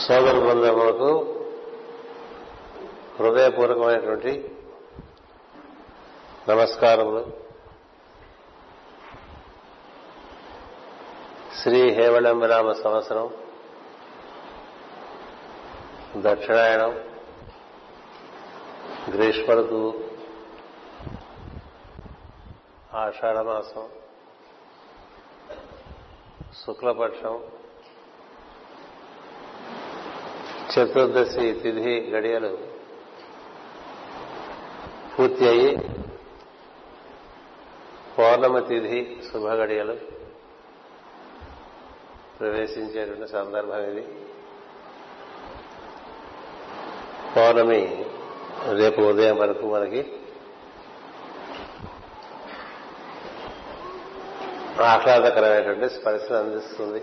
సోదర బృందములకు హృదయపూర్వకమైనటువంటి నమస్కారములు. శ్రీ హేవళం విరామ సంవత్సరం దక్షిణాయనం గ్రీష్మ ఋతువు ఆషాఢమాసం శుక్లపక్షం చతుర్దశి తిథి గడియలు పూర్తి అయ్యి పౌర్ణమి తిథి శుభ గడియలు ప్రవేశించేటువంటి సందర్భం ఇది పౌర్ణమి రేపు ఉదయం వరకు మనకి ఆహ్లాదకరమైనటువంటి స్పర్శను అందిస్తుంది.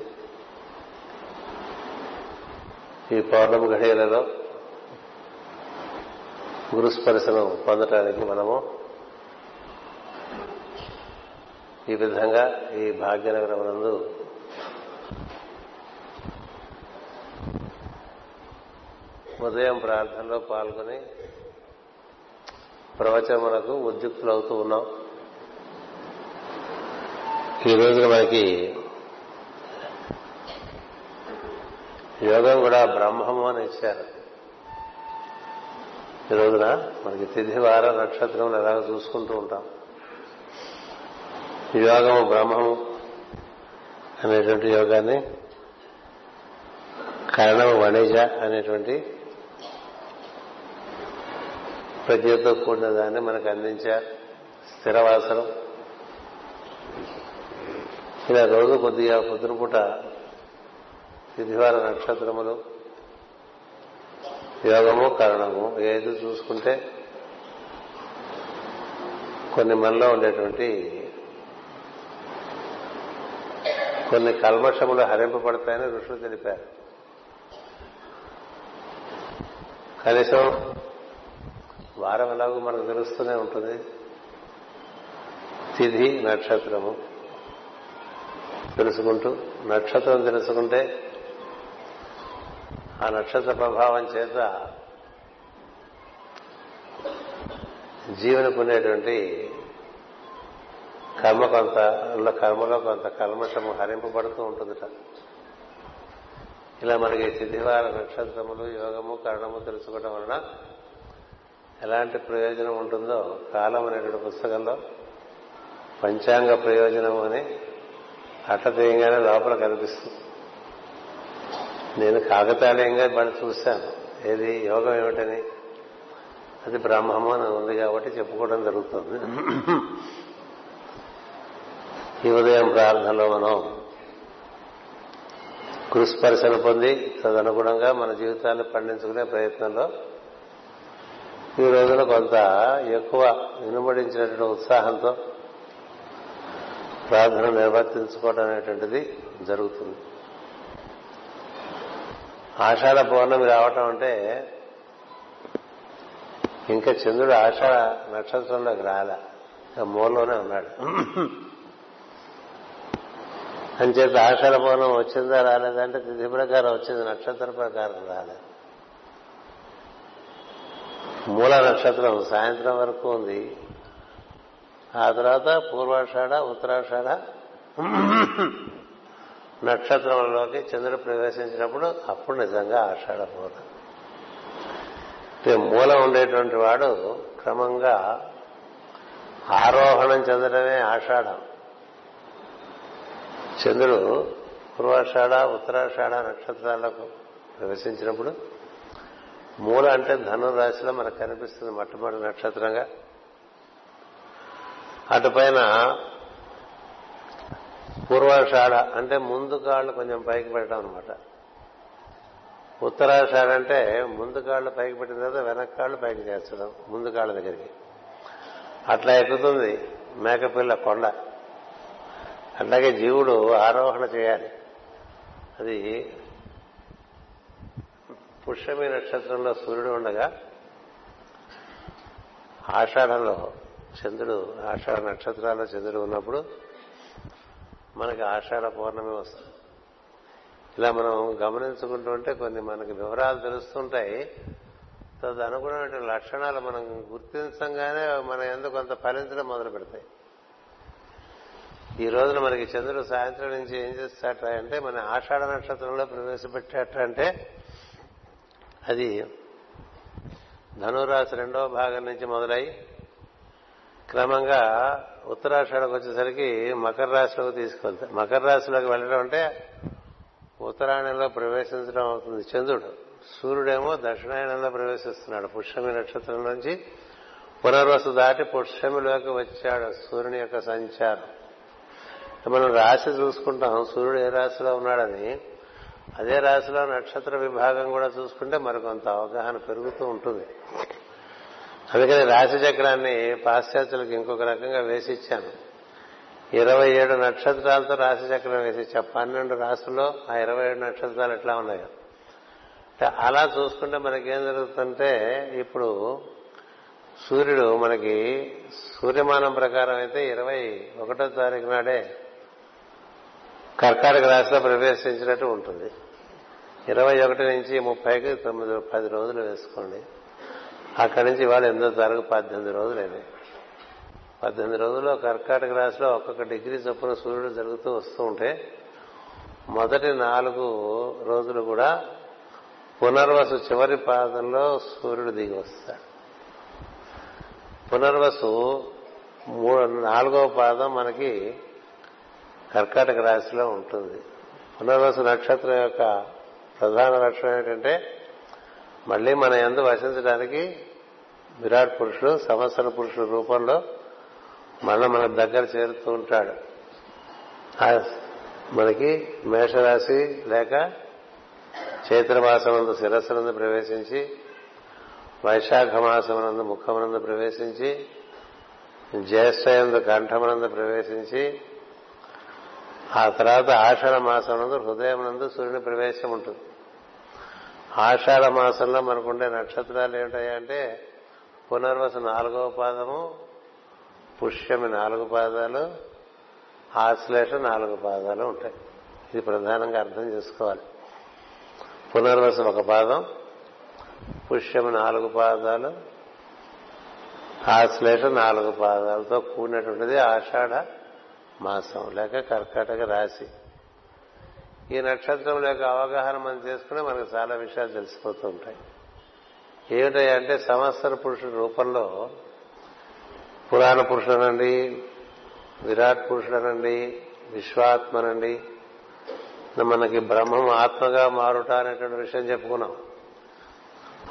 ఈ పౌర్ణమి ఘడియలలో గురుస్పర్శను పొందటానికి మనము ఈ విధంగా ఈ భాగ్యనగరమునందు ఉదయం ప్రార్థనలో పాల్గొని ప్రవచనములకు ఉద్యుక్తులవుతూ ఉన్నాం. ఈ రోజున మనకి యోగం కూడా బ్రహ్మము అని ఇచ్చారు. ఈ రోజున మనకి తిథి వార నక్షత్రం ఎలాగ చూసుకుంటూ ఉంటాం. యోగము బ్రహ్మము అనేటువంటి యోగాన్ని కరణము వణిజ అనేటువంటి ప్రజ్ఞతో కూడిన దాన్ని మనకు అందించారు స్థిరవాసనం. ఇలా రోజు కొద్దిగా పొద్దునపూట తిథివార నక్షత్రములు. యోగము కరణము ఏది చూసుకుంటే కొన్ని మనలో ఉండేటువంటి కొన్ని కల్మషములు హరింపబడతాయని ఋషులు తెలిపారు. కనీసం వారం ఎలాగో మనకు తెలుస్తూనే ఉంటుంది. తిథి నక్షత్రము. తెలుసుకుంటూ నక్షత్రం తెలుసుకుంటే ఆ నక్షత్ర ప్రభావం చేత జీవనకు ఉండేటువంటి కర్మ కొంత కర్మలో కొంత కల్మషము హరింపబడుతూ ఉంటుందిట. ఇలా మనకి తిథివార నక్షత్రములు యోగము కరణము తెలుసుకోవడం వలన ఎలాంటి ప్రయోజనం ఉంటుందో కాలం అనేటువంటి పుస్తకంలో పంచాంగ ప్రయోజనం అని అట్ట తీయంగానే లోపల కనిపిస్తుంది. నేను కాకతాళీయంగా బడి చూశాను. ఏది? యోగం ఏమిటని? అది బ్రహ్మము అని ఉంది కాబట్టి చెప్పుకోవడం జరుగుతుంది. ఈ ఉదయం ప్రార్థనలో మనం కృస్పర్శన పొంది తదనుగుణంగా మన జీవితాన్ని పండించుకునే ప్రయత్నంలో ఈ రోజున కొంత ఎక్కువ వినుబడించినటువంటి ఉత్సాహంతో ప్రార్థన నిర్వర్తించుకోవడం అనేటువంటిది జరుగుతుంది. ఆషాఢ పౌర్ణమి రావటం అంటే ఇంకా చంద్రుడు ఆషాఢ నక్షత్రంలోకి రాల. ఇంకా మూలలోనే ఉన్నాడు. అంచేత ఆషాఢ పౌర్ణమి వచ్చిందా రాలేదంటే తిథి ప్రకారం వచ్చింది నక్షత్ర ప్రకారం రాలేదు మూల నక్షత్రం సాయంత్రం వరకు ఉంది. ఆ తర్వాత పూర్వాషాఢ ఉత్తరాషాఢ నక్షత్రంలోకి చంద్రుడు ప్రవేశించినప్పుడు అప్పుడు నిజంగా ఆషాఢ పూర్ణం మూలం ఉండేటువంటి వాడు క్రమంగా ఆరోహణం చెందడమే ఆషాఢం. చంద్రుడు పూర్వాషాఢ ఉత్తరాషాఢ నక్షత్రాలకు ప్రవేశించినప్పుడు మూల అంటే ధను రాశిలో మనకు కనిపిస్తుంది మొట్టమొదటి నక్షత్రంగా. అటుపైన పూర్వాషాఢ అంటే ముందు కాళ్ళు కొంచెం పైకి పెట్టడం అనమాట ఉత్తరాషాఢ అంటే ముందు కాళ్ళు పైకి పెట్టిన తర్వాత వెనక కాళ్ళు పైకి చేర్చడం ముందు కాళ్ళ దగ్గరికి. అట్లా ఎక్కుతుంది మేకపిల్ల కొండ. అట్లాగే జీవుడు ఆరోహణ చేయాలి. అది పుష్యమి నక్షత్రంలో సూర్యుడు ఉండగా ఆషాఢంలో చంద్రుడు ఆషాఢ నక్షత్రాల్లో చంద్రుడు ఉన్నప్పుడు మనకి ఆషాఢ పౌర్ణమి వస్తుంది. ఇలా మనం గమనించుకుంటూ ఉంటే కొన్ని మనకి వివరాలు తెలుస్తుంటాయి. తదనుగుణమైన లక్షణాలు మనం గుర్తించంగానే మన ఎందుకు కొంత ఫలించడం మొదలు పెడతాయి. ఈ రోజున మనకి చంద్రుడు సాయంత్రం నుంచి ఏం చేస్తాట అంటే మన ఆషాఢ నక్షత్రంలో ప్రవేశపెట్టాట అంటే అది ధనురాశి రెండవ భాగం నుంచి మొదలై క్రమంగా ఉత్తరాషాఢకు వచ్చేసరికి మకర రాశిలోకి తీసుకెళ్తాయి మకర రాశిలోకి వెళ్ళడం అంటే ఉత్తరాయణంలో ప్రవేశించడం అవుతుంది. చంద్రుడు సూర్యుడేమో దక్షిణాయనంలో ప్రవేశిస్తున్నాడు. పుష్యమి నక్షత్రం నుంచి పునర్వసు దాటి పుష్యమిలోకి వచ్చాడు సూర్యుని యొక్క సంచారం. మనం రాశి చూసుకుంటాం. సూర్యుడు ఏ రాశిలో ఉన్నాడని అదే రాశిలో నక్షత్ర విభాగం కూడా చూసుకుంటే మరికొంత అవగాహన పెరుగుతూ ఉంటుంది. అందుకని రాశి చక్రాన్ని పాశ్చాత్యులకు ఇంకొక రకంగా వేసి ఇచ్చాను ఇరవై ఏడు నక్షత్రాలతో రాశి చక్రం వేసి ఇచ్చా పన్నెండు రాసుల్లో ఆ ఇరవై ఏడు నక్షత్రాలు ఎట్లా ఉన్నాయో. అలా చూసుకుంటే మనకేం జరుగుతుంటే ఇప్పుడు సూర్యుడు మనకి సూర్యమానం ప్రకారం అయితే ఇరవై ఒకటో తారీఖు నాడే కర్కాటక రాశిలో ప్రవేశించినట్టు ఉంటుంది. ఇరవై ఒకటి నుంచి ముప్పైకి తొమ్మిది పది రోజులు వేసుకోండి. అక్కడి నుంచి ఇవాళ ఎనిమిదో తారీఖు పద్దెనిమిది రోజులైంది పద్దెనిమిది రోజుల్లో కర్కాటక రాశిలో ఒక్కొక్క డిగ్రీ చొప్పున సూర్యుడు జరుగుతూ వస్తూ ఉంటే మొదటి నాలుగు రోజులు కూడా పునర్వసు చివరి పాదంలో సూర్యుడు దిగి వస్తాడు. పునర్వసు నాలుగవ పాదం మనకి కర్కాటక రాశిలో ఉంటుంది. పునర్వసు నక్షత్రం యొక్క ప్రధాన లక్షణం ఏంటంటే మళ్ళీ మన ఎందు వసించడానికి విరాట్ పురుషుడు సంవత్సర పురుషుడు రూపంలో మన మన దగ్గర చేరుతూ ఉంటాడు. మనకి మేషరాశి లేక చైత్రమాసమందు శిరస్సునందు ప్రవేశించి వైశాఖ మాసమునందు ముఖమునందు ప్రవేశించి జ్యేష్ఠయందు కంఠమునందు ప్రవేశించి ఆ తర్వాత ఆషాఢ మాసమునందు హృదయమునందు సూర్యుని ప్రవేశం ఉంటుంది ఆషాఢ మాసంలో మనకుండే నక్షత్రాలు ఏమిటాయంటే పునర్వసు నాలుగవ పాదము పుష్యమి నాలుగు పాదాలు ఆశ్లేష నాలుగు పాదాలు ఉంటాయి. ఇది ప్రధానంగా అర్థం చేసుకోవాలి. పునర్వసు ఒక పాదం పుష్యము నాలుగు పాదాలు ఆశ్లేష నాలుగు పాదాలతో కూడినటువంటిది ఆషాఢ మాసం లేక కర్కాటక రాశి. ఈ నక్షత్రంలో యొక్క అవగాహన మనం చేసుకునే మనకు చాలా విషయాలు తెలిసిపోతూ ఉంటాయి. ఏమిటంటే సంవత్సర పురుషుడి రూపంలో పురాణ పురుషుడనండి విరాట్ పురుషుడనండి విశ్వాత్మనండి. మనకి బ్రహ్మం ఆత్మగా మారుట అనేటువంటి విషయం చెప్పుకున్నాం.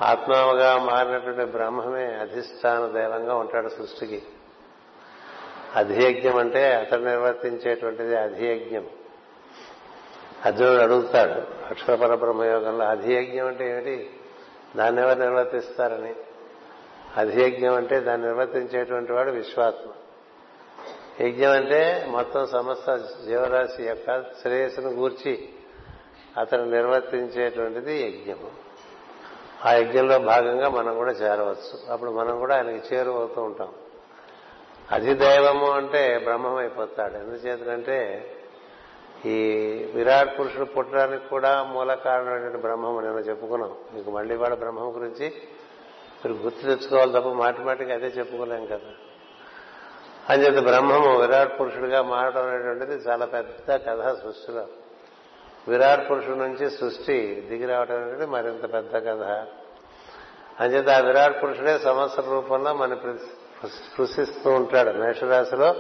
ఆత్మగా మారినటువంటి బ్రహ్మమే అధిష్టాన దైవంగా ఉంటాడు సృష్టికి. అధియజ్ఞం అంటే అతడు నిర్వర్తించేటువంటిది అధియజ్ఞం. అర్జునుడు అడుగుతాడు అక్షర పరబ్రహ్మయోగంలో అధియజ్ఞం అంటే ఏమిటి? దాన్ని ఎవరు నిర్వర్తిస్తారని? అధియజ్ఞం అంటే దాన్ని నిర్వర్తించేటువంటి వాడు విశ్వాత్మ. యజ్ఞం అంటే మొత్తం సమస్త జీవరాశి యొక్క శ్రేయస్సును గూర్చి అతను నిర్వర్తించేటువంటిది యజ్ఞము. ఆ యజ్ఞంలో భాగంగా మనం కూడా చేరవచ్చు. అప్పుడు మనం కూడా ఆయనకి చేరువవుతూ ఉంటాం. అధిదైవము అంటే బ్రహ్మం అయిపోతాడు ఎందుచేతంటే ఈ విరాట్ పురుషుడు పుట్టడానికి కూడా మూల కారణమైనటువంటి బ్రహ్మం నిన్న చెప్పుకున్నాం. మీకు మళ్ళీ వాళ్ళ బ్రహ్మం గురించి మీరు గుర్తు తెచ్చుకోవాలి తప్ప మాటి మాటికి అదే చెప్పుకోలేం కదా. అంచేత బ్రహ్మము విరాట్ పురుషుడిగా మారడం అనేటువంటిది చాలా పెద్ద కథ సృష్టిలో. విరాట్ పురుషుడి నుంచి సృష్టి దిగి రావడం అనేది మరింత పెద్ద కథ. అంచేత ఆ విరాట్ పురుషుడే సంవత్సర రూపంలో మన స్పృశిస్తూ ఉంటాడు. మేషరాశిలో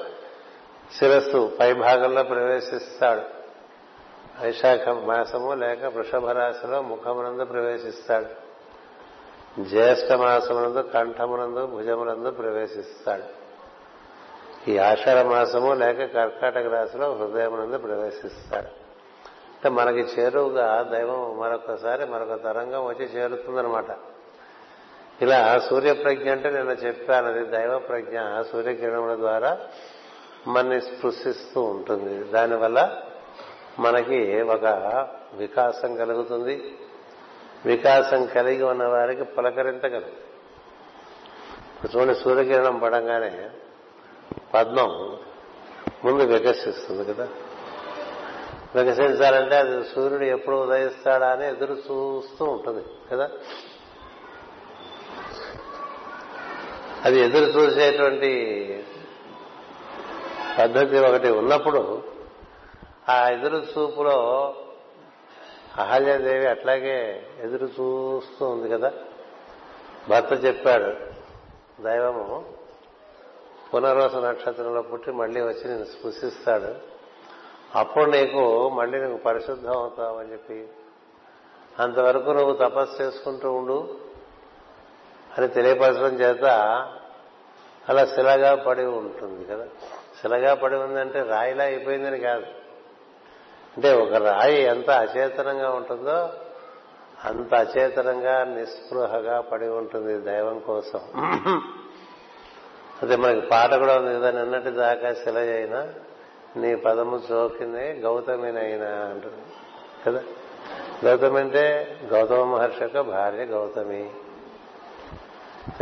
శిరస్సు పై భాగంలో ప్రవేశిస్తాడు. వైశాఖ మాసము లేక వృషభ రాశిలో ముఖమునందు ప్రవేశిస్తాడు. జ్యేష్ఠ మాసమునందు కంఠమునందు భుజమునందు ప్రవేశిస్తాడు. ఈ ఆషాఢ మాసము లేక కర్కాటక రాశిలో హృదయమునందు ప్రవేశిస్తాడు. అంటే మనకి చేరువుగా దైవం మరొకసారి మరొక తరంగం వచ్చి చేరుతుందనమాట ఇలా సూర్యప్రజ్ఞ అంటే నేను చెప్పాను అది దైవ ప్రజ్ఞ సూర్యకిరణముల ద్వారా మనని స్పృశిస్తూ ఉంటుంది. దానివల్ల మనకి ఒక వికాసం కలుగుతుంది. వికాసం కలిగి ఉన్న వారికి పులకరింత చూడండి సూర్యకిరణం పడంగానే పద్మం ముందు వికసిస్తుంది కదా. వికసించాలంటే అది సూర్యుడు ఎప్పుడు ఉదయిస్తాడా అని ఎదురు చూస్తూ ఉంటుంది కదా. అది ఎదురు చూసేటువంటి పద్ధతి ఒకటి ఉన్నప్పుడు ఆ ఎదురు చూపులో అహల్యాదేవి అట్లాగే ఎదురు చూస్తూ ఉంది కదా. భర్త చెప్పాడు దైవము పునర్వస నక్షత్రంలో పుట్టి మళ్ళీ వచ్చి నేను స్పృశిస్తాడు. అప్పుడు నీకు మళ్ళీ నువ్వు పరిశుద్ధం అవుతావని చెప్పి. అంతవరకు నువ్వు తపస్సు చేసుకుంటూ ఉండు అని తెలియపరచడం చేత అలా శిలగా పడి ఉంటుంది కదా. శిలగా పడి ఉందంటే రాయిలా అయిపోయిందని కాదు. అంటే ఒక రాయి ఎంత అచేతనంగా ఉంటుందో అంత అచేతనంగా నిస్పృహగా పడి ఉంటుంది దైవం కోసం. అదే మనకి పాట కూడా ఉంది కదా నిన్నటి దాకా శిల నీ పదము చోకిందే గౌతమినైనా అంటుంది. కదా? గౌతమి అంటే గౌతమ మహర్షి యొక్క భార్య గౌతమి.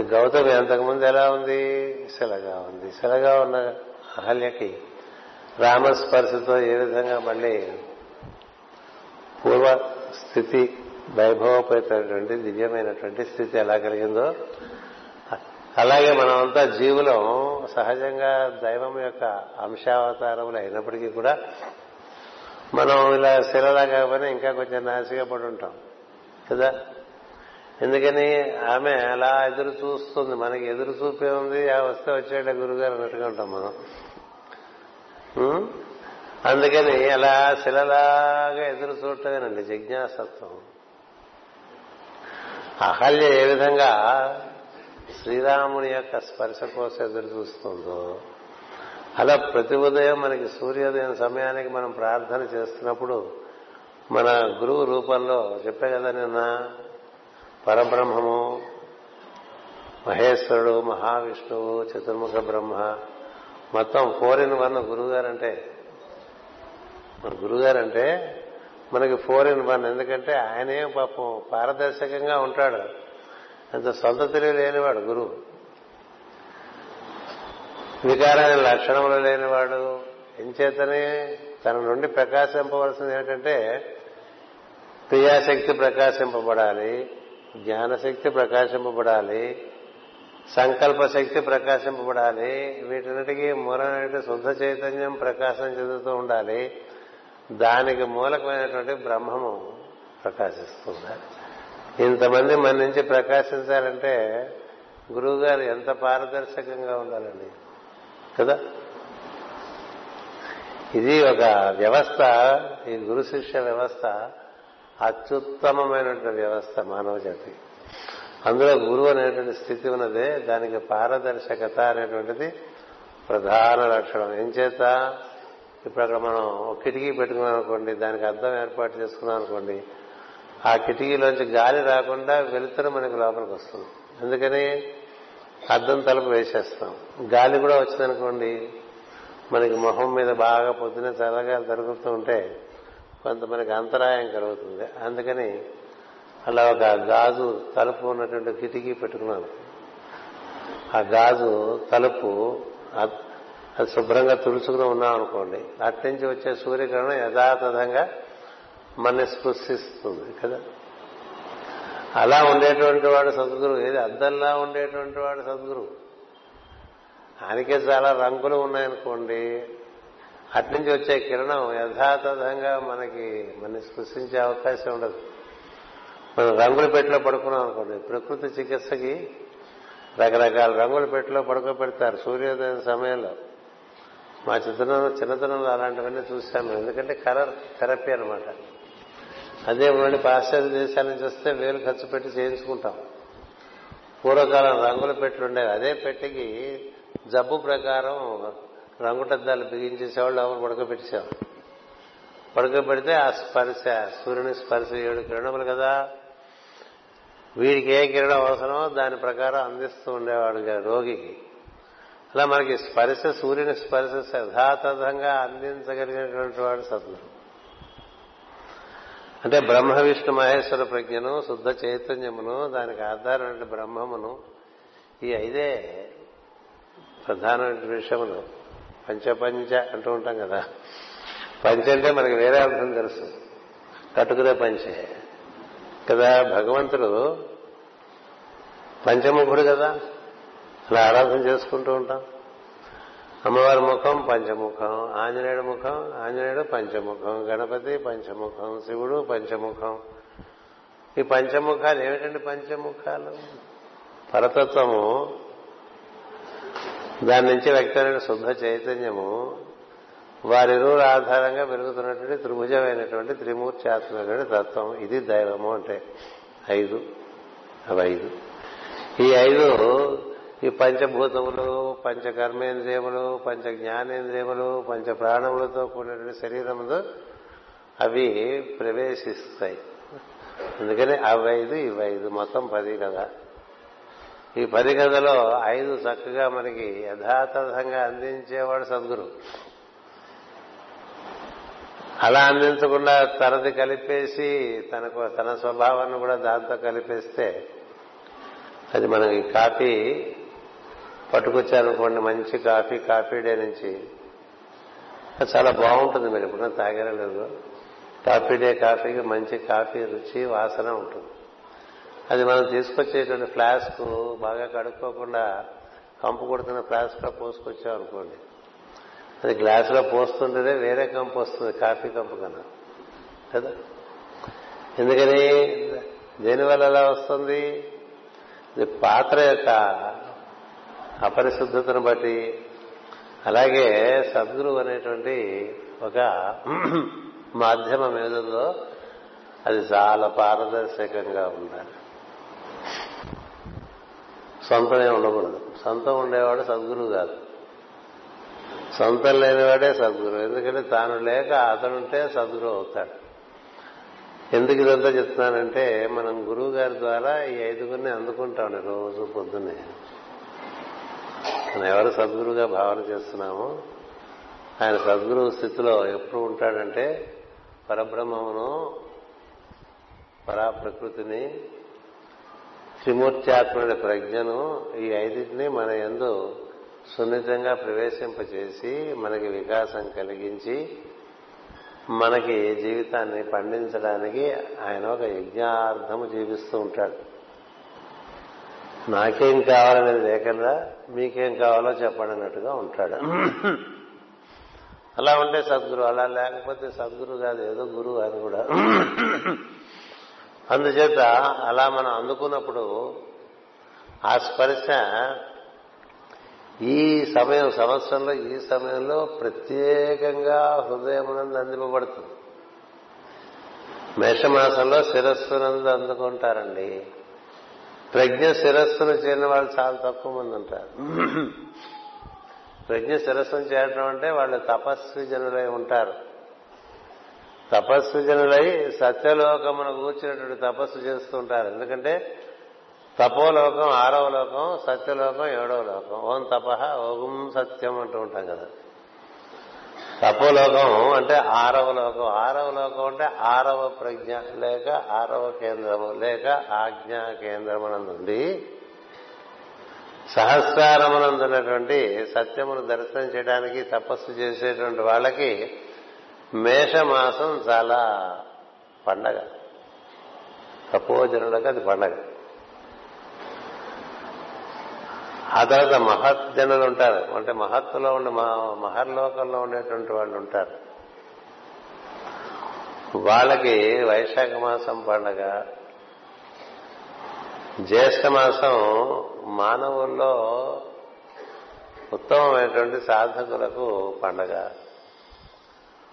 గౌతమి అంతకుముందు ఎలా ఉంది? శిలగా ఉంది. శిలగా ఉన్న అహల్యకి రామస్పర్శతో ఏ విధంగా మళ్ళీ పూర్వ స్థితి వైభవపేతటువంటి దివ్యమైనటువంటి స్థితి ఎలా కలిగిందో అలాగే మనమంతా జీవులం సహజంగా దైవం యొక్క అంశావతారములు అయినప్పటికీ కూడా మనం ఇలా శిలలా కాకపోయినా ఇంకా కొంచెం నాసిగా పడి ఉంటాం కదా? ఎందుకని ఆమె అలా ఎదురు చూస్తుంది. మనకి ఎదురు చూపే ఉంది ఆ వస్తే వచ్చాడే గురుగారు అన్నట్టుగా ఉంటాం మనం. అందుకని అలా శిలలాగా ఎదురు చూడటమేనండి జిజ్ఞాసత్వం. అహల్య ఏ విధంగా శ్రీరాముని యొక్క స్పర్శ కోసం ఎదురు చూస్తుందో అలా ప్రతి ఉదయం మనకి సూర్యోదయం సమయానికి మనం ప్రార్థన చేస్తున్నప్పుడు మన గురువు రూపంలో చెప్పే కదా నిన్న పరబ్రహ్మము. మహేశ్వరుడు మహావిష్ణువు చతుర్ముఖ బ్రహ్మ. మొత్తం ఫోర్ ఇన్ వన్ గురువుగారంటే మన గురువుగారంటే మనకి ఫోర్ ఇన్ వన్ ఎందుకంటే ఆయనే పాపం పారదర్శకంగా ఉంటాడు. అంత సొంత తెలివి లేనివాడు గురువు. వికారమైన లక్షణములు లేనివాడు. ఎంచేతనే తన నుండి ప్రకాశింపవలసింది ఏంటంటే క్రియాశక్తి ప్రకాశింపబడాలి. జ్ఞానశక్తి ప్రకాశింపబడాలి సంకల్ప శక్తి ప్రకాశింపబడాలి వీటన్నిటికీ మూలమైనటువంటి శుద్ధ చైతన్యం ప్రకాశం చెందుతూ ఉండాలి. దానికి మూలకమైనటువంటి బ్రహ్మము ప్రకాశిస్తుంది ఇంతమంది మన నుంచి ప్రకాశించాలంటే గురువు గారు ఎంత పారదర్శకంగా ఉండాలండి కదా? ఇది ఒక వ్యవస్థ ఈ గురు శిష్య వ్యవస్థ అత్యుత్తమమైనటువంటి వ్యవస్థ మానవ జాతి అందులో గురువు అనేటువంటి స్థితి ఉన్నదే దానికి పారదర్శకత అనేటువంటిది ప్రధాన లక్షణం. ఏం చేత? ఇప్పుడు అక్కడ మనం ఒక కిటికీ పెట్టుకున్నాం అనుకోండి దానికి అర్థం ఏర్పాటు చేసుకున్నాం అనుకోండి ఆ కిటికీలోంచి గాలి రాకుండా వెలుతురు మనకి లోపలికి వస్తుంది. అందుకని అద్దం తలుపు వేసేస్తాం. గాలి కూడా వచ్చిందనుకోండి మనకి మొహం మీద బాగా పొద్దున చల్లగా తరుగుతూ ఉంటే కొంత మనకి అంతరాయం కలుగుతుంది. అందుకని అలా ఒక గాజు తలుపు ఉన్నటువంటి కిటికీ పెట్టుకున్నాను. ఆ గాజు తలుపు అది శుభ్రంగా తుడుచుకుని ఉన్నాం అనుకోండి. అట్నుంచి వచ్చే సూర్యకిరణం యథాతథంగా మన స్పృశిస్తుంది కదా? అలా ఉండేటువంటి వాడు సద్గురు ఏది? అద్దంలా ఉండేటువంటి వాడు సద్గురు ఆయనకే చాలా రంగులు ఉన్నాయనుకోండి. అట్నుంచి వచ్చే కిరణం యథాతథంగా మనకి మన స్పృశించే అవకాశం ఉండదు. మనం రంగుల పెట్టిలో పడుకున్నాం అనుకోండి ప్రకృతి చికిత్సకి రకరకాల రంగుల పెట్టిలో పడుకోబెడతారు సూర్యోదయం సమయంలో. మా చిత్రంలో చిన్నతనంలో అలాంటివన్నీ చూశాను ఎందుకంటే కలర్ థెరపీ అనమాట అదే ఉండి పాశ్చాత్య దేశాల నుంచి వస్తే వేలు ఖర్చు పెట్టి చేయించుకుంటాం. పూర్వకాలం రంగుల పెట్లు ఉండేవి. అదే పెట్టికి జబ్బు ప్రకారం రంగుటద్దాలు బిగించేసేవాళ్ళు ఎవరు పడుకోబెట్టేసేవాళ్ళు. పడుకోబెడితే ఆ స్పర్శ సూర్యుని స్పర్శ ఏడు కిరణములు కదా. వీడికి ఏ కిరణం అవసరమో దాని ప్రకారం అందిస్తూ ఉండేవాడు రోగికి. అలా మనకి స్పర్శ సూర్యుని స్పర్శ యథాతథంగా అందించగలిగినటువంటి వాడు సద్గురు. అంటే బ్రహ్మ విష్ణు మహేశ్వర ప్రజ్ఞను శుద్ధ చైతన్యమును దానికి ఆధారమైన బ్రహ్మమును ఈ ఐదే ప్రధానమైన విషయములు. పంచపంచ అంటూ ఉంటాం కదా. పంచ అంటే మనకి వేరే అర్థం తెలుసు. కట్టుకునే పంచే. కదా భగవంతుడు పంచముఖుడు కదా. అలా ఆరాధన చేసుకుంటూ ఉంటాం. అమ్మవారి ముఖం పంచముఖం ఆంజనేయుడు ముఖం ఆంజనేయుడు పంచముఖం గణపతి పంచముఖం శివుడు పంచముఖం. ఈ పంచముఖాలు ఏమిటండి పంచముఖాలు? పరతత్వము దాని నుంచి వ్యక్తమైన శుద్ధ చైతన్యము వారిరువురు ఆధారంగా పెరుగుతున్నటువంటి త్రిభుజమైనటువంటి త్రిమూర్త్యాత్మైనటువంటి తత్వం. ఇది దైవము అంటే ఐదు. అవి ఐదు. ఈ ఐదు ఈ పంచభూతములు పంచ కర్మేంద్రియములు పంచ జ్ఞానేంద్రియములు పంచ ప్రాణములతో కూడినటువంటి శరీరములు అవి ప్రవేశిస్తాయి. అందుకని అవైదు ఇవైదు మొత్తం పది కదా. ఈ పది గదలో ఐదు చక్కగా మనకి యథాతథంగా అందించేవాడు సద్గురు. అలా అందించకుండా తనది కలిపేసి తనకు తన స్వభావాన్ని కూడా దాంతో కలిపేస్తే అది మనకి కాఫీ పట్టుకొచ్చారనుకోండి మంచి కాఫీ కాఫీ డే నుంచి. చాలా బాగుంటుంది మీరు ఎప్పుడైనా తాగారా లేదు. కాఫీ డే కాఫీకి మంచి కాఫీ రుచి వాసన ఉంటుంది. అది మనం తీసుకొచ్చేటువంటి ఫ్లాస్క్ బాగా కడుక్కోకుండా కంపు కొడుతున్న ఫ్లాస్క్లో పోసుకొచ్చాం అనుకోండి. అది గ్లాసులో పోస్తుంటేనే వేరే కంపు వస్తుంది కాఫీ కంపు కన్నా. కదా? ఎందుకని? దేనివల్ల అలా వస్తుంది? ఇది పాత్ర యొక్క అపరిశుద్ధతను బట్టి. అలాగే సద్గురు అనేటువంటి ఒక మాధ్యమం ఏదో అది చాలా పారదర్శకంగా ఉండాలి. సొంతమే ఉండకూడదు. సొంతం ఉండేవాడు సద్గురువు కాదు. సొంతం లేనివాడే సద్గురు ఎందుకంటే తాను లేక అతనుంటే సద్గురు అవుతాడు. ఎందుకు ఇదంతా చెప్తున్నానంటే మనం గురువు గారి ద్వారా ఈ ఐదుగురిని అందుకుంటాం రోజు పొద్దున్నే. మనం ఎవరు సద్గురుగా భావన చేస్తున్నామో ఆయన సద్గురువు స్థితిలో ఎప్పుడు ఉంటాడంటే పరబ్రహ్మమును పరాప్రకృతిని త్రిమూర్త్యాత్మని ప్రజ్ఞను ఈ ఐదింటిని మన ఎందు సున్నితంగా ప్రవేశింపచేసి మనకి వికాసం కలిగించి మనకి జీవితాన్ని పండించడానికి ఆయన ఒక యజ్ఞార్థము జీవిస్తూ ఉంటాడు. నాకేం కావాలనేది లేకుండా మీకేం కావాలో చెప్పండి అన్నట్టుగా ఉంటాడు. అలా ఉంటే సద్గురు అలా లేకపోతే సద్గురు కాదు ఏదో గురువు అని కూడా. అందుచేత అలా మనం అందుకున్నప్పుడు ఆ స్పర్శ ఈ సమయం సంవత్సరంలో ఈ సమయంలో ప్రత్యేకంగా హృదయమునందు అందింపబడుతుంది. మేషమాసంలో శిరస్సునందు అందుకుంటారండి. ప్రజ్ఞ శిరస్సును చేరిన వాళ్ళు చాలా తక్కువ మంది ఉంటారు. ప్రజ్ఞ శిరస్సును చేరడం అంటే వాళ్ళు తపస్వి జనులై ఉంటారు. తపస్సు జనులై సత్యలోకమును కూర్చున్నటువంటి తపస్సు చేస్తూ ఉంటారు ఎందుకంటే తపోలోకం ఆరవ లోకం సత్యలోకం ఏడవ లోకం. ఓం తప ఓం సత్యం అంటూ ఉంటాం కదా. తపోలోకం అంటే ఆరవ లోకం. ఆరవ లోకం అంటే ఆరవ ప్రజ్ఞ లేక ఆరవ కేంద్రము లేక ఆజ్ఞా కేంద్రమునందుండి సహస్రారమునందున్నటువంటి సత్యమును దర్శనం చేయడానికి తపస్సు చేసేటువంటి వాళ్ళకి మేషమాసం చాలా పండగ. తపోజనులకు అది పండగ. ఆ తర్వాత మహత్ జనులు ఉంటారు. అంటే మహత్తులో ఉండే మహర్లోకంలో ఉండేటువంటి వాళ్ళు ఉంటారు. వాళ్ళకి వైశాఖ మాసం పండగ. జ్యేష్ఠ మాసం మానవుల్లో ఉత్తమమైనటువంటి సాధకులకు పండగ.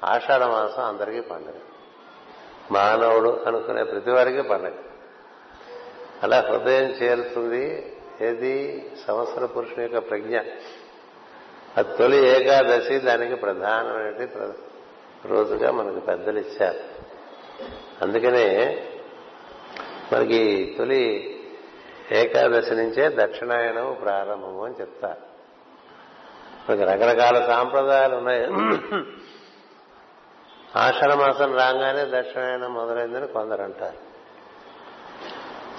ఆషాఢ మాసం అందరికీ పండగ. మానవుడు అనుకునే ప్రతి వారికి పండగ. అలా హృదయం చేరుతుంది ఏది? సంవత్సర పురుషుని యొక్క ప్రజ్ఞ. ఆ తొలి ఏకాదశి దానికి ప్రధానమైన రోజుగా మనకు పెద్దలు ఇచ్చారు. అందుకనే మనకి తొలి ఏకాదశి నుంచే దక్షిణాయనం ప్రారంభము అని చెప్తారు. మనకి రకరకాల సాంప్రదాయాలు ఉన్నాయి. ఆషాఢ మాసం రాగానే దక్షిణాయనం మొదలైందని కొందరు అంటారు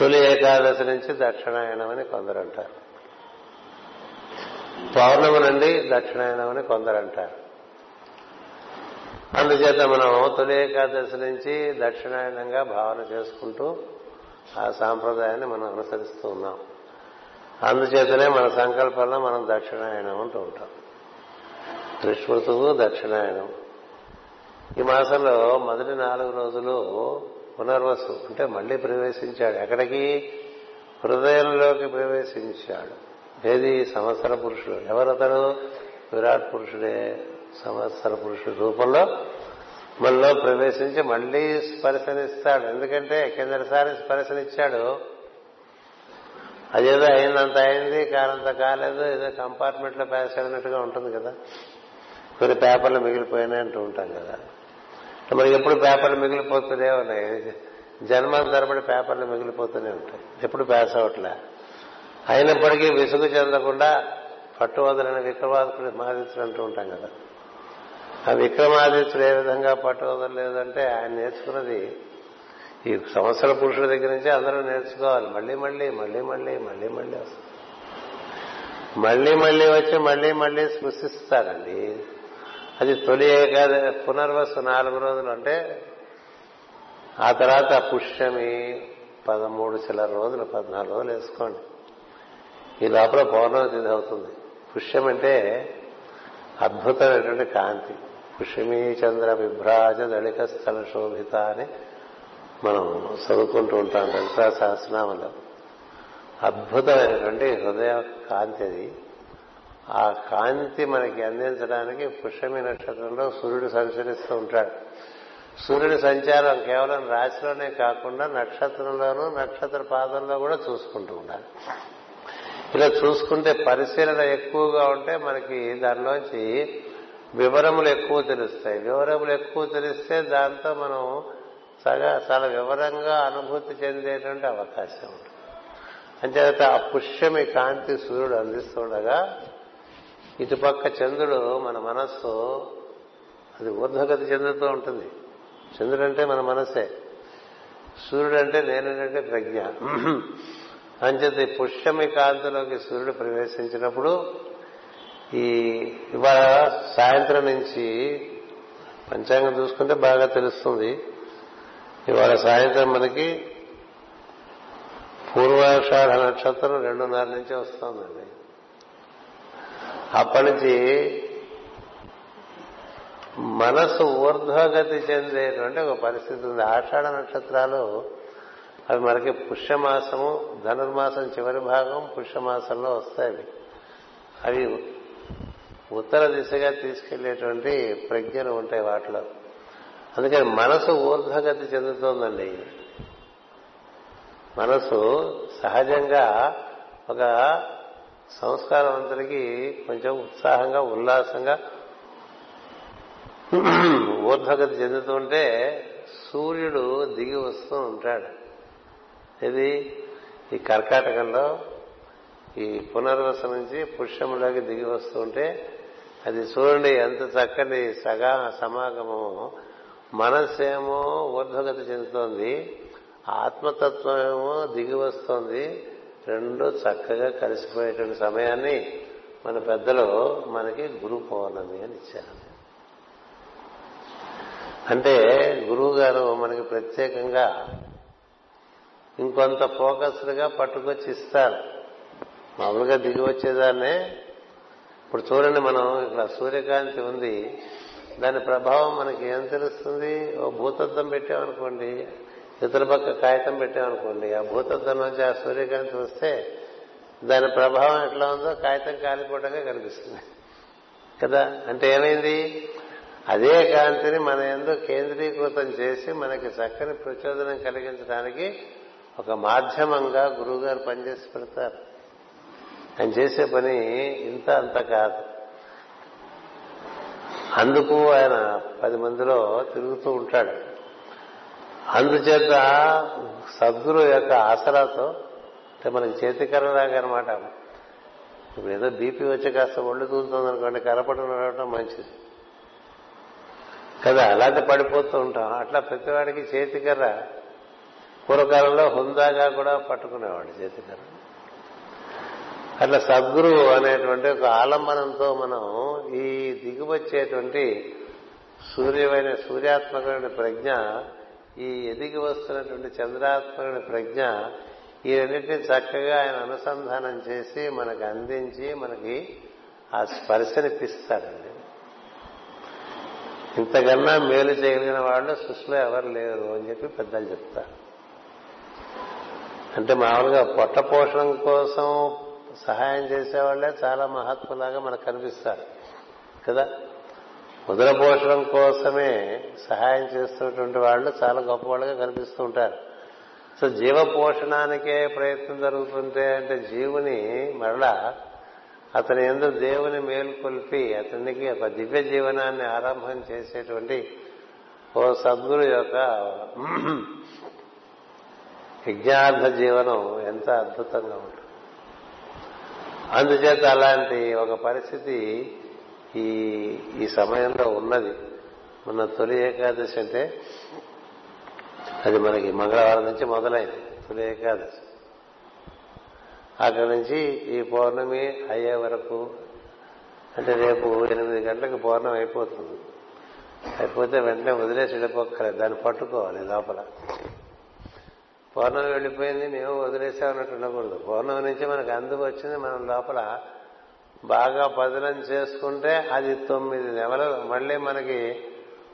తొలి ఏకాదశి నుంచి దక్షిణాయనం అని కొందరు అంటారు పౌర్ణమి నుండి దక్షిణాయనం అని కొందరు అంటారు అందుచేత మనం తొలి ఏకాదశి నుంచి దక్షిణాయనంగా భావన చేసుకుంటూ ఆ సాంప్రదాయాన్ని మనం అనుసరిస్తూ ఉన్నాం. అందుచేతనే మన సంకల్పంలో మనం దక్షిణాయనం అంటూ ఉంటాం. త్రిశ్మృతువు దక్షిణాయనం. ఈ మాసంలో మొదటి నాలుగు రోజులు పునర్వసు అంటే మళ్ళీ ప్రవేశించాడు. ఎక్కడికి? హృదయంలోకి ప్రవేశించాడు. ఏది? సంవత్సర పురుషుడు. ఎవరతను విరాట్ పురుషుడే. సంవత్సర పురుషుడు రూపంలో మనలో ప్రవేశించి మళ్ళీ స్పర్శనిస్తాడు. ఎందుకంటే కిందటిసారి స్పర్శనిచ్చాడు. అదేదో అయిందంత అయింది కాలంత కాలేదు ఏదో కంపార్ట్మెంట్లో ప్యాస్ అయినట్టుగా ఉంటుంది కదా. కొన్ని పేపర్లు మిగిలిపోయినాయి అంటూ ఉంటాం కదా. మనకి ఎప్పుడు పేపర్లు మిగిలిపోతూనే ఉన్నాయి. జన్మల తరబడి పేపర్లు మిగిలిపోతూనే ఉంటాయి. ఎప్పుడు పాస్ అవట్లే అయినప్పటికీ విసుగు చెందకుండా పట్టు వదలని విక్రమాదిత్యుడు మాదిత్యుడు అంటూ ఉంటాం కదా. ఆ విక్రమాదిత్యుడు ఏ విధంగా పట్టు వదలలేదంటే ఆయన నేర్చుకున్నది ఈ సంవత్సర పురుషుల దగ్గర నుంచి అందరూ నేర్చుకోవాలి. మళ్ళీ మళ్ళీ మళ్ళీ మళ్ళీ మళ్ళీ మళ్ళీ వస్తుంది. మళ్ళీ మళ్ళీ వచ్చి మళ్ళీ మళ్ళీ స్పృశిస్తారండి. అది తొలి ఏకాద పునర్వసు నాలుగు రోజులు అంటే ఆ తర్వాత పుష్యమి పదమూడు చిల్లర రోజులు పద్నాలుగు రోజులు వేసుకోండి. ఈ లోపల పౌర్ణమి తిథి అవుతుంది. పుష్యం అంటే అద్భుతమైనటువంటి కాంతి. పుష్యమీ చంద్ర విభ్రాజ దళిక స్థల శోభిత అని మనం చదువుకుంటూ ఉంటాం లలితా సహస్రనామంలో అద్భుతమైనటువంటి హృదయ కాంతి అది. ఆ కాంతి మనకి అందించడానికి పుష్యమి నక్షత్రంలో సూర్యుడు సంచరిస్తూ ఉంటాడు. సూర్యుడి సంచారం కేవలం రాశిలోనే కాకుండా నక్షత్రంలోనూ నక్షత్ర పాదంలో కూడా చూసుకుంటూ ఉండాలి. ఇలా చూసుకుంటే పరిశీలన ఎక్కువగా ఉంటే మనకి దానిలోంచి వివరములు ఎక్కువ తెలుస్తాయి. వివరములు ఎక్కువ తెలిస్తే దాంతో మనం సగా చాలా వివరంగా అనుభూతి చెందేటువంటి అవకాశం ఉంటుంది. అంచేత ఆ పుష్యమి కాంతి సూర్యుడు అందిస్తుండగా ఇటుపక్క చంద్రుడు మన మనస్సు అది ఊర్ధ్వగతి చెందుతూ ఉంటుంది. చంద్రుడు అంటే మన మనసే. సూర్యుడు అంటే నేనంటే ప్రజ్ఞ. అంచేత పుష్యమి కాంతిలోకి సూర్యుడు ప్రవేశించినప్పుడు ఈ ఇవాళ సాయంత్రం నుంచి పంచాంగం చూసుకుంటే బాగా తెలుస్తుంది. ఇవాళ సాయంత్రం మనకి పూర్వాషాఢ నక్షత్రం రెండున్నర నుంచి వస్తుందండి. అప్పటి నుంచి మనసు ఊర్ధ్వగతి చెందేటువంటి ఒక పరిస్థితి ఉంది. ఆషాఢ నక్షత్రాలు అవి మనకి పుష్యమాసము ధనుర్మాసం చివరి భాగం పుష్యమాసంలో వస్తాయి అవి. ఉత్తర దిశగా తీసుకెళ్ళేటువంటి ప్రజ్ఞలు ఉంటాయి వాటిలో. అందుకని మనసు ఊర్ధ్వగతి చెందుతోందండి. మనసు సహజంగా ఒక సంస్కారవంతుడికి కొంచెం ఉత్సాహంగా ఉల్లాసంగా ఊర్ధ్వగతి చెందుతుంటే సూర్యుడు దిగి వస్తూ ఉంటాడు. ఇది ఈ కర్కాటకంలో ఈ పునర్వస నుంచి పుష్యములోకి దిగి వస్తుంటే అది చూడండి ఎంత చక్కని సగా సమాగమో మనస్సేమో ఊర్ధ్వగతి చెందుతోంది ఆత్మతత్వం ఏమో దిగి వస్తోంది రెండు చక్కగా కలిసిపోయేటువంటి సమయాన్ని మన పెద్దలు మనకి గురు పౌర్ణమి అని ఇచ్చారు. అంటే గురువు గారు మనకి ప్రత్యేకంగా ఇంకొంత ఫోకస్డ్గా పట్టుకొచ్చి ఇస్తారు. మామూలుగా దిగి వచ్చేదాన్నే ఇప్పుడు చూడండి మనం ఇక్కడ సూర్యకాంతి ఉంది. దాని ప్రభావం మనకి ఏం తెలుస్తుంది? ఓ భూతద్దం పెట్టామనుకోండి. ఇతర పక్క కాగితం పెట్టామనుకోండి ఆ భూతద్దం నుంచి ఆ సూర్యకాంతి వస్తే దాని ప్రభావం ఎట్లా ఉందో కాగితం కాలిపోవడంగా కనిపిస్తుంది. కదా? అంటే ఏమైంది? అదే కాంతిని మన ఎందు కేంద్రీకృతం చేసి మనకి చక్కని ప్రచోదనం కలిగించడానికి ఒక మాధ్యమంగా గురువుగారు పనిచేసి పెడతారు. ఆయన చేసే పని ఇంత అంత కాదు. అందుకు ఆయన పది మందిలో తిరుగుతూ ఉంటాడు. అందుచేత సద్గురు యొక్క ఆసరాతో అంటే మనకి చేతికర్రలాగా అనమాట ఇప్పుడు ఏదో బీపీ వచ్చి కాస్త ఒళ్ళు తూలుతుంది అనుకోండి కరపడం ఉండటం మంచిది. కదా అలాంటి పడిపోతూ ఉంటాం. అట్లా ప్రతివాడికి చేతికర్ర పూర్వకాలంలో హుందాగా కూడా పట్టుకునేవాడు చేతికర్ర. అట్లా సద్గురు అనేటువంటి ఒక ఆలంబనంతో మనం ఈ దిగువచ్చేటువంటి సూర్యమైన సూర్యాత్మకమైన ప్రజ్ఞ ఈ ఎదిగి వస్తున్నటువంటి చంద్రాత్మకమైన ప్రజ్ఞ ఈ రెండింటినీ చక్కగా ఆయన అనుసంధానం చేసి మనకు అందించి మనకి ఆ స్పర్శనిపిస్తాడండి ఇంతకన్నా మేలు చేయగలిగిన వాళ్ళు సృష్టిలో ఎవరు లేరు అని చెప్పి పెద్దలు చెప్తారు. అంటే మామూలుగా పొట్ట పోషణం కోసం సహాయం చేసేవాళ్ళే చాలా మహాత్ములాగా మనకు కనిపిస్తారు. కదా? ఉదర పోషణం కోసమే సహాయం చేస్తున్నటువంటి వాళ్ళు చాలా గొప్పవాళ్ళుగా కనిపిస్తూ ఉంటారు. సో జీవ పోషణానికే ప్రయత్నం జరుగుతుంటే అంటే జీవుని మరలా అతని ఎందుకు దేవుని మేలుకొల్పి అతనికి ఒక దివ్య జీవనాన్ని ఆరంభం చేసేటువంటి ఓ సద్గురు యొక్క యజ్ఞార్థ జీవనం ఎంత అద్భుతంగా ఉంటుంది. అందుచేత అలాంటి ఒక పరిస్థితి ఈ ఈ సమయంలో ఉన్నది. మన తొలి ఏకాదశి అంటే అది మనకి మంగళవారం నుంచి మొదలైంది. తొలి ఏకాదశి. అక్కడి నుంచి ఈ పౌర్ణమి అయ్యే వరకు అంటే రేపు ఎనిమిది గంటలకు పౌర్ణం అయిపోతుంది. అయిపోతే వెంటనే వదిలేసి వెళ్ళిపోక్కర్లేదు. దాన్ని పట్టుకోవాలి లోపల. పౌర్ణమి వెళ్ళిపోయింది మేము వదిలేసామన్నట్టు ఉండకూడదు. పౌర్ణమి నుంచి మనకు అందుకు వచ్చింది మనం లోపల బాగా పదిలం చేసుకుంటే అది తొమ్మిది నెలలు. మళ్ళీ మనకి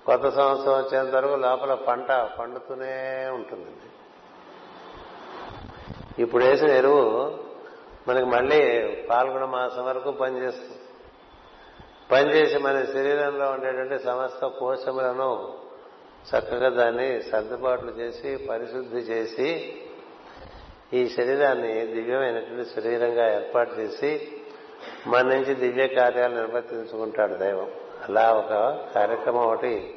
కొత్త సంవత్సరం వచ్చేంత వరకు లోపల పంట పండుతూనే ఉంటుందండి ఇప్పుడు వేసిన ఎరువు మనకి మళ్ళీ పాల్గొన మాసం వరకు పనిచేస్తుంది. పనిచేసి మన శరీరంలో ఉండేటువంటి సమస్త కోశములను చక్కగా దాన్ని సర్దుబాట్లు చేసి పరిశుద్ధి చేసి ఈ శరీరాన్ని దివ్యమైనటువంటి శరీరంగా ఏర్పాటు చేసి మన నుంచి దివ్య కార్యాలు నిర్వర్తించుకుంటాడు దైవం. అలా ఒక కార్యక్రమం ఒకటి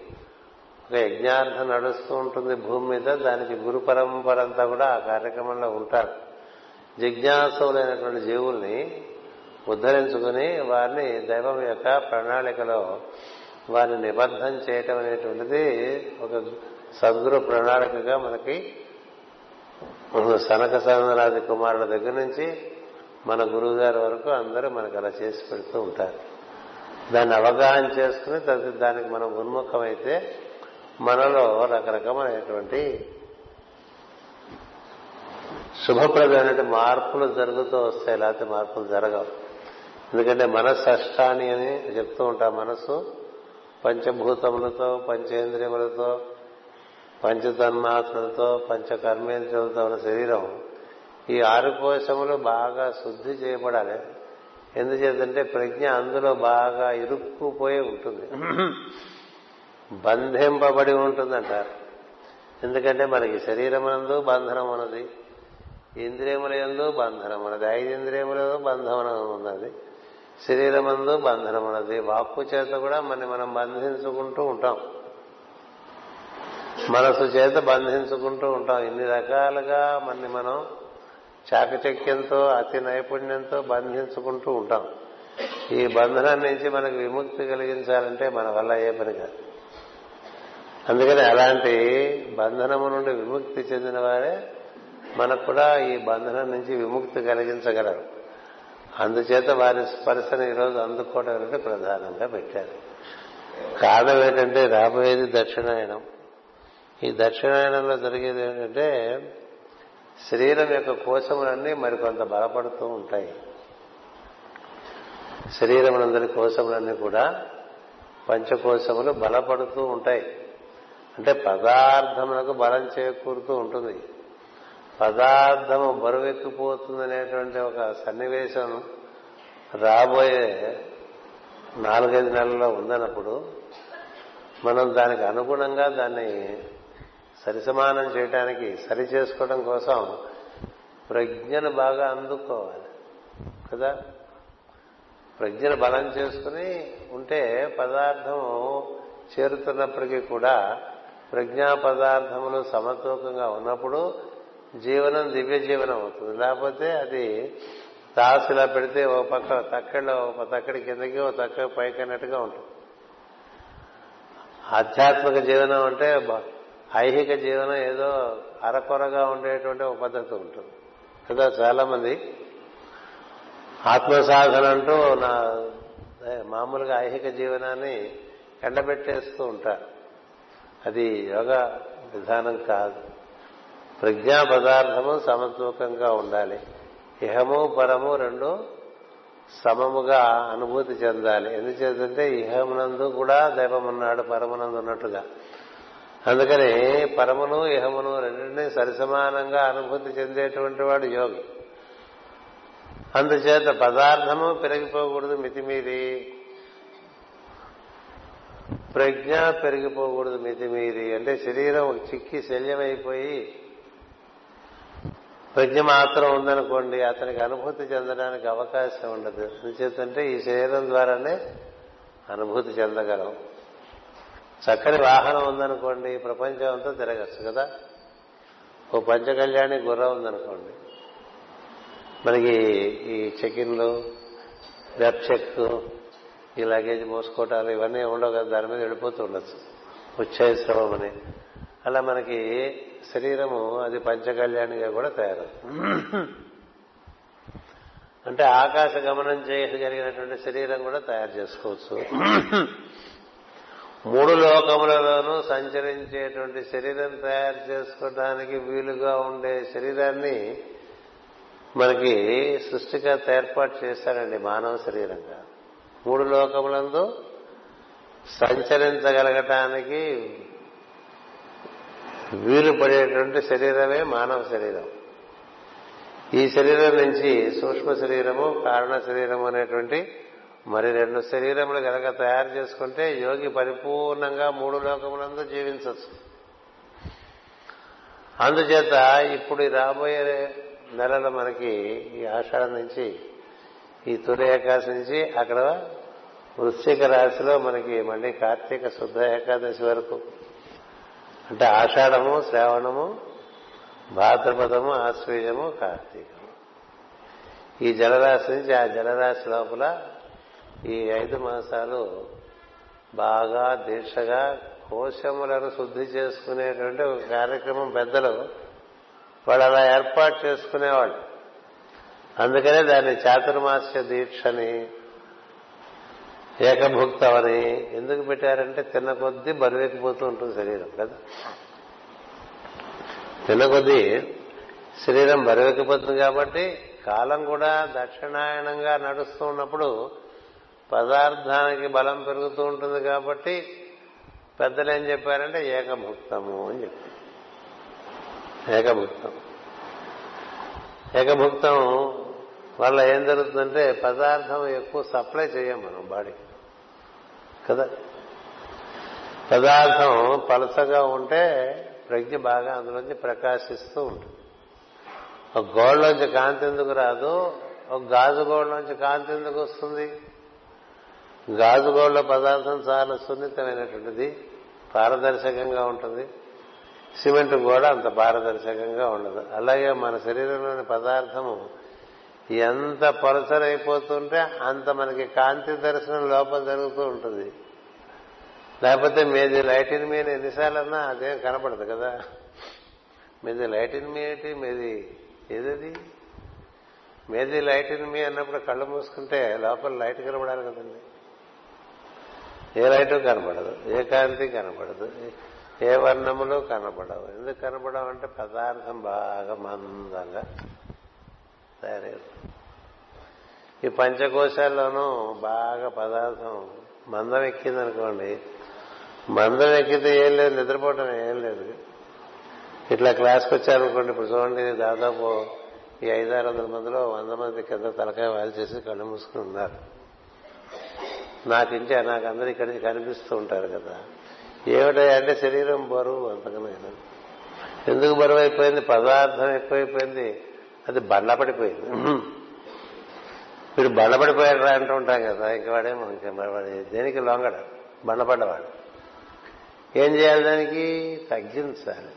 ఒక యజ్ఞార్థం నడుస్తూ ఉంటుంది భూమి మీద దానికి గురు పరంపర అంతా కూడా ఆ కార్యక్రమంలో ఉంటారు. జిజ్ఞాసులైనటువంటి జీవుల్ని ఉద్ధరించుకుని వారిని దైవం యొక్క ప్రణాళికలో వారిని నిబద్ధం చేయటం అనేటువంటిది ఒక సద్గురు ప్రణాళికగా మనకి సనక సనందనాది కుమారుల దగ్గర నుంచి మన గురువు గారి వరకు అందరూ మనకు అలా చేసి పెడుతూ ఉంటారు. దాన్ని అవగాహన చేసుకుని దానికి మనం ఉన్ముఖమైతే మనలో రకరకమైనటువంటి శుభప్రదమైన మార్పులు జరుగుతూ వస్తాయి లేకపోతే మార్పులు జరగవు. ఎందుకంటే మనస్సు అష్టాని అని చెప్తూ ఉంటాం మనస్సు. పంచభూతములతో పంచేంద్రియములతో పంచతన్మాత్రలతో పంచకర్మేంద్రియులతో ఉన్న శరీరం ఈ ఆరు కోశములు బాగా శుద్ధి చేయబడాలి. ఎందుచేతంటే ప్రజ్ఞ అందులో బాగా ఇరుక్కుపోయి ఉంటుంది. బంధింపబడి ఉంటుందంటారు. ఎందుకంటే మనకి శరీరమునందు బంధనం ఉన్నది. ఇంద్రియముల ఎందు బంధనం ఉన్నది. ఐదు ఇంద్రియముల బంధనం ఉన్నది. శరీరమందు బంధనం ఉన్నది. వాక్కు చేత కూడా మన మనం బంధించుకుంటూ ఉంటాం. మనసు చేత బంధించుకుంటూ ఉంటాం. ఇన్ని రకాలుగా మనని మనం చాకచక్యంతో అతి నైపుణ్యంతో బంధించుకుంటూ ఉంటాం. ఈ బంధనం నుంచి మనకు విముక్తి కలిగించాలంటే మన వల్ల ఏ పని కాదు. అందుకని అలాంటి బంధనము నుండి విముక్తి చెందిన వారే మనకు కూడా ఈ బంధనం నుంచి విముక్తి కలిగించగలరు. అందుచేత వారి స్పర్శను ఈరోజు అందుకోవడం అనేది ప్రధానంగా పెట్టారు. కారణం ఏంటంటే రాబోయేది దక్షిణాయనం. ఈ దక్షిణాయనంలో జరిగేది ఏంటంటే శరీరం యొక్క కోశములన్నీ మరికొంత బలపడుతూ ఉంటాయి. శరీరములందరి కోశములన్నీ కూడా పంచకోశములు బలపడుతూ ఉంటాయి. అంటే పదార్థములకు బలం చేకూరుతూ ఉంటుంది. పదార్థము బరువెక్కిపోతుంది అనేటువంటి ఒక సన్నివేశం రాబోయే నాలుగైదు నెలల్లో ఉందన్నప్పుడు మనం దానికి అనుగుణంగా దాన్ని సరిసమానం చేయడానికి సరి చేసుకోవడం కోసం ప్రజ్ఞను బాగా అందుకోవాలి. కదా? ప్రజ్ఞను బలం చేసుకుని ఉంటే పదార్థం చేరుతున్నప్పటికీ కూడా ప్రజ్ఞా పదార్థములు సమతూకంగా ఉన్నప్పుడు జీవనం దివ్య జీవనం అవుతుంది. లేకపోతే అది తాసు ఇలా పెడితే ఓ పక్క తక్కడిలో ఒక తక్కడి కిందకి ఓ తక్క పైకి అన్నట్టుగా ఉంటుంది. ఆధ్యాత్మిక జీవనం అంటే ఐహిక జీవనం ఏదో అరకొరగా ఉండేటువంటి ఒక పద్ధతి ఉంటుంది. కదా చాలా మంది ఆత్మసాధన అంటూ నా మామూలుగా ఐహిక జీవనాన్ని ఎండబెట్టేస్తూ ఉంటారు. అది యోగ విధానం కాదు. ప్రజ్ఞా పదార్థము సమతూకంగా ఉండాలి. ఇహము పరము రెండు సమముగా అనుభూతి చెందాలి. ఎందుచేతంటే ఇహమునందు కూడా దైవమున్నాడు పరమునందు ఉన్నట్టుగా. అందుకని పరమును ఇహమును రెండింటినీ సరిసమానంగా అనుభూతి చెందేటువంటి వాడు యోగి. అందుచేత పదార్థము పెరిగిపోకూడదు మితిమీరి. ప్రజ్ఞ పెరిగిపోకూడదు మితిమీరి. అంటే శరీరం చిక్కి శల్యమైపోయి ప్రజ్ఞ మాత్రం ఉందనుకోండి అతనికి అనుభూతి చెందడానికి అవకాశం ఉండదు. ఎందుచేతంటే ఈ శరీరం ద్వారానే అనుభూతి చెందగలం. చక్కని వాహనం ఉందనుకోండి ప్రపంచం అంతా తిరగచ్చు కదా? ఓ పంచకళ్యాణి గుర్రం ఉందనుకోండి. మనకి ఈ చెకిన్లు వెబ్ చెక్ ఈ లగేజ్ మోసుకోవటాలు ఇవన్నీ ఉండవు కదా దాని మీద వెళ్ళిపోతూ ఉండొచ్చు. ఉచ్చాయిశ్రమం అని అలా మనకి శరీరము అది పంచకళ్యాణిగా కూడా తయారవుతుంది. అంటే ఆకాశ గమనం చేయగలిగినటువంటి శరీరం కూడా తయారు చేసుకోవచ్చు. మూడు లోకములలోనూ సంచరించేటువంటి శరీరం తయారు చేసుకోవడానికి వీలుగా ఉండే శరీరాన్ని మనకి సృష్టికర్త ఏర్పాటు చేశారండి మానవ శరీరంగా. మూడు లోకములందు సంచరించగలగటానికి వీలు పడేటువంటి శరీరమే మానవ శరీరం. ఈ శరీరం నుంచి సూక్ష్మ శరీరము కారణ శరీరము అనేటువంటి మరి రెండు శరీరములు కనుక తయారు చేసుకుంటే యోగి పరిపూర్ణంగా మూడు లోకములందు జీవించవచ్చు అందుచేత ఇప్పుడు ఈ రాబోయే నెలలో మనకి ఈ ఆషాఢం నుంచి ఈ తొలి ఏకాదశి నుంచి అక్కడ వృశ్చిక రాశిలో మనకి మళ్ళీ కార్తీక శుద్ధ ఏకాదశి వరకు. అంటే ఆషాఢము శ్రావణము భాద్రపదము ఆశ్వీజము కార్తీకము. ఈ జలరాశి నుంచి ఆ జలరాశి లోపల ఈ ఐదు మాసాలు బాగా దీక్షగా కోశములను శుద్ధి చేసుకునేటువంటి ఒక కార్యక్రమం పెద్దలు వాళ్ళు అలా ఏర్పాటు చేసుకునేవాళ్ళు. అందుకనే దాన్ని చాతుర్మాస్య దీక్షని ఏకభుక్తమని ఎందుకు పెట్టారంటే తిన్న కొద్దీ బరువెక్కిపోతూ ఉంటుంది శరీరం కదా. తిన్న కొద్దీ శరీరం బరువెక్కిపోతుంది కాబట్టి కాలం కూడా దక్షిణాయనంగా నడుస్తూ ఉన్నప్పుడు పదార్థానికి బలం పెరుగుతూ ఉంటుంది కాబట్టి పెద్దలు ఏం చెప్పారంటే ఏకభుక్తము అని చెప్పారు. ఏకభుక్తం. ఏకభుక్తం వల్ల ఏం జరుగుతుందంటే పదార్థం ఎక్కువ సప్లై చేయం మనం బాడీకి. కదా? పదార్థం పలసగా ఉంటే ప్రజ్ఞ బాగా అందులోంచి ప్రకాశిస్తూ ఉంటుంది. ఒక గోడలోంచి కాంతి ఎందుకు రాదు? ఒక గాజు గోడలోంచి కాంతి ఎందుకు వస్తుంది? గాజు పదార్థం చాలా సున్నితమైనటువంటిది పారదర్శకంగా ఉంటుంది. సిమెంట్ కూడా అంత పారదర్శకంగా ఉండదు. అలాగే మన శరీరంలోని పదార్థము ఎంత పలసరైపోతుంటే అంత మనకి కాంతి దర్శనం లోపల జరుగుతూ ఉంటుంది. లేకపోతే మీది లైటిన్ మీద ఎన్నిసార్లన్నా అదేం కనపడదు కదా. మీది లైటిన్ మీ ఏంటి? మీది ఏదది? మీది లైటిన్ మీ అన్నప్పుడు కళ్ళు మూసుకుంటే లోపల లైట్ కనబడాలి కదండి. ఏ లైటు కనబడదు ఏ కాంతి కనపడదు ఏ వర్ణములు కనబడవు ఎందుకు కనబడవు అంటే పదార్థం బాగా మందంగా తయారవుతుంది ఈ పంచకోశాల్లోనూ బాగా పదార్థం మందం ఎక్కిందనుకోండి మందం ఎక్కితే ఏం లేదు నిద్రపోవటం ఏం లేదు. ఇట్లా క్లాస్కి వచ్చారనుకోండి ఇప్పుడు చూడండి దాదాపు ఈ ఐదారు వందల మందిలో వంద మంది కింద తలకాయ వాల్ చేసి కళ్ళు మూసుకుని ఉన్నారు. నాకు ఇంచే నాకు ఇక్కడి నుంచి కనిపిస్తూ ఉంటారు కదా. ఏమిటంటే అంటే శరీరం బరువు అంతకనైనా ఎందుకు బరువు అయిపోయింది? పదార్థం ఎక్కువైపోయింది. అది బండపడిపోయింది వీడు బండపడిపోయాడు అంటూ ఉంటాం కదా. ఇంక వాడేమో ఇంకా వాడు దేనికి లొంగడ? బండపడ్డవాడు ఏం చేయాలి దానికి? తగ్గించాలి.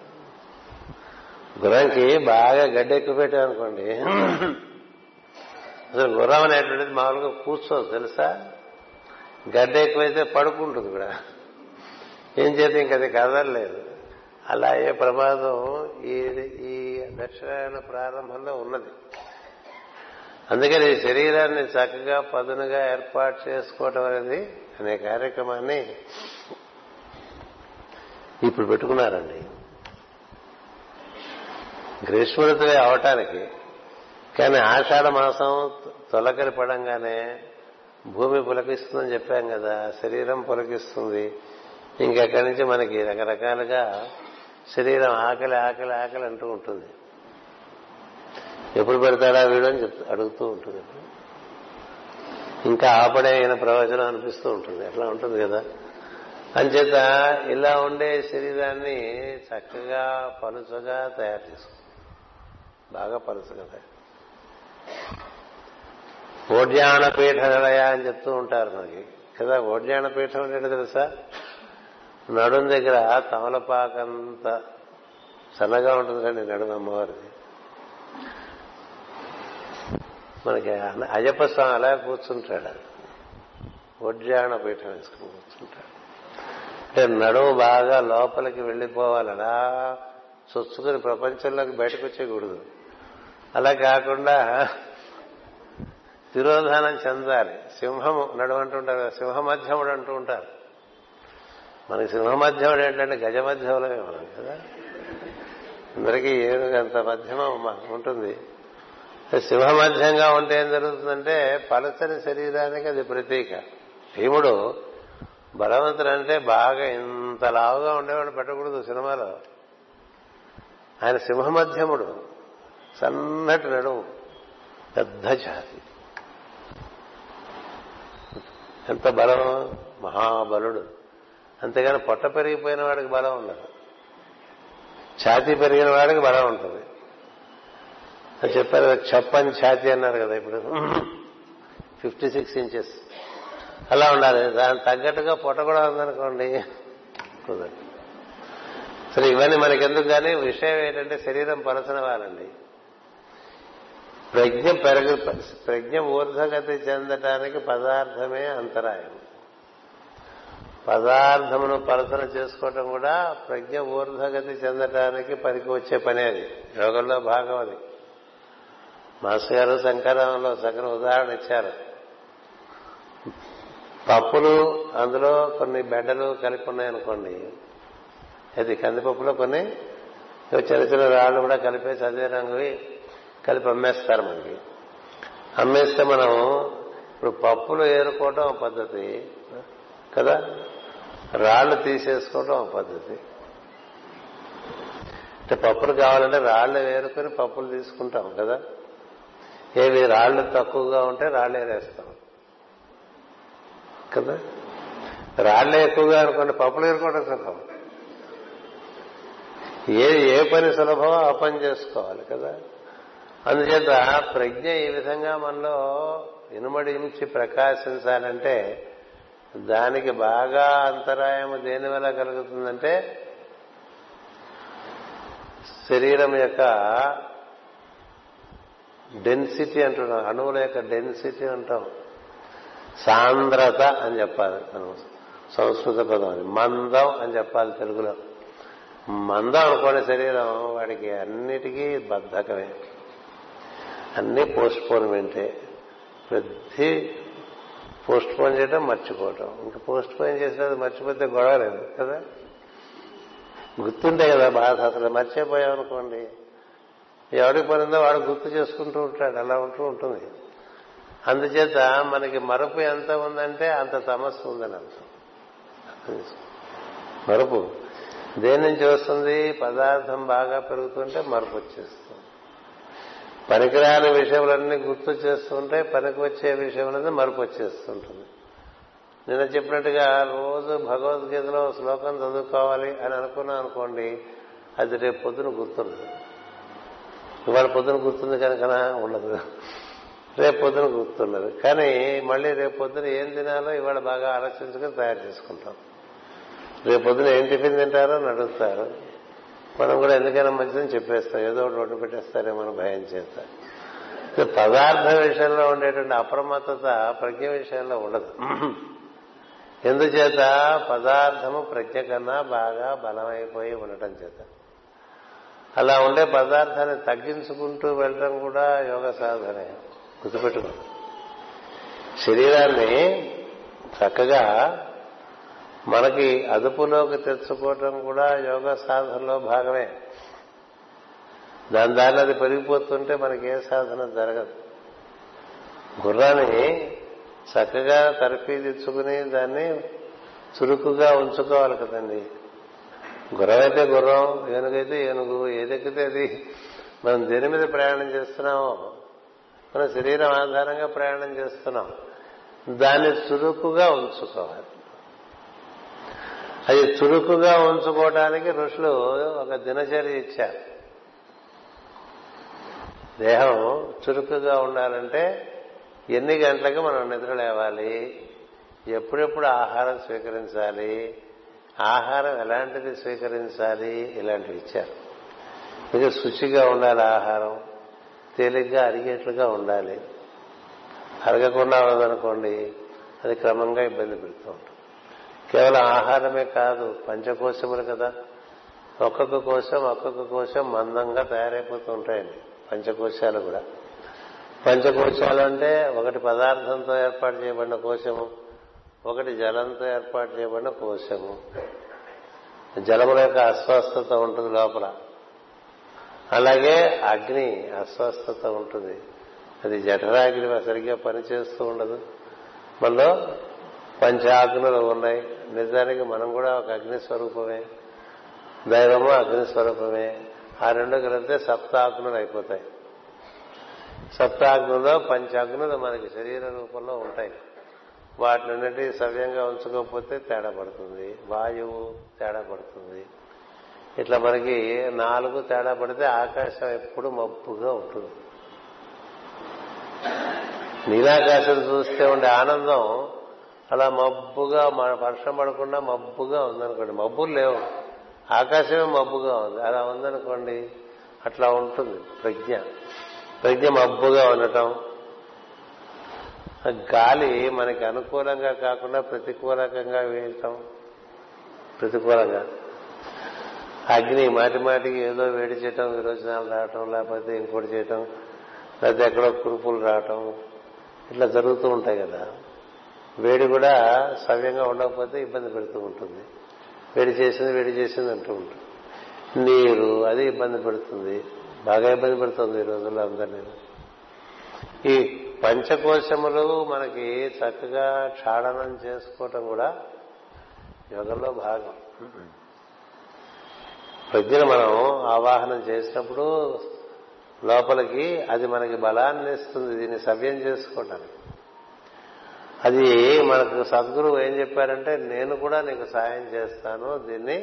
గుర్రంకి బాగా గడ్డ ఎక్కువ పెట్టామనుకోండి అసలు గుర్రం అనేటువంటిది మామూలుగా కూర్చోదు తెలుసా? గడ్డ ఎక్కువైతే పడుకుంటుంది కూడా. ఏం చేత ఇంకది కదలలేదు. అలా అయ్యే ప్రమాదం ఈ ఈ దక్షిణాయన ప్రారంభంలో ఉన్నది. అందుకని శరీరాన్ని చక్కగా పదునుగా ఏర్పాటు చేసుకోవటం అనేది అనే కార్యక్రమాన్ని ఇప్పుడు పెట్టుకున్నారండి. గ్రీష్మఋతువే అవటానికి కానీ ఆషాఢ మాసం తొలకరి పడంగానే భూమి పులకిస్తుందని చెప్పాం కదా శరీరం పులకిస్తుంది. ఇంకెక్కడి నుంచి మనకి రకరకాలుగా శరీరం ఆకలి ఆకలి ఆకలి అంటూ ఉంటుంది. ఎప్పుడు పెడతాడా వీడు అని అడుగుతూ ఉంటుంది ఇంకా ఆపడే అయిన ప్రవచనం అనిపిస్తూ ఉంటుంది. అట్లా ఉంటుంది కదా. అంచేత ఇలా ఉండే శరీరాన్ని చక్కగా పలుచగా తయారు చేస్తుంది బాగా పలుచగా తయారు ఓడ్యాణ పీఠ నిలయ అని చెప్తూ ఉంటారు మనకి. కదా ఓడ్యాణ పీఠం అంటే తెలుసా? నడుం దగ్గర తమలపాకంత సన్నగా ఉంటుంది కండి నడుము అమ్మవారిది. మనకి అయ్యప్ప స్వామి అలా కూర్చుంటాడు. వడ్జాణ పీఠం వేసుకుని కూర్చుంటాడు. అంటే నడుము బాగా లోపలికి వెళ్ళిపోవాలి. అలా చొచ్చుకుని ప్రపంచంలోకి బయటకు వచ్చేయకూడదు. అలా కాకుండా తిరోధానం చెందాలి. సింహము నడుమంటుంటారు సింహ మధ్యముడు అంటూ ఉంటారు. మనకి సింహ మధ్యముడు ఏంటంటే గజ మధ్యములమే మనం కదా? అందరికీ ఏనుగు అంత మధ్యమం ఉంటుంది. సింహ మధ్యంగా ఉంటే ఏం జరుగుతుందంటే పలచని శరీరానికి అది ప్రతీక. భీముడు బలవంతుడు అంటే బాగా ఇంత లావుగా ఉండేవాడు పెట్టకూడదు సినిమాలో. ఆయన సింహ మధ్యముడు సన్నటి నడుము పెద్ద జాతి. ఎంత బలం? మహాబలుడు. అంతేగాని పొట్ట పెరిగిపోయిన వాడికి బలం ఉండదు. ఛాతీ పెరిగిన వాడికి బలం ఉంటుంది. అది చెప్పారు చెప్పని ఛాతీ అన్నారు కదా ఇప్పుడు. Fifty six inches. అలా ఉండాలి. దానికి తగ్గట్టుగా పొట్ట కూడా ఉందనుకోండి. కుదరదు. సరే ఇవన్నీ మనకెందుకు కానీ విషయం ఏంటంటే శరీరం పరచనవాలండి ప్రజ్ఞ పెరగ ప్రజ్ఞ ఊర్ధగతి చెందటానికి పదార్థమే అంతరాయం. పదార్థమును పరసన చేసుకోవటం కూడా ప్రజ్ఞ ఊర్ధగతి చెందటానికి పనికి వచ్చే పని అది. యోగంలో భాగం అది. మాస్టర్ గారు శంకరంలో సగం ఉదాహరణ ఇచ్చారు. పప్పులు అందులో కొన్ని బెడ్డలు కలిపి ఉన్నాయనుకోండి అది కందిపప్పులో కొన్ని చిన్న చిన్న రాళ్ళు కూడా కలిపేసి అదే రంగువి కలిపి అమ్మేస్తారు మనకి. అమ్మేస్తే మనం ఇప్పుడు పప్పులు ఏరుకోవటం ఒక పద్ధతి కదా? రాళ్ళు తీసేసుకోవటం ఒక పద్ధతి. అంటే పప్పులు కావాలంటే రాళ్ళు వేరుకొని పప్పులు తీసుకుంటాం కదా? ఏవి రాళ్ళు తక్కువగా ఉంటే రాళ్ళే ఏరేస్తాం కదా? రాళ్ళే ఎక్కువగా అనుకోండి పప్పులు ఏరుకోవడం సులభం. ఏ ఏ పని సులభమో ఆ పని చేసుకోవాలి కదా? అందుచేత ప్రజ్ఞ ఈ విధంగా మనలో ఇనుమడించి ప్రకాశించాలంటే దానికి బాగా అంతరాయం దేని వల్ల కలుగుతుందంటే శరీరం యొక్క డెన్సిటీ అంటున్నాం అణువుల యొక్క డెన్సిటీ అంటాం. సాంద్రత అని చెప్పాలి మనం. సంస్కృత పదం అని మందం అని చెప్పాలి తెలుగులో. మందం అనుకోని శరీరం వాడికి అన్నిటికీ బద్ధకమే. అన్ని పోస్ట్ పోన్మెంటే ప్రతి పోస్ట్ పోన్ చేయడం మర్చిపోవటం. ఇంకా పోస్ట్ పోన్ చేసినది మర్చిపోతే గొడవ లేదు కదా? గుర్తుంటే కదా బాధ అసలు మర్చిపోయామనుకోండి ఎవరికి పనిందో వాడు గుర్తు చేసుకుంటూ ఉంటాడు అలా ఉంటూ ఉంటుంది. అందుచేత మనకి మరపు ఎంత ఉందంటే అంత సమస్య ఉందని అర్థం. మరపు దేని నుంచి వస్తుంది? పదార్థం బాగా పెరుగుతుంటే మరపు వచ్చేస్తుంది. పనికిరాని విషయములన్నీ గుర్తు చేస్తుంటే పనికి వచ్చే విషయములన్నీ మరుపు మరపు వచ్చేస్తుంటుంది. నిన్న చెప్పినట్టుగా రోజు భగవద్గీతలో శ్లోకం చదువుకోవాలి అని అనుకున్నాం అనుకోండి అది రేపు పొద్దున గుర్తుంది ఇవాళ పొద్దున గుర్తుంది కనుక ఉండదు. రేపు పొద్దున గుర్తున్నది కానీ మళ్ళీ రేపు పొద్దున ఏం తినాలో ఇవాళ బాగా ఆలోచించుకుని తయారు చేసుకుంటాం. రేపు పొద్దున ఏం టిఫిన్ తింటారో నడుస్తారు మనం కూడా ఎందుకైనా మంచిదని చెప్పేస్తాం. ఏదో ఒకటి ఒడ్డు పెట్టేస్తారేమో భయం చేస్తా. పదార్థ విషయంలో ఉండేటువంటి అప్రమత్తత ప్రజ్ఞ విషయంలో ఉండదు. ఎందుచేత పదార్థము ప్రజ్ఞ కన్నా బాగా బలమైపోయి ఉండటం చేత. అలా ఉండే పదార్థాన్ని తగ్గించుకుంటూ వెళ్ళడం కూడా యోగ సాధనే. గుర్తుపెట్టుకో. శరీరాన్ని చక్కగా మనకి అదుపులోకి తెచ్చుకోవటం కూడా యోగా సాధనలో భాగమే. దాని దారిలో అది పెరిగిపోతుంటే మనకి ఏ సాధన జరగదు. గుర్రాన్ని చక్కగా తెచ్చుకుని దాన్ని చురుకుగా ఉంచుకోవాలి కదండి. గుర్రం అయితే గుర్రం ఏనుగైతే ఏనుగు ఏదెక్కితే అది మనం దేని మీద ప్రయాణం చేస్తున్నామో మన శరీరం ఆధారంగా ప్రయాణం చేస్తున్నాం. దాన్ని చురుకుగా ఉంచుకోవాలి. అది చురుకుగా ఉంచుకోవడానికి ఋషులు ఒక దినచర్య ఇచ్చారు. దేహం చురుకుగా ఉండాలంటే ఎన్ని గంటలకు మనం నిద్ర లేవాలి? ఎప్పుడెప్పుడు ఆహారం స్వీకరించాలి? ఆహారం ఎలాంటిది స్వీకరించాలి? ఇలాంటివి ఇచ్చారు. ఇక శుచిగా ఉండాలి ఆహారం. తేలిగ్గా అరిగేట్లుగా ఉండాలి. అరగకుండా ఉన్నదనుకోండి అది క్రమంగా ఇబ్బంది పెడుతూ ఉంటుంది. కేవలం ఆహారమే కాదు పంచకోశములు కదా. ఒక్కొక్క కోశం ఒక్కొక్క కోశం మందంగా తయారైపోతూ ఉంటాయండి పంచకోశాలు కూడా. పంచకోశాలు అంటే ఒకటి పదార్థంతో ఏర్పాటు చేయబడిన కోశము ఒకటి జలంతో ఏర్పాటు చేయబడిన కోశము. జలముల యొక్క అస్వస్థత ఉంటుంది లోపల. అలాగే అగ్ని అస్వస్థత ఉంటుంది. అది జఠరాగ్ని సరిగ్గా పనిచేస్తూ ఉండదు. మనలో పంచాగ్నులు ఉన్నాయి. నిజానికి మనం కూడా ఒక అగ్ని స్వరూపమే. దైవము అగ్ని స్వరూపమే. ఆ రెండు కలిపితే సప్తాగ్నులు అయిపోతాయి. సప్తాగ్నులో పంచాగ్నులు మనకి శరీర రూపంలో ఉంటాయి. వాటినన్నిటి సవ్యంగా ఉంచుకోకపోతే తేడా పడుతుంది. వాయువు తేడా పడుతుంది. ఇట్లా మనకి నాలుగు తేడా పడితే ఆకాశం ఎప్పుడు మబ్బుగా ఉంటుంది. నీలాకాశం చూస్తే ఉండే ఆనందం అలా మబ్బుగా వర్షం పడకుండా మబ్బుగా ఉందనుకోండి. మబ్బులు లేవు. ఆకాశమే మబ్బుగా ఉంది. అలా ఉందనుకోండి అట్లా ఉంటుంది ప్రజ్ఞ. ప్రజ్ఞ మబ్బుగా ఉండటం. గాలి మనకి అనుకూలంగా కాకుండా ప్రతికూలకంగా వేయటం. ప్రతికూలంగా. అగ్ని మాటి మాటికి ఏదో వేడి చేయటం విరోచనాలు రావటం లేకపోతే ఇంకోటి చేయటం లేకపోతే ఎక్కడో కురుపులు రావటం ఇట్లా జరుగుతూ ఉంటాయి కదా. వేడి కూడా సవ్యంగా ఉండకపోతే ఇబ్బంది పెడుతూ ఉంటుంది. వేడి చేసింది వేడి చేసింది అంటూ ఉంటుంది. నీరు అది ఇబ్బంది పెడుతుంది. బాగా ఇబ్బంది పెడుతుంది ఈ రోజుల్లో అందరినీ. ఈ పంచకోశములు మనకి చక్కగా క్షాళనం చేసుకోవటం కూడా యోగంలో భాగం. ప్రజ్ఞను మనం ఆవాహనం చేసినప్పుడు లోపలికి అది మనకి బలాన్ని ఇస్తుంది. దీన్ని సవ్యం చేసుకోవటానికి. అది మనకు సద్గురువు ఏం చెప్పారంటే నేను కూడా నీకు సాయం చేస్తాను దీన్ని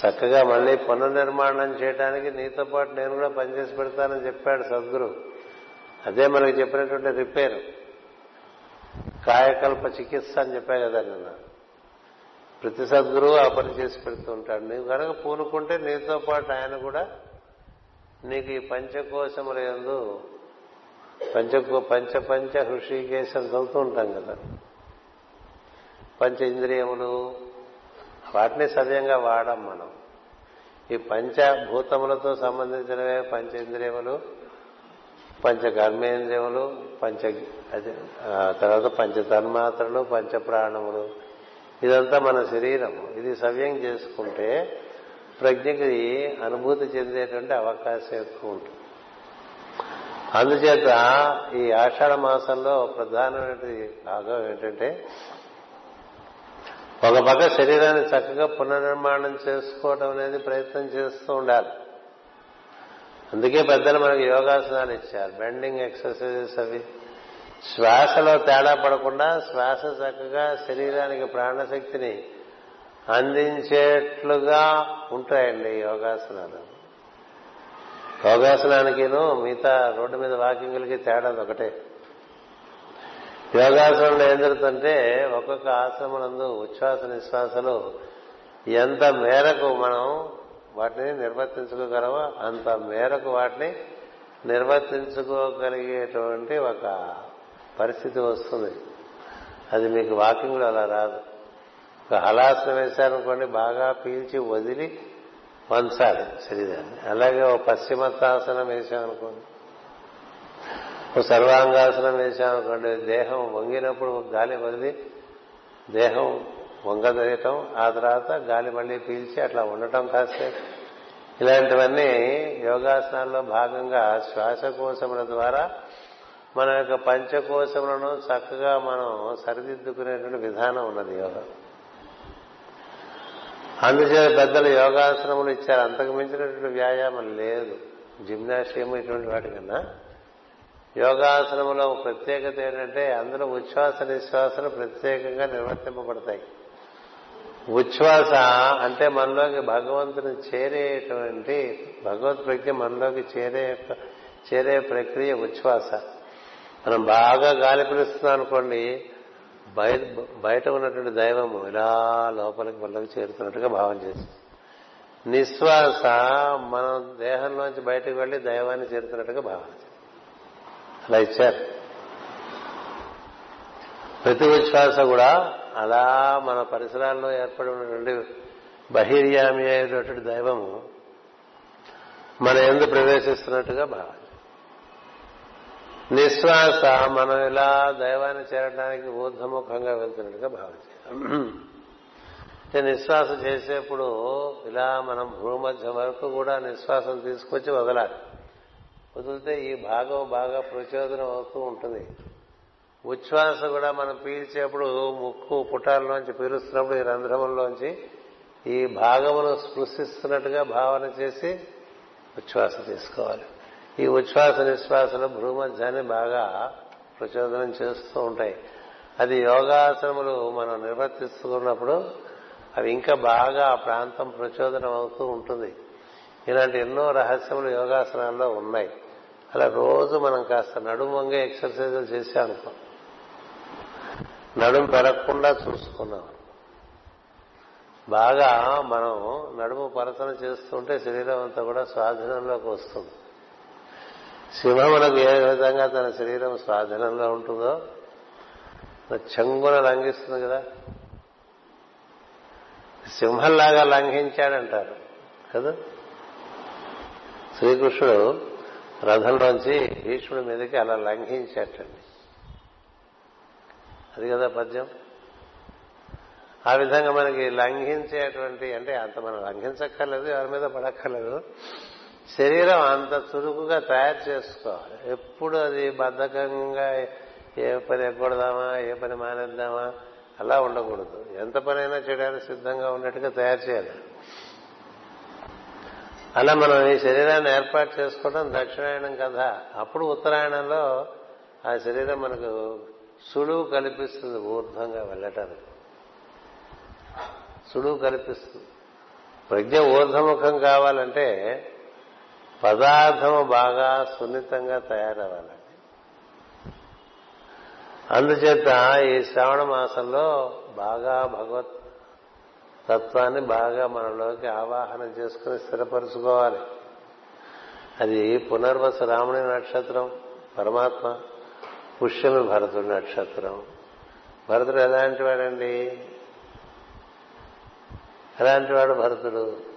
చక్కగా మళ్ళీ పునర్నిర్మాణం చేయడానికి నీతో పాటు నేను కూడా పనిచేసి పెడతానని చెప్పాడు సద్గురు అదే మనకి చెప్పినటువంటి రిపేర్ కాయకల్ప చికిత్స అని చెప్పా కదా నిన్న. ప్రతి సద్గురువు ఆ పని చేసి పెడుతూ ఉంటాడు. నీవు కనుక పూనుకుంటే నీతో పాటు ఆయన కూడా నీకు ఈ పంచకోశముల ఎందు పంచ పంచ పంచ హృషికేశం చదువుతూ ఉంటాం కదా. పంచ ఇంద్రియములు వాటిని సవ్యంగా వాడాం మనం. ఈ పంచభూతములతో సంబంధించినవే పంచ ఇంద్రియములు పంచ కర్మేంద్రియములు పంచ తర్వాత పంచ తన్మాత్రలు పంచ ప్రాణములు. ఇదంతా మన శరీరం ఇది సవ్యం చేసుకుంటే ప్రజ్ఞకి అనుభూతి చెందేటువంటి అవకాశం ఎక్కువ ఉంటుంది. అందుచేత ఈ ఆషాఢ మాసంలో ప్రధానమైన భాగం ఏంటంటే ఒక పక్క శరీరాన్ని చక్కగా పునర్నిర్మాణం చేసుకోవడం అనేది ప్రయత్నం చేస్తూ ఉండాలి. అందుకే పెద్దలు మనకి యోగాసనాలు ఇచ్చారు. బెండింగ్ ఎక్సర్సైజెస్ అవి. శ్వాసలో తేడా పడకుండా శ్వాస చక్కగా శరీరానికి ప్రాణశక్తిని అందించేట్లుగా ఉంటాయండి యోగాసనాలు. యోగాసనానికిను మిగతా రోడ్డు మీద వాకింగ్లకి తేడా ఒకటే. యోగాసనంలో ఏం జరుగుతుంటే ఒక్కొక్క ఆశ్రమనందు ఉచ్ఛ్వాస నిశ్వాసలు ఎంత మేరకు మనం వాటిని నిర్వర్తించుకోగలమో అంత మేరకు వాటిని నిర్వర్తించుకోగలిగేటువంటి ఒక పరిస్థితి వస్తుంది. అది మీకు వాకింగ్లో అలా రాదు. ఒక హలాసనం వేశారనుకోండి బాగా పీల్చి వదిలి వంచాలి శరీరాన్ని. అలాగే ఓ పశ్చిమత్తాసనం వేసామనుకోండి ఓ సర్వాంగాసనం వేసామనుకోండి దేహం వంగినప్పుడు గాలి వదిలి దేహం వంగదీయటం ఆ తర్వాత గాలి మళ్ళీ పీల్చి అట్లా ఉండటం కాసేపు. ఇలాంటివన్నీ యోగాసనాల్లో భాగంగా శ్వాసకోశముల ద్వారా మన యొక్క పంచకోశములను చక్కగా మనం సరిదిద్దుకునేటువంటి విధానం ఉన్నది యోగా. అందుచేత పెద్దలు యోగాసనములు ఇచ్చారు. అంతకు మించినటువంటి వ్యాయామం లేదు. జిమ్నాషియం ఇటువంటి వాటికన్నా యోగాసనములో ప్రత్యేకత ఏంటంటే అందులో ఉచ్ఛ్వాస నిశ్వాసలు ప్రత్యేకంగా నిర్వర్తింపబడతాయి. ఉచ్ఛ్వాస అంటే మనలోకి భగవంతుని చేరేటువంటి భగవత్ ప్రజ్ఞ మనలోకి చేరే చేరే ప్రక్రియ ఉచ్ఛ్వాస. మనం బాగా గాలి పిలుస్తున్నాం అనుకోండి బయట బయట ఉన్నటువంటి దైవము ఇలా లోపలికి మనలోకి చేరుతున్నట్టుగా భావం చేస్తుంది. నిశ్వాస మనం దేహంలోంచి బయటకు వెళ్ళి దైవాన్ని చేరుతున్నట్టుగా భావన అలా ఇచ్చారు. ప్రతి ఉచ్ఛ్వాస కూడా అలా మన పరిసరాల్లో ఏర్పడి ఉన్నటువంటి బహిర్యామి అయినటువంటి దైవము మన ఎందు ప్రవేశిస్తున్నట్టుగా భావన నిశ్వాస మనం ఇలా దైవాన్ని చేరడానికి ఊర్ధముఖంగా వెళ్తున్నట్టుగా భావించాం. నిశ్వాస చేసేప్పుడు ఇలా మనం భూమధ్య వరకు కూడా నిశ్వాసం తీసుకొచ్చి వదలాలి. వదిలితే ఈ భాగం బాగా ప్రచోదనం అవుతూ ఉంటుంది. ఉచ్ఛ్వాస కూడా మనం పీల్చేప్పుడు ముక్కు పుటాల్లోంచి పీలుస్తున్నప్పుడు ఈ రంధ్రముల్లోంచి ఈ భాగమును స్పృశిస్తున్నట్టుగా భావన చేసి ఉచ్ఛ్వాస తీసుకోవాలి ఈ ఉచ్ఛ్వాస నిశ్వాసలు భూమధ్యాన్ని బాగా ప్రచోదనం చేస్తూ ఉంటాయి. అది యోగాసనములు మనం నిర్వర్తిస్తున్నప్పుడు అవి ఇంకా బాగా ఆ ప్రాంతం ప్రచోదనం అవుతూ ఉంటుంది. ఇలాంటి ఎన్నో రహస్యములు యోగాసనాల్లో ఉన్నాయి. అలా రోజు మనం కాస్త నడుము వంగే ఎక్సర్సైజులు చేసామనుకో నడుము పెరగకుండా చూసుకున్నాం. బాగా మనం నడుము పరచన చేస్తుంటే శరీరం అంతా కూడా స్వాధీనంలోకి వస్తుంది. సింహమునకు ఏ విధంగా తన శరీరం స్వాధీనంలో ఉంటుందో చెంగున లంఘిస్తుంది కదా. సింహంలాగా లంఘించాడంటారు కదా. శ్రీకృష్ణుడు రథంలోంచి భీష్ముడి మీదకి అలా లంఘించేటండి. అది కదా పద్యం. ఆ విధంగా మనకి లంఘించేటువంటి అంటే అంత మనం లంఘించక్కర్లేదు ఎవరి మీద పడక్కర్లేదు. శరీరం అంత చురుకుగా తయారు చేసుకోవాలి. ఎప్పుడు అది బద్ధకంగా ఏ పని ఎగ్గొడదామా ఏ పని మానేద్దామా అలా ఉండకూడదు. ఎంత పనైనా చేయడానికి సిద్ధంగా ఉన్నట్టుగా తయారు చేయాలి. అలా మనం ఈ శరీరాన్ని ఏర్పాటు చేసుకోవడం దక్షిణాయనం కదా అప్పుడు ఉత్తరాయణంలో ఆ శరీరం మనకు సులువు కల్పిస్తుంది ఊర్ధ్వంగా వెళ్ళటానికి. సులువు కల్పిస్తుంది. ప్రజ్ఞ ఊర్ధముఖం కావాలంటే పదార్థము బాగా సున్నితంగా తయారవ్వాలి. అందుచేత ఈ శ్రావణ మాసంలో బాగా భగవత్ తత్వాన్ని బాగా మనలోకి ఆవాహన చేసుకుని స్థిరపరుచుకోవాలి. అది పునర్వస రాముని నక్షత్రం పరమాత్మ పుష్యమి భరతుడి నక్షత్రం. భరతుడు ఎలాంటి వాడండి ఎలాంటి వాడు భరతుడు?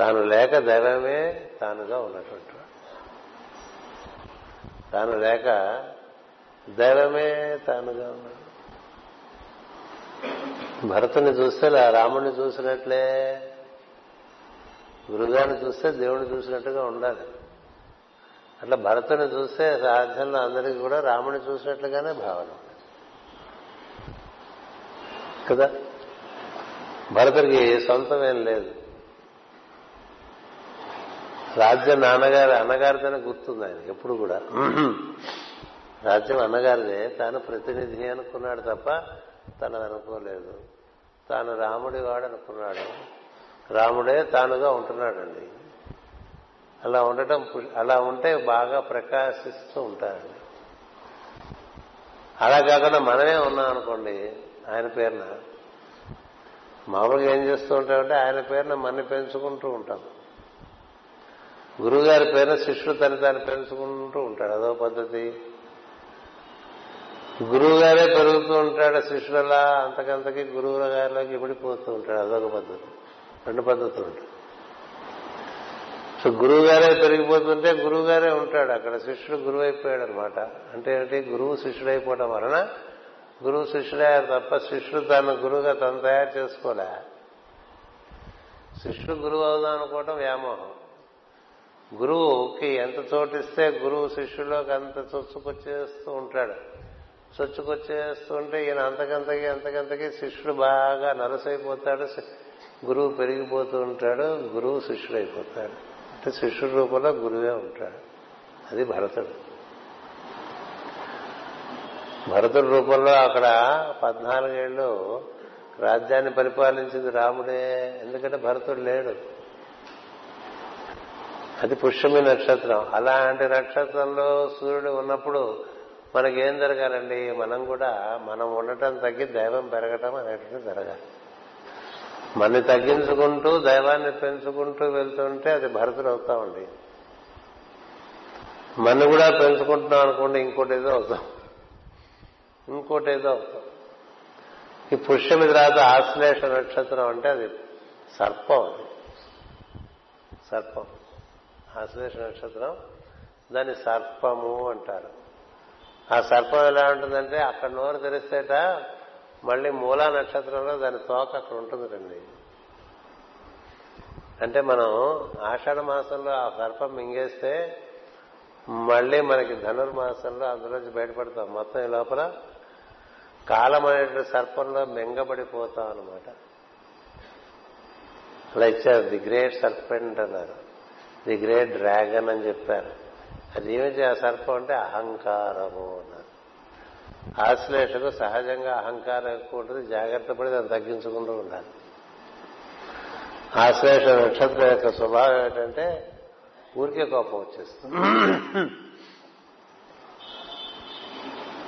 తాను లేక దైవమే తానుగా ఉన్నటువంటి తాను లేక దైవమే తానుగా ఉన్నాడు భరతుని చూస్తే రాముడిని చూసినట్లే గురుగారిని చూస్తే దేవుడిని చూసినట్టుగా ఉండాలి. అట్లా భరతుని చూస్తే సాధ్యంలో అందరికీ కూడా రాముని చూసినట్లుగానే భావన కదా? భరతుడికి సొంతమేం లేదు. రాజ్యం నాన్నగారు అన్నగారితోనే గుర్తుంది ఆయన ఎప్పుడు కూడా. రాజ్యం అన్నగారిదే తాను ప్రతినిధి అనుకున్నాడు తప్ప తనది అనుకోలేదు. తాను రాముడి వాడు అనుకున్నాడు. రాముడే తానుగా ఉంటున్నాడండి. అలా ఉండటం అలా ఉంటే బాగా ప్రకాశిస్తూ ఉంటారండి అలా కాకుండా మనమే ఉన్నాం అనుకోండి ఆయన పేరున. మామూలుగా ఏం చేస్తూ ఉంటామంటే ఆయన పేరున మన పెంచుకుంటూ ఉంటాం. గురువుగారి పేరు శిష్యుడు తన తాను పెంచుకుంటూ ఉంటాడు. అదో పద్ధతి. గురువు గారే పెరుగుతూ ఉంటాడు. శిష్యులలా అంతకంతకి గురువుల గారిలోకి ఇమిడిపోతూ ఉంటాడు. అదొక పద్ధతి. రెండు పద్ధతులు ఉంటాయి. సో గురువు గారే పెరిగిపోతుంటే గురువు గారే ఉంటాడు. అక్కడ శిష్యుడు గురువు అయిపోయాడు అనమాట అంటే ఏంటి? గురువు శిష్యుడు అయిపోవడం వలన గురువు శిష్యుడయ్యారు తప్ప శిష్యుడు తన గురువుగా తను తయారు చేసుకోలే. శిష్యుడు గురువు అవుదాం అనుకోవటం వ్యామోహం. గురువుకి ఎంత చోటిస్తే గురువు శిష్యులోకి అంత చొచ్చుకొచ్చేస్తూ ఉంటాడు. చొచ్చుకొచ్చేస్తూ ఉంటే ఈయన అంతకంతకి అంతకంతకి శిష్యుడు బాగా నరసైపోతాడు గురువు పెరిగిపోతూ ఉంటాడు గురువు శిష్యుడైపోతాడు. అంటే శిష్యుడి రూపంలో గురువే ఉంటాడు. అది భరతుడు. భరతుడి రూపంలో అక్కడ పద్నాలుగేళ్ళు రాజ్యాన్ని పరిపాలించింది రాముడే. ఎందుకంటే భరతుడు లేడు. అది పుష్యమి నక్షత్రం. అలాంటి నక్షత్రంలో సూర్యుడు ఉన్నప్పుడు మనకేం జరగాలండి? మనం కూడా మనం ఉండటం తగ్గి దైవం పెరగటం అనేటువంటి జరగాలి. మనని తగ్గించుకుంటూ దైవాన్ని పెంచుకుంటూ వెళ్తుంటే అది భరతులు అవుతామండి మన కూడా పెంచుకుంటున్నాం అనుకోండి ఇంకోటి ఏదో అవుతాం. ఇంకోటి ఏదో అవుతాం. ఈ పుష్యమి తర్వాత ఆశ్లేష నక్షత్రం అంటే అది సర్పం అది. సర్పం. ఆశ్లేష నక్షత్రం. దాన్ని సర్పము అంటారు. ఆ సర్పం ఎలా ఉంటుందంటే అక్కడ నోరు తెరిస్తేట మళ్ళీ మూలా నక్షత్రంలో దాని తోక అక్కడ ఉంటుంది రండి అంటే మనం ఆషాఢ మాసంలో ఆ సర్పం మింగేస్తే మళ్ళీ మనకి ధనుర్మాసంలో అందులోంచి బయటపడతాం. మొత్తం ఈ లోపల కాలం అనేటువంటి సర్పంలో మెంగబడిపోతాం అనమాట అలా ఇచ్చారు ది గ్రేట్ సర్పెంట్ అన్నారు. ది గ్రేట్ డ్రాగన్ అని చెప్పారు. అది ఏమిటి ఆ సర్పం అంటే అహంకారము అన్నారు. ఆశ్లేషకు సహజంగా అహంకారం ఎక్కువ ఉంటుంది జాగ్రత్త పడి దాన్ని తగ్గించుకుంటూ ఉండాలి. ఆశ్లేష నక్షత్రం యొక్క స్వభావం ఏంటంటే ఊరికే కోపం వచ్చేస్తుంది.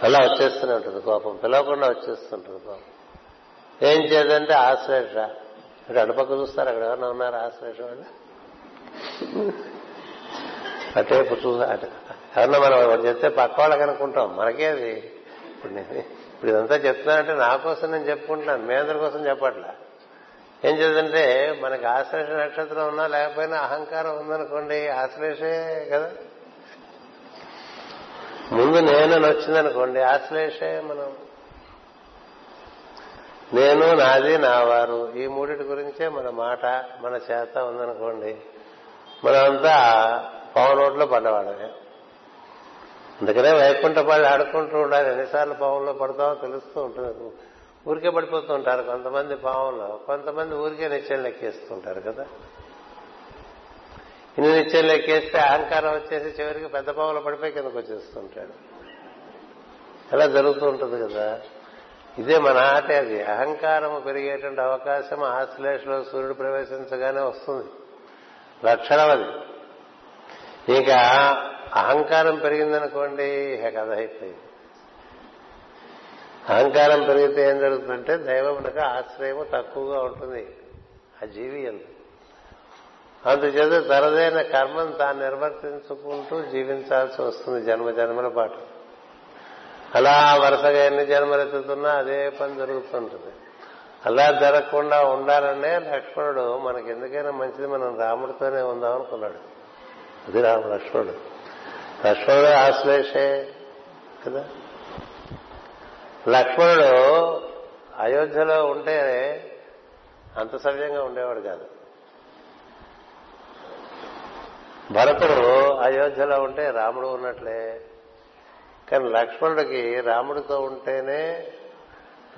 అలా వచ్చేస్తూనే ఉంటుంది కోపం పిలవకుండా వచ్చేస్తుంటుంది కోపం. ఏం చేద్దంటే ఆశ్లేష ఇక్కడ అటుపక్క చూస్తారు అక్కడ ఎవరైనా ఉన్నారు ఆశ్లేష వాళ్ళు? అటేపు చూసా అటు ఎవరన్నా మనం ఒకటి చెప్తే పక్క వాళ్ళకి అనుకుంటాం. మనకేది ఇప్పుడు నేను ఇప్పుడు ఇదంతా చెప్తున్నానంటే నా కోసం నేను చెప్పుకుంటున్నాను మీ అందరి కోసం చెప్పట్లా. ఏం చేద్దంటే మనకి ఆశ్లేష నక్షత్రం ఉన్నా లేకపోయినా అహంకారం ఉందనుకోండి ఆశ్లేషే కదా. ముందు నేను వచ్చిందనుకోండి ఆశ్లేషే మనం. నేను నాది నా వారు. ఈ మూడిటి గురించే మన మాట మన చేత ఉందనుకోండి మనమంతా పవన్ నోట్లో పడ్డవాడమే. అందుకనే వైకుంఠ ఆడుకుంటూ ఉండాలి. ఎన్నిసార్లు పావుల్లో పడతామో తెలుస్తూ ఉంటుంది. ఊరికే పడిపోతూ ఉంటారు కొంతమంది పావుల్లో. కొంతమంది ఊరికే నిత్యం లెక్కేస్తుంటారు కదా. ఇన్ని నిత్యం లెక్కేస్తే అహంకారం వచ్చేసి చివరికి పెద్ద పావులు పడిపోయి కిందకు వచ్చేస్తుంటాడు అలా జరుగుతూ ఉంటుంది కదా. ఇదే మన ఆట అది. అహంకారం పెరిగేటువంటి అవకాశం ఆశ్లేషలో సూర్యుడు ప్రవేశించగానే వస్తుంది. లక్షణం అది. ఇక అహంకారం పెరిగిందనుకోండి ఇక కథ అయిపోయింది. అహంకారం పెరిగితే ఏం జరుగుతుందంటే దైవమునకు ఆశ్రయము తక్కువగా ఉంటుంది ఆ జీవి ఎందు అందుచేత తనదైన కర్మను తాను నిర్వర్తించుకుంటూ జీవించాల్సి వస్తుంది జన్మ జన్మల పాటు. అలా వరుసగా ఎన్ని జన్మలు ఎత్తుతున్నా అదే పని జరుగుతుంటుంది. అలా జరగకుండా ఉండాలనే లక్ష్మణుడు మనకి ఎందుకైనా మంచిది మనం రాముడితోనే ఉందాం అనుకున్నాడు. అది రాము లక్ష్మణుడు. లక్ష్మణుడు ఆశ్లేషే కదా? లక్ష్మణుడు అయోధ్యలో ఉంటే అంత సవ్యంగా ఉండేవాడు కాదు. భరతుడు అయోధ్యలో ఉంటే రాముడు ఉన్నట్లే. కానీ లక్ష్మణుడికి రాముడితో ఉంటేనే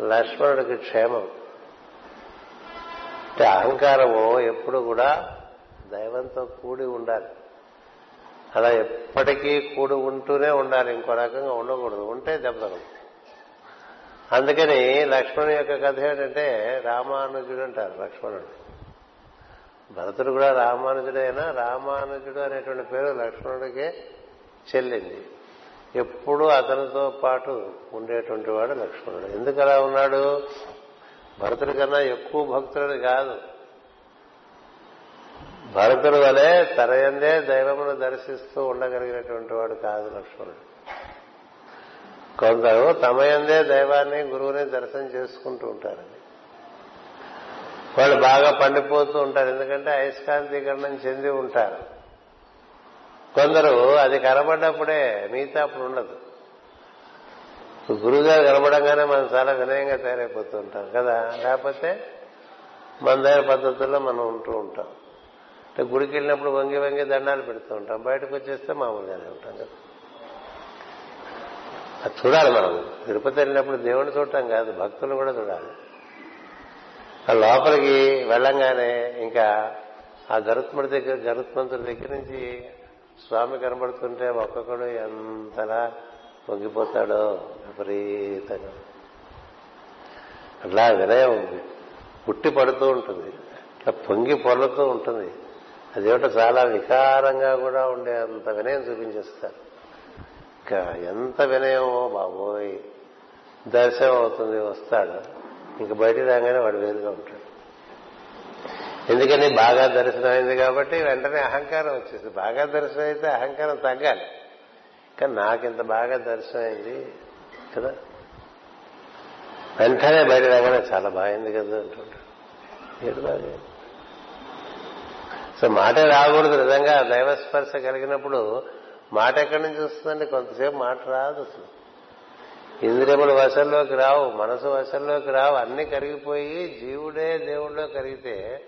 లక్ష్మణుడికి క్షేమం. అంటే అహంకారము ఎప్పుడు కూడా దైవంతో కూడి ఉండాలి. అలా ఎప్పటికీ కూడి ఉంటూనే ఉండాలి. ఇంకో రకంగా ఉండకూడదు. ఉంటే దెబ్బతగదు అందుకని లక్ష్మణుని యొక్క కథ ఏంటంటే రామానుజుడు అంటారు లక్ష్మణుడు. భరతుడు కూడా రామానుజుడైనా రామానుజుడు అనేటువంటి పేరు లక్ష్మణుడికే చెల్లింది. ఎప్పుడూ అతనితో పాటు ఉండేటువంటి వాడు లక్ష్మణుడు. ఎందుకు అలా ఉన్నాడు? భరతుడి కన్నా ఎక్కువ భక్తులని కాదు. భరతుడు వలె తరయందే దైవమును దర్శిస్తూ ఉండగలిగినటువంటి వాడు కాదు లక్ష్మణుడు. కొందరు తమయందే దైవాన్ని గురువుని దర్శనం చేసుకుంటూ ఉంటారు. వాళ్ళు బాగా పండిపోతూ ఉంటారు ఎందుకంటే అయస్కాంతీకరణం చెంది ఉంటారు. కొందరు అది కనబడ్డప్పుడే మిగతా అప్పుడు ఉండదు. గురువుగారు కనబడంగానే మనం చాలా వినయంగా తయారైపోతూ ఉంటాం కదా? లేకపోతే మన దగ్గర పద్ధతుల్లో మనం ఉంటూ ఉంటాం. అంటే గుడికి వెళ్ళినప్పుడు వంగి వంగి దండాలు పెడుతూ ఉంటాం బయటకు వచ్చేస్తే మామూలుగానే ఉంటాం కదా? అది చూడాలి మనం. తిరుపతి వెళ్ళినప్పుడు దేవుని చూడటం కాదు భక్తులు కూడా చూడాలి. ఆ లోపలికి వెళ్ళంగానే ఇంకా ఆ గరుత్ముడి దగ్గర గరుత్మంతుడి దగ్గర నుంచి స్వామి కనబడుతుంటే ఒక్కొక్కడు ఎంతలా పొంగిపోతాడో విపరీతంగా. అట్లా వినయం పుట్టి పడుతూ ఉంటుంది. అట్లా పొంగి పొర్లుతూ ఉంటుంది. అదేమిటో చాలా వికారంగా కూడా ఉండే అంత వినయం చూపించేస్తారు. ఇంకా ఎంత వినయమో బాబోయ్. దర్శనం అవుతుంది వస్తాడు. ఇంక బయటికి రాగానే వాడు వేరుగా ఉంటాడు. ఎందుకని? బాగా దర్శనం అయింది కాబట్టి వెంటనే అహంకారం వచ్చేసి బాగా దర్శనం అయితే అహంకారం తగ్గాలి. కానీ నాకింత బాగా దర్శనం అయింది కదా? వెంటనే బయట రాగానే చాలా బాగుంది కదా అంటుంటాడు. ఏడు బాగా సో మాట రాకూడదు నిజంగా దైవస్పర్శ కలిగినప్పుడు మాట ఎక్కడి నుంచి వస్తుందండి? కొంతసేపు మాట రాదు అసలు. ఇంద్రియములు వశంలోకి రావు మనసు వశంలోకి రావు అన్ని కరిగిపోయి జీవుడే దేవుడిలో కరిగితే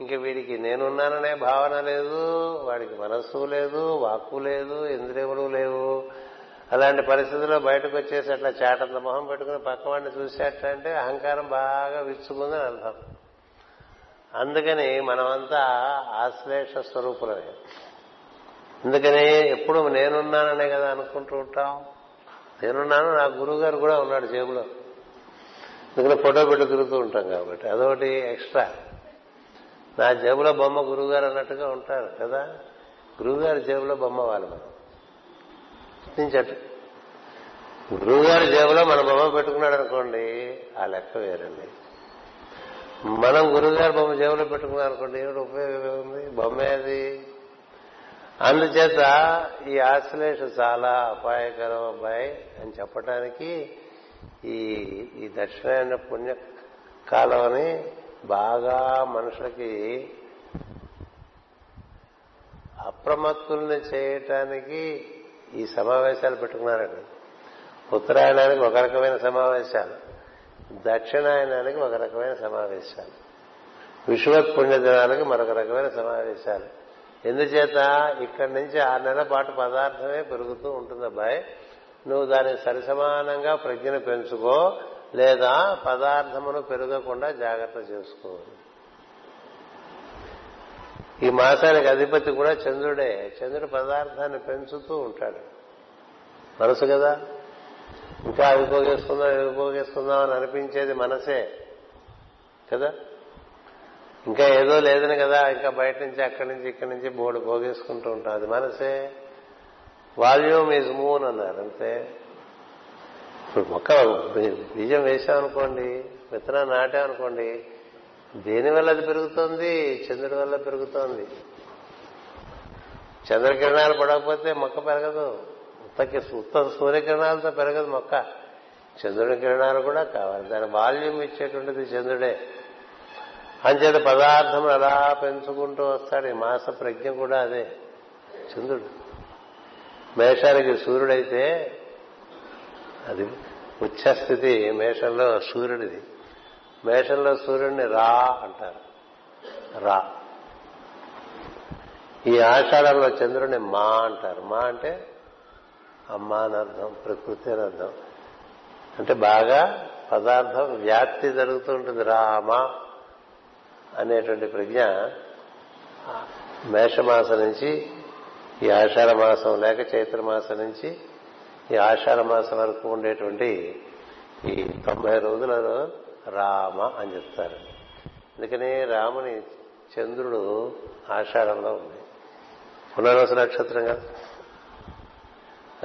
ఇంక వీడికి నేనున్నాననే భావన లేదు వాడికి మనస్సు లేదు వాక్కు లేదు ఇంద్రియములు లేవు. అలాంటి పరిస్థితుల్లో బయటకు వచ్చేసి అట్లా చాటంత మొహం పెట్టుకుని పక్కవాడిని చూసేటంటే అహంకారం బాగా విచ్చుకుందని అర్థం. అందుకని మనమంతా ఆశ్లేష స్వరూపులమే. అందుకని ఎప్పుడు నేనున్నాననే కదా అనుకుంటూ ఉంటాం. నేనున్నాను నా గురువు గారు కూడా ఉన్నాడు జేబులో. ఎందుకంటే ఫోటో పెట్టి తిరుగుతూ ఉంటాం కాబట్టి అదొకటి ఎక్స్ట్రా. నా జేబులో బొమ్మ గురువుగారు అన్నట్టుగా ఉంటారు కదా? గురువుగారి జేబులో బొమ్మ వాళ్ళు మనం గుర్తించట్టు గురువుగారి జేబులో మన బొమ్మ పెట్టుకున్నాడు అనుకోండి ఆ లెక్క వేరండి. మనం గురువుగారి బొమ్మ జేబులో పెట్టుకున్నాం అనుకోండి ఏమిటి ఉపయోగం ఉంది బొమ్మ ఏది? అందుచేత ఈ ఆశ్లేష చాలా అపాయకరం అబ్బాయి అని చెప్పటానికి ఈ ఈ దక్షిణాయన పుణ్య కాలం అని బాగా మనుషులకి అప్రమత్తుల్ని చేయటానికి ఈ సమావేశాలు పెట్టుకున్నారండి. ఉత్తరాయణానికి ఒక రకమైన సమావేశాలు దక్షిణాయనానికి ఒక రకమైన సమావేశాలు విశ్వత్ పుణ్యదినానికి మరొక రకమైన సమావేశాలు. ఎందుచేత ఇక్కడి నుంచి ఆరు నెలల పాటు పదార్థమే పెరుగుతూ ఉంటుంది అబ్బాయి. నువ్వు దానికి సరిసమానంగా ప్రజ్ఞను పెంచుకో లేదా పదార్థమును పెరగకుండా జాగ్రత్త చేసుకోవాలి. ఈ మాసానికి అధిపతి కూడా చంద్రుడే. చంద్రుడు పదార్థాన్ని పెంచుతూ ఉంటాడు. మనసు కదా? ఇంకా అవి పోగేసుకుందాం ఇవి పోగేసుకుందాం అని అనిపించేది మనసే కదా? ఇంకా ఏదో లేదని కదా? ఇంకా బయట నుంచి అక్కడి నుంచి ఇక్కడి నుంచి బోర్డు పోగేసుకుంటూ ఉంటాం. అది మనసే. వాల్యూమ్ ఈజ్ మూన్ అన్నారు అంతే? ఇప్పుడు మొక్క బీజం వేసామనుకోండి విత్తనం నాటామనుకోండి దేని వల్ల అది పెరుగుతోంది? చంద్రుడి వల్ల పెరుగుతోంది. చంద్రకిరణాలు పడకపోతే మొక్క పెరగదు. ఉత్తకి ఉత్త సూర్యకిరణాలతో పెరగదు మొక్క. చంద్రుడి కిరణాలు కూడా కావాలి. దాని వాల్యూమ్ ఇచ్చేటువంటిది చంద్రుడే. అంచేత పదార్థం అలా పెంచుకుంటూ వస్తాడు. ఈ మాస ప్రజ్ఞ కూడా అదే. చంద్రుడు. మేషానికి సూర్యుడైతే అది ఉచ్చస్థితి మేషంలో సూర్యుడిది. మేషంలో సూర్యుడిని రా అంటారు. రా. ఈ ఆషాఢంలో చంద్రుడిని మా అంటారు. మా అంటే అమ్మ అని అర్థం ప్రకృతి అని అర్థం. అంటే బాగా పదార్థం వ్యాప్తి జరుగుతూ ఉంటుంది. రామ అనేటువంటి ప్రజ్ఞ మేషమాసం నుంచి ఈ ఆషాఢ మాసం లేక చైత్రమాసం నుంచి ఈ ఆషాఢ మాసం వరకు ఉండేటువంటి ఈ తొంభై రోజులలో రామ అని చెప్తారు. అందుకని రాముని చంద్రుడు ఆషాఢంలో ఉంది. పునర్వస నక్షత్రం కదా.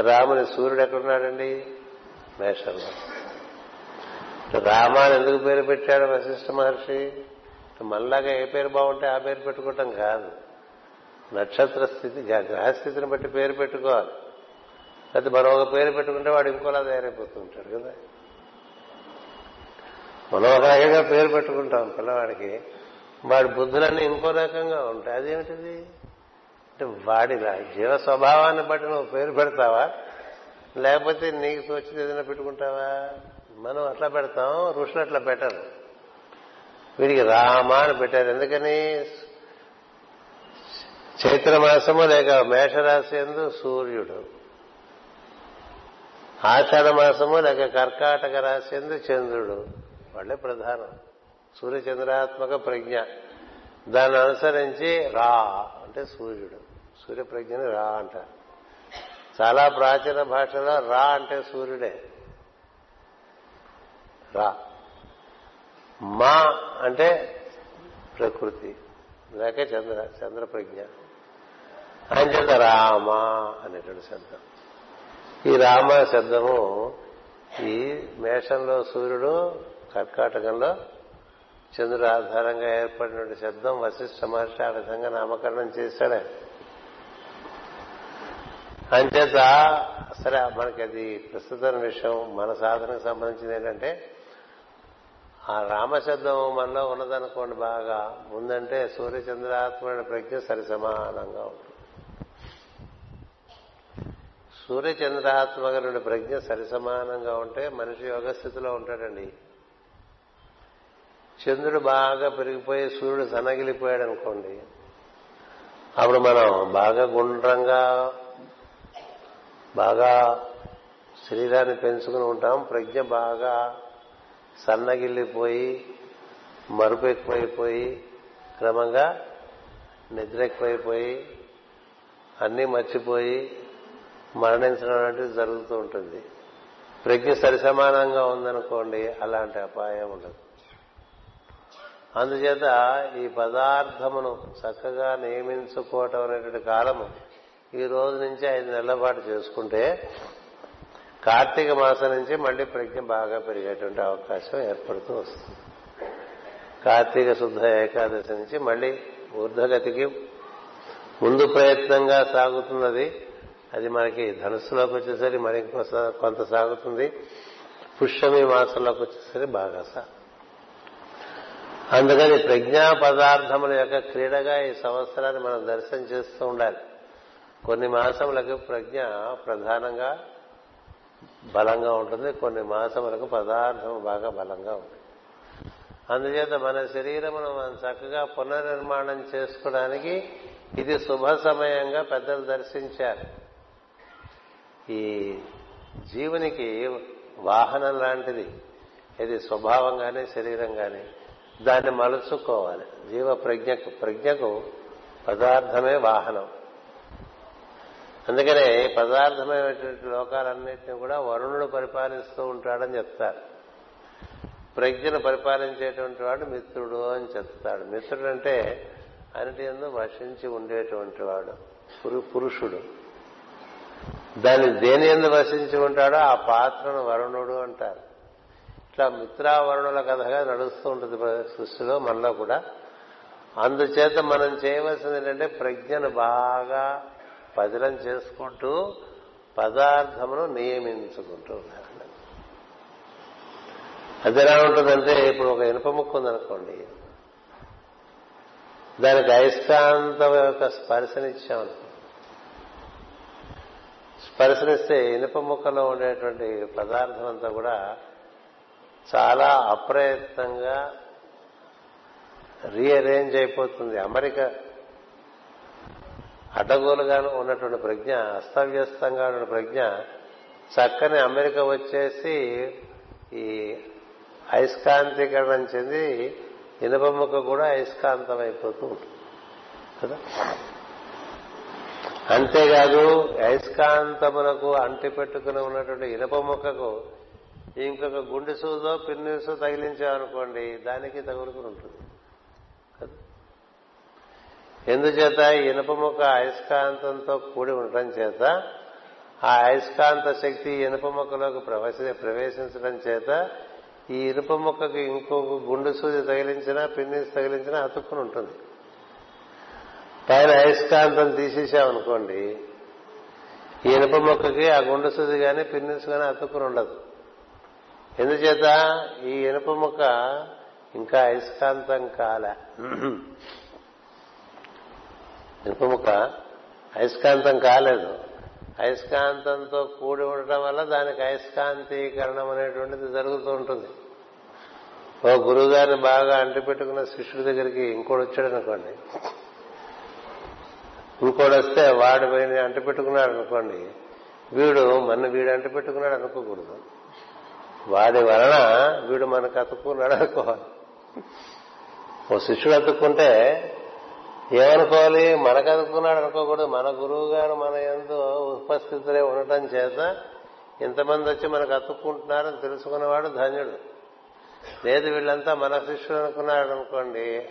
రాముని సూర్యుడు ఎక్కడున్నాడండి? మేషంలో. రామాని ఎందుకు పేరు పెట్టాడు వశిష్ఠ మహర్షి? మనలాగా ఏ పేరు బాగుంటే ఆ పేరు పెట్టుకోవటం కాదు. నక్షత్ర స్థితి గ్రహస్థితిని బట్టి పేరు పెట్టుకోవాలి. అయితే మరొక పేరు పెట్టుకుంటే వాడు ఇంకోలా తయారైపోతుంటాడు కదా. మనం ఒక రకంగా పేరు పెట్టుకుంటాం పిల్లవాడికి. వాడి బుద్ధులన్నీ ఇంకో రకంగా ఉంటాయి. అదేమిటిది? అంటే వాడి జీవ స్వభావాన్ని బట్టి నువ్వు పేరు పెడతావా? లేకపోతే నీకు తోచింది ఏదైనా పెట్టుకుంటావా? మనం అట్లా పెడతాం ఋషులు అట్లా పెట్టరు. వీడికి రామ అని పెట్టారు. ఎందుకని? చైత్ర మాసము లేక మేషరాశి ఎందు సూర్యుడు. ఆషాఢ మాసము లేక కర్కాటక రాశి ఎందు చంద్రుడు. వాళ్ళే ప్రధానం. సూర్యచంద్రాత్మక ప్రజ్ఞ. దాన్ని అనుసరించి రా అంటే సూర్యుడు. సూర్యప్రజ్ఞని రా అంటారు. చాలా ప్రాచీన భాషలో రా అంటే సూర్యుడే. రా. మా అంటే ప్రకృతి. లేక చంద్ర చంద్ర ప్రజ్ఞ ఆయన చేత రామ అనేటువంటి శబ్దం. ఈ రామ శబ్దము ఈ మేషంలో సూర్యుడు కర్కాటకంలో చంద్రుడు ఆధారంగా ఏర్పడిన శబ్దం వశిష్ఠ మహర్షి ఆ విధంగా నామకరణం చేశాడే. అంచేత సరే మనకి అది ప్రస్తుత విషయం మన సాధనకు సంబంధించింది ఏంటంటే ఆ రామశబ్దం మనలో ఉన్నదనుకోండి బాగా ముందంటే సూర్యచంద్రాత్మ ప్రజ్ఞ సరి సమానంగా ఉంటుంది. సూర్యచంద్రాత్మకరుడి ప్రజ్ఞ సరి సమానంగా ఉంటే మనిషి యోగ స్థితిలో ఉంటాడండి. చంద్రుడు బాగా పెరిగిపోయి సూర్యుడు సన్నగిలిపోయాడు అనుకోండి అప్పుడు మనం బాగా గుండ్రంగా బాగా శరీరాన్ని పెంచుకుని ఉంటాం. ప్రజ్ఞ బాగా సన్నగిల్లిపోయి మరుపు ఎక్కువైపోయి క్రమంగా నిద్ర ఎక్కువైపోయి అన్నీ మర్చిపోయి మరణించడం అనేది జరుగుతూ ఉంటుంది. ప్రజ్ఞ సరిసమానంగా ఉందనుకోండి అలాంటి అపాయం ఉండదు. అందుచేత ఈ పదార్థమును చక్కగా నియమించుకోవటం అనేటువంటి కాలము ఈ రోజు నుంచి ఐదు నెలల పాటు చేసుకుంటే కార్తీక మాసం నుంచి మళ్ళీ ప్రజ్ఞ బాగా పెరిగేటువంటి అవకాశం ఏర్పడుతూ వస్తుంది. కార్తీక శుద్ధ ఏకాదశి నుంచి మళ్ళీ ఊర్ధగతికి ముందు ప్రయత్నంగా సాగుతున్నది అది మనకి ధనుసులోకి వచ్చేసరికి మరి కొంత సాగుతుంది. పుష్యమి మాసంలోకి వచ్చేసరికి బాగా సాగు అందుకని ప్రజ్ఞా పదార్థముల యొక్క క్రీడగా ఈ సంవత్సరాన్ని మనం దర్శనం చేస్తూ ఉండాలి. కొన్ని మాసములకు ప్రజ్ఞ ప్రధానంగా బలంగా ఉంటుంది. కొన్ని మాసములకు పదార్థం బాగా బలంగా ఉంటుంది. అందుచేత మన శరీరమును మనం చక్కగా పునర్నిర్మాణం చేసుకోవడానికి ఇది శుభ సమయంగా పెద్దలు దర్శించారు. ఈ జీవునికి వాహనం లాంటిది. ఇది స్వభావం కానీ శరీరం కానీ దాన్ని మలుచుకోవాలి. జీవ ప్రజ్ఞకు ప్రజ్ఞకు పదార్థమే వాహనం. అందుకనే పదార్థమైనటువంటి లోకాలన్నింటినీ కూడా వరుణుడు పరిపాలిస్తూ ఉంటాడని చెప్తారు. ప్రజ్ఞను పరిపాలించేటువంటి వాడు మిత్రుడు అని చెప్తాడు. మిత్రుడు అంటే అన్నిటి ఎందు వశించి ఉండేటువంటి వాడు పురుషుడు. దాన్ని దేని ఎందు వసించి ఉంటాడో ఆ పాత్రను వరుణుడు అంటారు. ఇట్లా మిత్రావరుణుల కథగా నడుస్తూ ఉంటుంది సృష్టిలో మనలో కూడా. అందుచేత మనం చేయవలసింది ఏంటంటే ప్రజ్ఞను బాగా పదిలం చేసుకుంటూ పదార్థమును నియమించుకుంటూ ఉండాలి. అది ఎలా ఉంటుందంటే ఇప్పుడు ఒక ఇనుప ముక్క ఉందనుకోండి. దానికి అయస్కాంతం యొక్క స్పర్శనిచ్చామనుకో పరిశీలిస్తే ఇనుప ముక్కలో ఉండేటువంటి పదార్థం అంతా కూడా చాలా అప్రయత్నంగా రీఅరేంజ్ అయిపోతుంది. అమెరికా అడ్డగోలుగాను ఉన్నటువంటి ప్రజ్ఞ అస్తవ్యస్తంగా ఉన్న ప్రజ్ఞ చక్కని అమెరికా వచ్చేసి ఈ అయస్కాంతీకరణం చెంది ఇనుప ముక్క కూడా అయస్కాంతం అయిపోతూ ఉంటుంది. కదా? అంతేకాదు అయస్కాంతమునకు అంటి పెట్టుకుని ఉన్నటువంటి ఇనుప మొక్కకు ఇంకొక గుండె సూదో పిన్నిసో తగిలించామనుకోండి దానికి తగులుకుని ఉంటుంది. ఎందుచేత ఇనుప మొక్క అయస్కాంతంతో కూడి ఉండటం చేత ఆ అయస్కాంత శక్తి ఇనుప మొక్కలోకి ప్రవేశించడం చేత ఈ ఇనుప మొక్కకి ఇంకొక గుండె సూది తగిలించినా పిన్నిస్ తగిలించినా అతుక్కుని ఉంటుంది. పైన అయస్కాంతం తీసేసామనుకోండి ఈ ఇనుప మొక్కకి ఆ గుండె సుది కానీ పిన్నిస్ కానీ అతుక్కుని ఉండదు. ఎందుచేత ఈ ఇనుప మొక్క ఇంకా అయస్కాంతం కాలే. ఇనుప మొక్క అయస్కాంతం కాలేదు. అయస్కాంతంతో కూడి ఉండటం వల్ల దానికి అయస్కాంతీకరణం అనేటువంటిది జరుగుతూ ఉంటుంది. ఓ గురువు గారిని బాగా అంటిపెట్టుకున్న శిష్యుడి దగ్గరికి ఇంకోటి వచ్చాడు అనుకోండి ఇంకోటి వస్తే వాడు పోయి పెట్టుకున్నాడు అనుకోండి వీడు మన వీడు అంట పెట్టుకున్నాడు అనుకోకూడదు. వాడి వలన వీడు మనకు అతుక్కున్నాడు అనుకోవాలి. ఓ శిష్యుడు అతుక్కుంటే ఏమనుకోవాలి? మనకు అతుక్కున్నాడు అనుకోకూడదు. మన గురువు గారు మన ఎందు ఉపస్థితులే ఉండటం చేత ఇంతమంది వచ్చి మనకు అతుక్కుంటున్నారని తెలుసుకున్నవాడు ధన్యుడు. లేదు వీళ్ళంతా మన శిష్యుడు అనుకున్నాడు అనుకోండి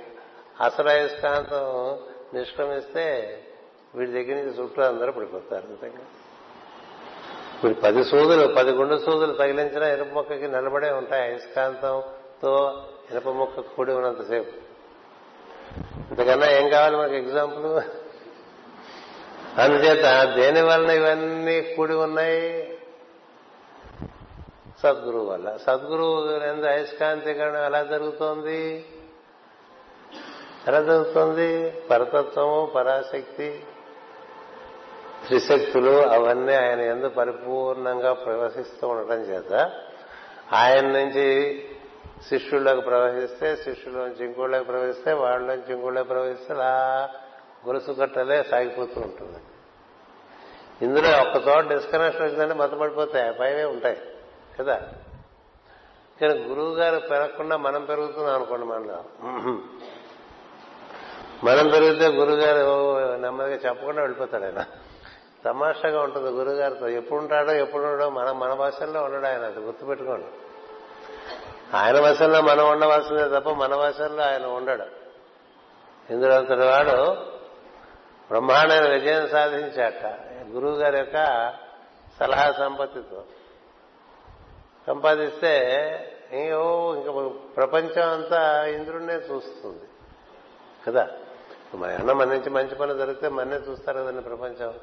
అసలు అయస్కాంతం నిష్క్రమిస్తే వీడి దగ్గర నుంచి చుట్టూ అందరూ పడిపోతారు అంతేగా? వీడు పది సూదులు పది గుండె సూదులు తగిలించిన ఇనుప మొక్కకి నిలబడే ఉంటాయి. అయస్కాంతంతో ఇనుప మొక్క కూడి ఉన్నంతసేపు. ఇంతకన్నా ఏం కావాలి మనకు ఎగ్జాంపుల్? అందుచేత దేని వలన ఇవన్నీ కూడి ఉన్నాయి? సద్గురువు వల్ల. సద్గురువు ఎందు అయస్కాంతీకరణం ఎలా జరుగుతోంది? ఎలా జరుగుతోంది? పరతత్వము పరాశక్తి త్రిశక్తులు అవన్నీ ఆయన ఎందు పరిపూర్ణంగా ప్రవహిస్తూ ఉండటం చేత ఆయన నుంచి శిష్యుల్లోకి ప్రవహిస్తే శిష్యుల్లోంచి ఇంకోళ్ళకి ప్రవహిస్తే వాళ్ళలోంచి ఇంకోళ్ళకి ప్రవహిస్తే అలా గొలుసు కట్టలే సాగిపోతూ ఉంటుంది. ఇందులో ఒక్క చోట డిస్కనెక్షన్ వచ్చిందంటే మతపడిపోతాయి పైవే ఉంటాయి కదా? కానీ గురువు గారు పెరగకుండా మనం పెరుగుతున్నాం అనుకోండి మనలో. మనం పెరిగితే గురుగారు నెమ్మదిగా చెప్పకుండా వెళ్ళిపోతాడు ఆయన. తమాషాగా ఉంటుంది గురుగారితో. ఎప్పుడు ఉంటాడో ఎప్పుడు ఉండడో మన మన భాషల్లో ఉండడు ఆయన అది గుర్తుపెట్టుకోండి. ఆయన భాషల్లో మనం ఉండవలసిందే తప్ప మన భాషల్లో ఆయన ఉండడు. ఇందులో వాడు బ్రహ్మాండమైన విజయం సాధించాక గురువు గారి యొక్క సలహా సంపత్తితో. సంపాదిస్తే ఇంకో ఇంకా ప్రపంచం అంతా ఇంద్రుడినే చూస్తుంది. కదా? మన అన్న మన నుంచి మంచి పనులు జరిగితే మన్నే చూస్తారు కదండి ప్రపంచం?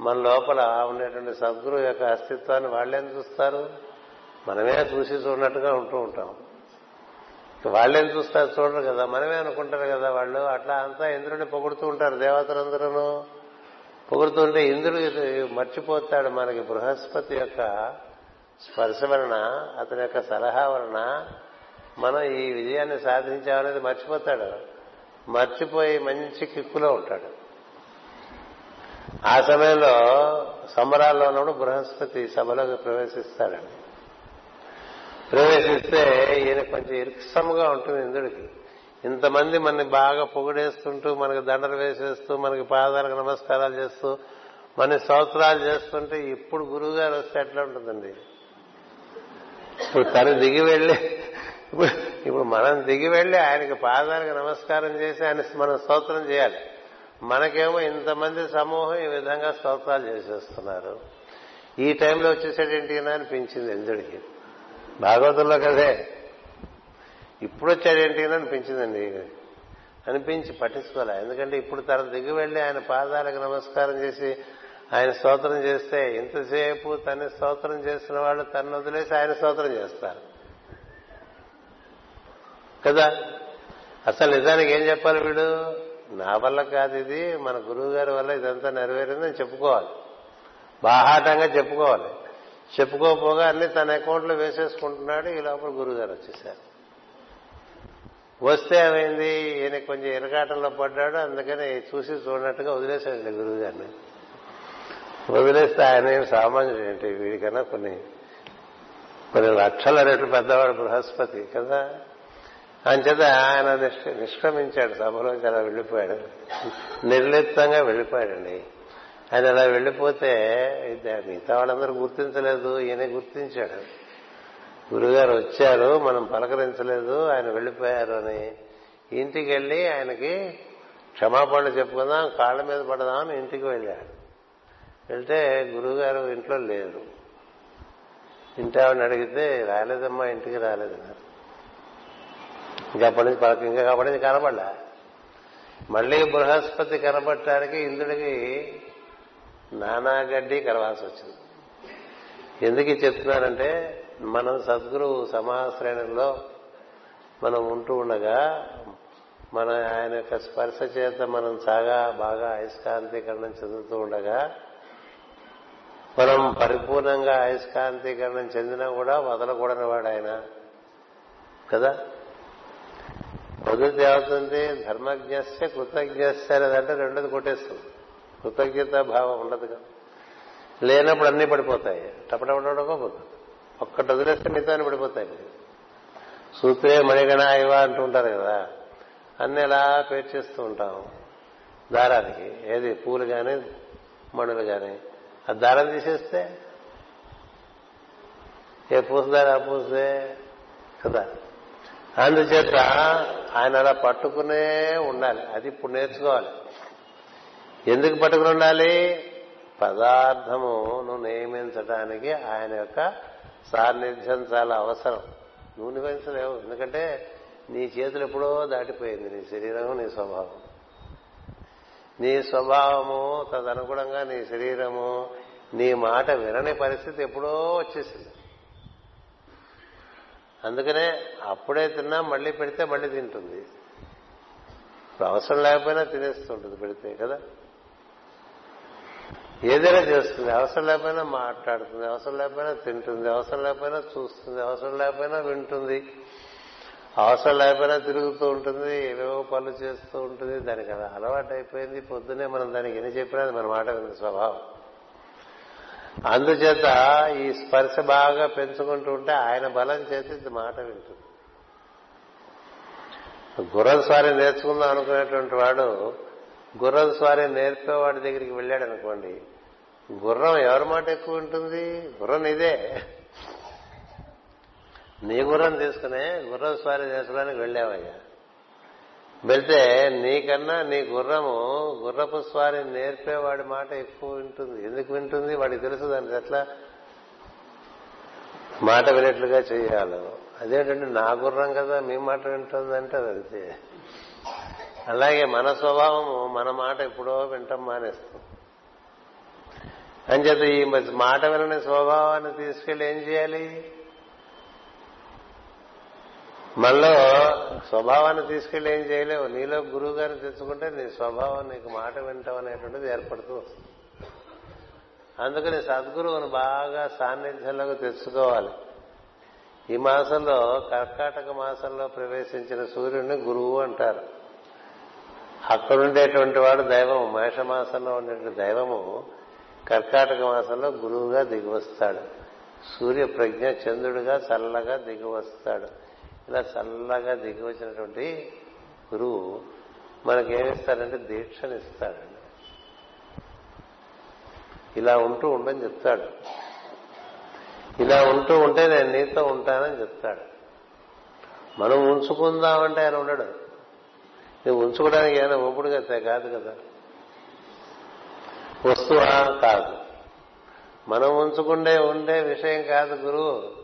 మన లోపల ఉండేటువంటి సద్గురు యొక్క అస్తిత్వాన్ని వాళ్ళేం చూస్తారు? మనమే చూసి చూడనట్టుగా ఉంటూ ఉంటాం. వాళ్ళేం చూస్తారు? చూడరు కదా. మనమే అనుకుంటారు కదా వాళ్ళు. అట్లా అంతా ఇంద్రుడిని పొగుడుతూ ఉంటారు దేవతలందరూ పొగుడుతుంటే ఇంద్రుడు మర్చిపోతాడు మనకి బృహస్పతి యొక్క స్పర్శ వలన అతని యొక్క సలహా వలన మనం ఈ విజయాన్ని సాధించామనేది మర్చిపోతాడు. మర్చిపోయి మంచి కిక్కులో ఉంటాడు. ఆ సమయంలో సంబరాల్లో ఉన్నప్పుడు బృహస్పతి సభలోకి ప్రవేశిస్తాడండి. ప్రవేశిస్తే ఈయన కొంచెం ఇరుక్సముగా ఉంటుంది ఇంద్రుడికి ఇంతమంది మనని బాగా పొగిడేస్తుంటూ మనకి దండలు వేసేస్తూ మనకి పాదాలకు నమస్కారాలు చేస్తూ మన స్తోత్రాలు చేస్తుంటే ఇప్పుడు గురువు గారు వస్తే ఎట్లా ఉంటుందండి? ఇప్పుడు తను దిగి వెళ్ళి ఇప్పుడు మనం దిగి వెళ్ళి ఆయనకి పాదాలకు నమస్కారం చేసి ఆయన మనం స్తోత్రం చేయాలి. మనకేమో ఇంతమంది సమూహం ఈ విధంగా స్తోత్రాలు చేసేస్తున్నారు. ఈ టైంలో వచ్చేసేటేంటి అనిపించింది ఇంద్రుడికి. భాగవతంలో కదే. ఇప్పుడు వచ్చాడేంటి అనిపించిందండి అనిపించి పట్టించుకోలే. ఎందుకంటే ఇప్పుడు తన దిగి వెళ్ళి ఆయన పాదాలకు నమస్కారం చేసి ఆయన స్తోత్రం చేస్తే ఇంతసేపు తన స్తోత్రం చేసిన వాళ్ళు తను వదిలేసి ఆయన స్తోత్రం చేస్తారు. కదా? అసలు నిజానికి ఏం చెప్పాలి వీడు? నా వల్ల కాదు ఇది మన గురువు గారి వల్ల ఇదంతా నెరవేరిందని చెప్పుకోవాలి. బాహాటంగా చెప్పుకోవాలి. చెప్పుకోపోగా అన్ని తన అకౌంట్లో వేసేసుకుంటున్నాడు ఈ లోపల గురుగారు వచ్చేసారు. వస్తే ఏమైంది? ఈయన కొంచెం ఇరగాటంలో పడ్డాడు అందుకని చూసి చూడనట్టుగా వదిలేశాడు గురువుగారిని. వదిలేస్తే ఆయన ఏం సామాన్యుడు ఏంటి? వీడికన్నా కొన్ని కొన్ని లక్షల రెట్లు పెద్దవాడు బృహస్పతి కదా? అంచేత ఆయన నిష్క్రమించాడు. సభలోంచి అలా వెళ్ళిపోయాడు. నిర్లిప్తంగా వెళ్ళిపోయాడండి. ఆయన అలా వెళ్ళిపోతే మిగతా వాళ్ళందరూ గుర్తించలేదు. ఈయన గుర్తించాడు. గురుగారు వచ్చారు. మనం పలకరించలేదు. ఆయన వెళ్ళిపోయారు అని. ఇంటికి వెళ్ళి ఆయనకి క్షమాపణలు చెప్పుకుందాం కాళ్ళ మీద పడదామని ఇంటికి వెళ్ళాడు. వెళ్తే గురువుగారు ఇంట్లో లేరు. ఇంటి ఆవిడని అడిగితే రాలేదమ్మా ఇంటికి రాలేదన్నారు ఇంకా అప్పటి నుంచి పలక ఇంకా కాబట్టి నుంచి కనబడలే. మళ్ళీ బృహస్పతి కనబడటానికి ఇంద్రుడికి నానాగడ్డి కరవాల్సి వచ్చింది. ఎందుకు చెప్తున్నానంటే మనం సద్గురు సమాశ్రేణుల్లో మనం ఉంటూ ఉండగా మన ఆయన యొక్క స్పర్శ చేత మనం చాలా బాగా అయస్కాంతీకరణం చెందుతూ ఉండగా మనం పరిపూర్ణంగా అయస్కాంతీకరణం చెందినా కూడా వదలకూడని వాడు ఆయన. కదా? మొదటిది ఏమవుతుంది ధర్మజ్ఞస్య కృతజ్ఞస్య అనేదంటే రెండోది కొట్టేస్తుంది. కృతజ్ఞత భావం ఉండదు కదా లేనప్పుడు అన్ని పడిపోతాయి. టపటపడకపోతుంది ఒక్కటి వదిలేస్తే మిగతా పడిపోతాయి సూత్రే మణిగణ ఇవ అంటూ ఉంటారు కదా అన్ని ఎలా పేర్చేస్తూ ఉంటాం దారానికి ఏది పూలు కానీ మణులు కానీ ఆ దారం తీసేస్తే ఏ పూసదారి ఆ పూసే కదా అందుచేత ఆయన అలా పట్టుకునే ఉండాలి. అది ఇప్పుడు నేర్చుకోవాలి. ఎందుకు పట్టుకుని ఉండాలి? పదార్థమును నియమించడానికి ఆయన యొక్క సాన్నిధ్యం చాలా అవసరం. నువ్వు నియమించలేవు ఎందుకంటే నీ చేతులు ఎప్పుడో దాటిపోయింది. నీ శరీరము నీ స్వభావం. నీ స్వభావము తదనుగుణంగా నీ శరీరము నీ మాట వినని పరిస్థితి ఎప్పుడో వచ్చేసింది. అందుకనే అప్పుడే తిన్నా మళ్ళీ పెడితే మళ్ళీ తింటుంది. ఇప్పుడు అవసరం లేకపోయినా తినేస్తుంటుంది పెడితే కదా? ఏదైనా చేస్తుంది. అవసరం లేకపోయినా మాట్లాడుతుంది అవసరం లేకపోయినా తింటుంది అవసరం లేకపోయినా చూస్తుంది అవసరం లేకపోయినా వింటుంది. అవసరం లేకపోయినా తిరుగుతూ ఉంటుంది ఏవేవో పనులు చేస్తూ ఉంటుంది. దానికి అలవాటు అయిపోయింది పొద్దునే మనం దానికి ఎన్ని చెప్పినా మన మాట వింది స్వభావం. అందుచేత ఈ స్పర్శ బాగా పెంచుకుంటూ ఉంటే ఆయన బలం చేతి ఇది మాట వింటుంది. గుర్రం స్వారీ నేర్చుకుందాం అనుకునేటువంటి వాడు గుర్రం స్వారీ నేర్పేవాడి దగ్గరికి వెళ్ళాడు అనుకోండి గుర్రం ఎవరి మాట ఎక్కువ ఉంటుంది గుర్రం ఇదే నీ గుర్రం తీసుకునే గుర్రం స్వారీ నేర్చుకోవడానికి వెళ్ళావయ్యా. వెళ్తే నీకన్నా నీ గుర్రము గుర్రపు స్వారి నేర్పేవాడి మాట ఎక్కువ వింటుంది. ఎందుకు వింటుంది? వాడికి తెలుసు దానికి ఎట్లా? మాట వినట్లుగా చేయాలి. అదేంటంటే నా గుర్రం కదా మీ మాట వింటుంది అంటే అది అలాగే మన స్వభావము మన మాట ఎప్పుడో వింటాం మానేస్తాం. అంచేత ఈ మాట వినని స్వభావాన్ని తీసుకెళ్ళి ఏం చేయాలి? మనలో స్వభావాన్ని తీసుకెళ్ళి ఏం చేయలేవు. నీలో గురువు గారిని తెచ్చుకుంటే నీ స్వభావం నీకు మాట వింటాం అనేటువంటిది ఏర్పడుతూ వస్తుంది. అందుకని సద్గురువును బాగా సాన్నిధ్యంలోకి తెచ్చుకోవాలి. ఈ మాసంలో కర్కాటక మాసంలో ప్రవేశించిన సూర్యుడిని గురువు అంటారు. అక్కడుండేటువంటి వాడు దైవం మేషమాసంలో ఉండేటువంటి దైవము కర్కాటక మాసంలో గురువుగా దిగివస్తాడు సూర్య ప్రజ్ఞ చంద్రుడిగా చల్లగా దిగివస్తాడు ఇలా చల్లగా దిగి వచ్చినటువంటి గురువు మనకేమిస్తాడంటే దీక్షనిస్తాడండి ఇలా ఉంటూ ఉండని చెప్తాడు. ఇలా ఉంటూ ఉంటే నేను నీతో ఉంటానని చెప్తాడు. మనం ఉంచుకుందామంటే ఆయన ఉండడు. నువ్వు ఉంచుకోవడానికి ఏమైనా ఒప్పుడు కదా కాదు కదా. వస్తువా కాదు. మనం ఉంచుకుండే ఉండే విషయం కాదు గురువు.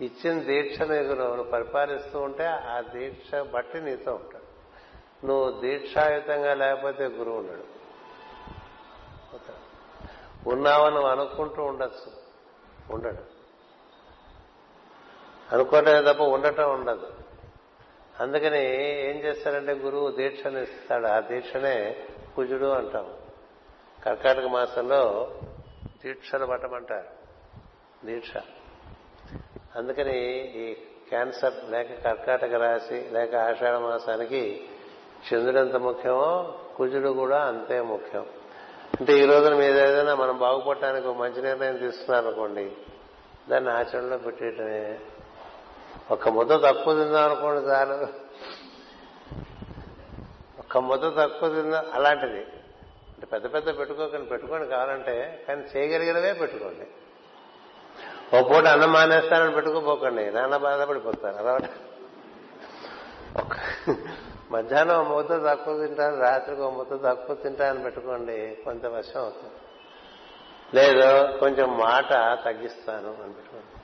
ఇచ్చిన దీక్ష నీకు నువ్వు పరిపాలిస్తూ ఉంటే ఆ దీక్ష బట్టి నీతో ఉంటాడు. నువ్వు దీక్షాయుతంగా లేకపోతే గురువు ఉండడు. ఉన్నావని నువ్వు అనుకుంటూ ఉండొచ్చు. ఉండడు. అనుకోవటమే తప్ప ఉండటం ఉండదు. అందుకని ఏం చేస్తారంటే గురువు దీక్షను ఇస్తాడు. ఆ దీక్షనే కుజుడు అంటాం. కర్కాటక మాసంలో దీక్షలు పట్టమంటారు. దీక్ష. అందుకని ఈ క్యాన్సర్ లేక కర్కాటక రాశి లేక ఆషాఢ మాసానికి చంద్రుడు ఎంత ముఖ్యమో కుజుడు కూడా అంతే ముఖ్యం. అంటే ఈ రోజున మీద ఏదైనా మనం బాగుపడటానికి మంచి నిర్ణయం తీసుకున్నారనుకోండి దాన్ని ఆచరణలో పెట్టేయటమే. ఒక్క ముద్ద తక్కువ తిందాం అనుకోండి చాలు. ఒక్క ముద్ద తక్కువ తిందా అలాంటిది. అంటే పెద్ద పెద్ద పెట్టుకోకండి పెట్టుకోండి కావాలంటే కానీ చేయగలిగినవే పెట్టుకోండి. ఓ పూట అన్నం మానేస్తానని పెట్టుకోపోకండి. నాన్న బాధపడిపోతారు. అలా మధ్యాహ్నం ఒక తక్కువ తింటాను రాత్రికి ఒక తక్కువ తింటానని పెట్టుకోండి. కొంత వర్షం అవుతుంది. లేదు కొంచెం మాట తగ్గిస్తాను అని పెట్టుకోండి.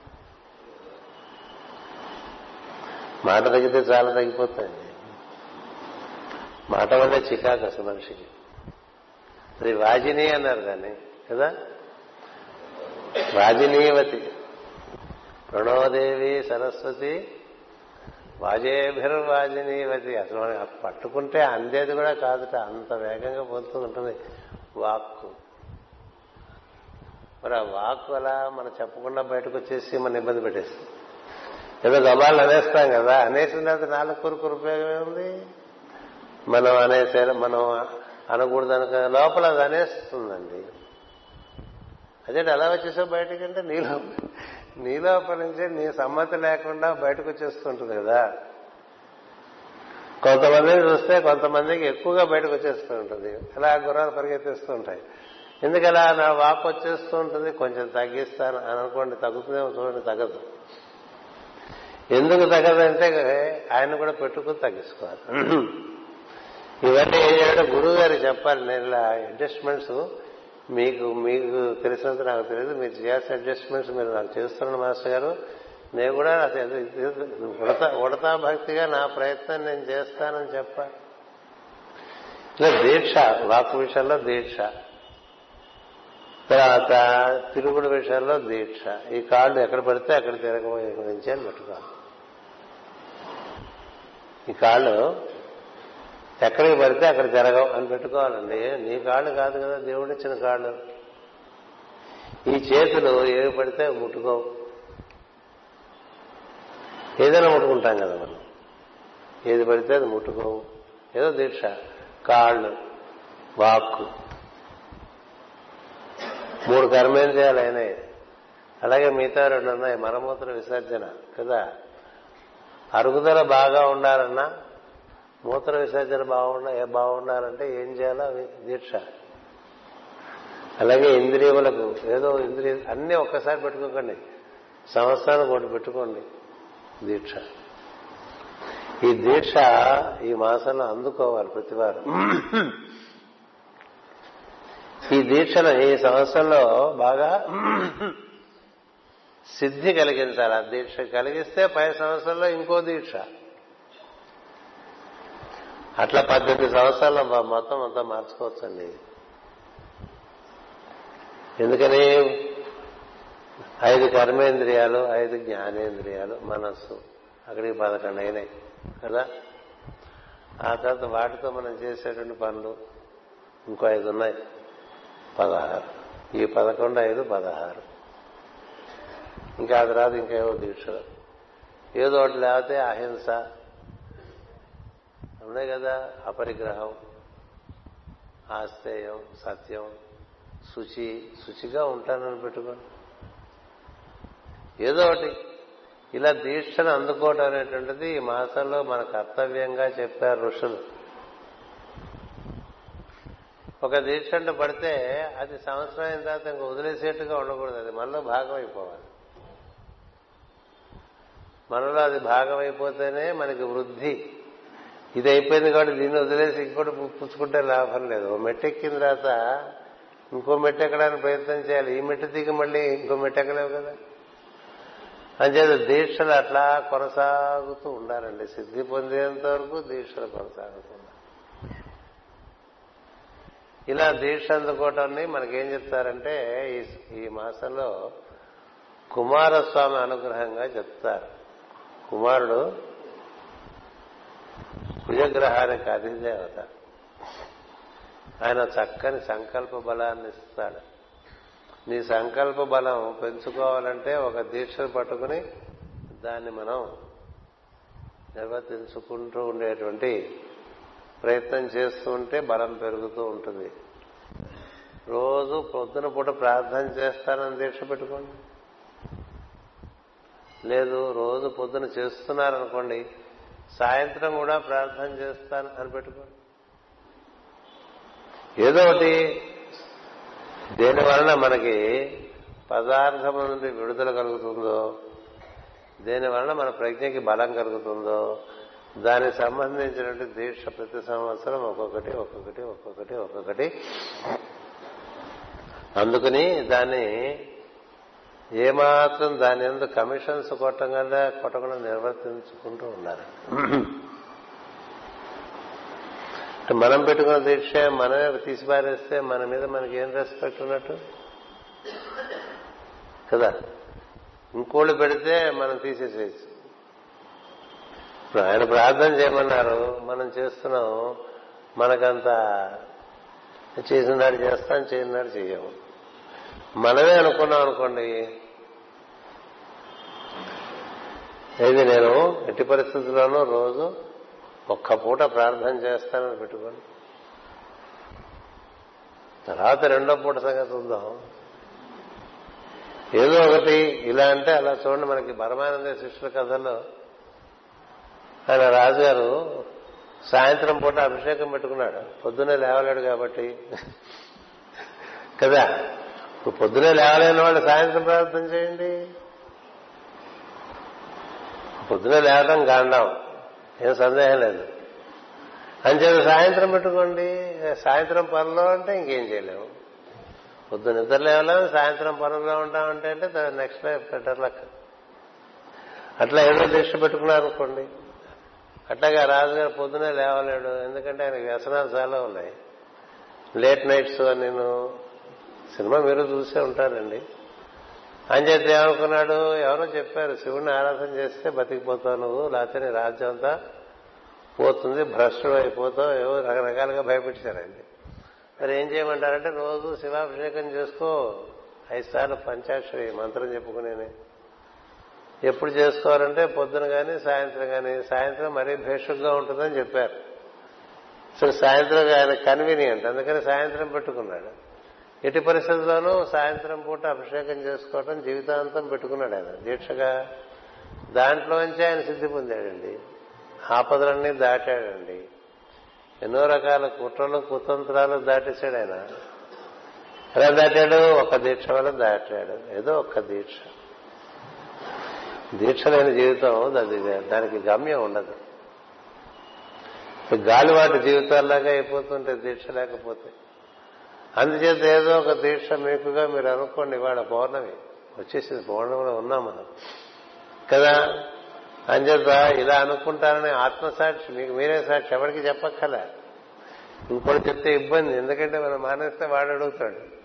మాట తగ్గితే చాలా తగ్గిపోతాయి మాట వల్ల చికాకు అసలు మనిషికి. అది వాజిని అన్నారు దాన్ని కదా? రాజనీయవతి ప్రణోదేవి సరస్వతి వాజేభిర్వాజినీవతి. అసలు మనం పట్టుకుంటే అందేది కూడా కాదుట అంత వేగంగా పోతూ ఉంటుంది వాక్కు. మరి ఆ వాక్కు అలా మనం చెప్పకుండా బయటకు వచ్చేసి మన ఇబ్బంది పెట్టేస్తుంది. ఏదో గబాలు అనేస్తాం కదా అనేసిన తర్వాత నాలుగు కొరకు ఉపయోగమే ఉంది? మనం అనేసే మనం అనకూడదు అనుక లోపల అది అనేస్తుందండి. అదే అలా వచ్చేసావు బయటకంటే నీలో నీ లోపల నీ సమ్మతి లేకుండా బయటకు వచ్చేస్తుంటుంది కదా. కొంతమందిని చూస్తే కొంతమందికి ఎక్కువగా బయటకు వచ్చేస్తూ ఉంటుంది అలా గుర్రాలు పరిగెత్తిస్తూ ఉంటాయి ఎందుకలా నా వాపు వచ్చేస్తూ ఉంటుంది కొంచెం తగ్గిస్తాను అని అనుకోండి తగ్గుతుందేమో చూడండి తగ్గదు. ఎందుకు తగ్గదంటే ఆయన కూడా పెట్టుకుని తగ్గించుకోవాలి. ఇవన్నీ గురువు గారు చెప్పాలి నేను ఇలా అడ్జస్ట్మెంట్స్ మీకు మీకు తెలిసినంత నాకు తెలియదు. మీరు చేయాల్సిన అడ్జస్ట్మెంట్స్ మీరు నాకు చేస్తున్నాను మాస్టర్ గారు. నేను కూడా ఉడతా ఉడతా భక్తిగా నా ప్రయత్నం నేను చేస్తానని చెప్పాలి ఇలా దీక్ష వాక్ విషయంలో దీక్ష. తర్వాత తిరుగుడు విషయంలో దీక్ష. ఈ కాళ్ళు ఎక్కడ పడితే అక్కడ తిరగబోయే గురించి అని పెట్టుకోవాలి. ఈ కాళ్ళు ఎక్కడికి పడితే అక్కడ తిరగవు అని పెట్టుకోవాలండి. నీ కాళ్ళు కాదు కదా దేవుడిచ్చిన కాళ్ళు. ఈ చేతులు ఏవి పడితే ముట్టుకోవు. ఏదైనా ముట్టుకుంటాం కదా మనం. ఏది పడితే అది ముట్టుకోవు. ఏదో దీక్ష కాళ్ళు వాక్కు. మూడు కర్మేంద్రియాలు అయినాయి. అలాగే మిగతా రెండు ఉన్నాయి. మరమూత్ర విసర్జన కదా? అరుగుదల బాగా ఉండాలన్నా మూత్ర విసర్జన బాగుండ బాగుండాలంటే ఏం చేయాలో అవి దీక్ష. అలాగే ఇంద్రియములకు ఏదో ఇంద్రియ అన్నీ ఒక్కసారి పెట్టుకోకండి. సంవత్సరానికి ఒకటి పెట్టుకోండి. దీక్ష. ఈ దీక్ష ఈ మాసంలో అందుకోవాలి ప్రతివారు ఈ దీక్షను ఈ సంవత్సరంలో బాగా సిద్ధి కలిగించాలి. ఆ దీక్ష కలిగిస్తే పై సంవత్సరంలో ఇంకో దీక్ష. అట్లా పద్దెనిమిది సంవత్సరాలు మొత్తం అంతా మార్చుకోవచ్చండి. ఎందుకని? ఐదు కర్మేంద్రియాలు ఐదు జ్ఞానేంద్రియాలు మనస్సు. అక్కడికి పదకొండు అయినాయి కదా? ఆ తర్వాత వాటితో మనం చేసేటువంటి పనులు ఇంకో ఐదు ఉన్నాయి. పదహారు. ఈ పదకొండు ఐదు పదహారు. ఇంకా ఆ తర్వాత ఇంకేవో దీక్షలు. ఏదో ఒకటి లేకపోతే అహింస ఉన్నాయి కదా అపరిగ్రహం ఆస్తేయం సత్యం శుచి శుచిగా ఉంటానని పెట్టుకోండి ఏదో ఒకటి. ఇలా దీక్షను అందుకోవటం అనేటువంటిది ఈ మాసంలో మన కర్తవ్యంగా చెప్పారు ఋషులు. ఒక దీక్ష పడితే అది సంవత్సరం అయిన తర్వాత ఇంకా వదిలేసేట్టుగా ఉండకూడదు అది మనలో భాగం అయిపోవాలి మనలో అది భాగం అయిపోతేనే మనకి వృద్ధి. ఇది అయిపోయింది కాబట్టి దీన్ని వదిలేసి ఇంకోటి పుచ్చుకుంటే లాభం లేదు. ఓ మెట్టు ఎక్కిన తర్వాత ఇంకో మెట్టు ఎక్కడానికి ప్రయత్నం చేయాలి. ఈ మెట్టు దిగి మళ్ళీ ఇంకో మెట్టు ఎక్కలేవు కదా. అంచేత దీక్షలు అట్లా కొనసాగుతూ ఉండాలండి. సిద్ధి పొందేంత వరకు దీక్షలు కొనసాగుతున్నారు ఇలా దీక్ష అందుకోవటాన్ని మనకేం చెప్తారంటే ఈ మాసంలో కుమారస్వామి అనుగ్రహంగా చెప్తారు. కుమారుడు కుజగ్రహానికి అధిదేవత ఆయన చక్కని సంకల్ప బలాన్ని ఇస్తాడు. నీ సంకల్ప బలం పెంచుకోవాలంటే ఒక దీక్షను పట్టుకుని దాన్ని మనం నిర్వర్తించుకుంటూ ఉండేటువంటి ప్రయత్నం చేస్తూ ఉంటే బలం పెరుగుతూ ఉంటుంది. రోజు పొద్దున పూట ప్రార్థన చేస్తానని దీక్ష పెట్టుకోండి. లేదు రోజు పొద్దున చేస్తున్నారనుకోండి సాయంత్రం కూడా ప్రార్థన చేస్తాను అని పెట్టుకో. ఏదో ఒకటి దేని వలన మనకి పదార్థం నుండి విడుదల కలుగుతుందో దేని వలన మన ప్రజ్ఞకి బలం కలుగుతుందో దానికి సంబంధించినటువంటి దీక్ష ప్రతి సంవత్సరం ఒక్కొక్కటి ఒక్కొక్కటి ఒక్కొక్కటి ఒక్కొక్కటి. అందుకని దాన్ని ఏమాత్రం దాని ఎందు కమిషన్స్ కొట్టకుండా కొట్టకుండా నిర్వర్తించుకుంటూ ఉన్నారు. మనం పెట్టుకున్న దీక్ష మనమే తీసిపారేస్తే మన మీద మనకి ఏం రెస్పెక్ట్ ఉన్నట్టు? కదా? ఇంకోళ్ళు పెడితే మనం తీసేసేయచ్చు. ఇప్పుడు ఆయన ప్రార్థన చేయమన్నారు మనం చేస్తున్నాం మనకంత చేసిన నాడు చేస్తాం చేయని నాడు మనమే అనుకున్నాం అనుకోండి. ఏది నేను ఎట్టి పరిస్థితుల్లోనూ రోజు ఒక్క పూట ప్రార్థన చేస్తానని పెట్టుకోండి తర్వాత రెండో పూట సంగతి చూద్దాం. ఏదో ఒకటి ఇలా అంటే అలా చూడండి మనకి పరమానంద శిష్యుల కథలో ఆయన రాజుగారు సాయంత్రం పూట అభిషేకం పెట్టుకున్నాడు. పొద్దునే లేవలేడు కాబట్టి. కదా? ఇప్పుడు పొద్దునే లేవలేని వాళ్ళు సాయంత్రం ప్రార్థన చేయండి. పొద్దునే లేవడం కాండం ఏం సందేహం లేదు. అంచేత సాయంత్రం పెట్టుకోండి. సాయంత్రం పనిలో అంటే ఇంకేం చేయలేము. పొద్దున నిద్ర లేవలేము సాయంత్రం పనుల్లో ఉంటామంటే అంటే నెక్స్ట్ బెటర్ లక్. అట్లా ఏదో దీక్ష పెట్టుకున్నారనుకోండి అట్లాగా రాజుగారు పొద్దునే లేవలేడు. ఎందుకంటే ఆయన వ్యసనాలు చాలా ఉన్నాయి. లేట్ నైట్స్ అని నేను సినిమా మీరు చూసే ఉంటారండి. అంచేత ఏమనుకున్నాడు? ఎవరో చెప్పారు శివుడిని ఆరాధన చేస్తే బతికిపోతావు నువ్వు లేకపోతే నీ రాజ్యం అంతా పోతుంది భ్రష్టుడు అయిపోతావు ఏవో రకరకాలుగా భయపెట్టారండి. మరి ఏం చేయమంటారంటే రోజు శివాభిషేకం చేసుకో ఐదు సార్లు పంచాక్షరి మంత్రం చెప్పుకునేనే. ఎప్పుడు చేసుకోవాలంటే పొద్దున కానీ సాయంత్రం కానీ సాయంత్రం మరీ భేషుగ్గా ఉంటుందని చెప్పారు. సో సాయంత్రం ఆయన కన్వీనియంట్ అందుకని సాయంత్రం పెట్టుకున్నాడు. ఎట్టి పరిస్థితుల్లోనూ సాయంత్రం పూట అభిషేకం చేసుకోవటం జీవితాంతం పెట్టుకున్నాడు ఆయన. దీక్షగా దాంట్లోంచి ఆయన సిద్ధి పొందాడండి. ఆపదలన్నీ దాటాడండి. ఎన్నో రకాల కుట్రలు కుతంత్రాలు దాటేశాడు ఆయన. ఎలా దాటాడు? ఒక దీక్ష వల్ల దాటాడు. ఏదో ఒక్క దీక్ష. దీక్ష లేని జీవితం అది దానికి గమ్యం ఉండదు. గాలివాటి జీవితాల్లాగా అయిపోతుంటే దీక్ష లేకపోతే అందుచేత ఏదో ఒక దీక్ష మీకుగా మీరు అనుకోండి ఇవాళ పౌర్ణమి వచ్చేసింది పౌర్ణమిలో ఉన్నాం మనం. కదా? అంచేత ఇలా అనుకుంటారని ఆత్మసాక్షి మీకు మీరే సాక్షి ఎవరికి చెప్పక్కలే ఇంకోటి చెప్తే ఇబ్బంది ఎందుకంటే మనం మానేస్తే వాడు అడుగుతాడు.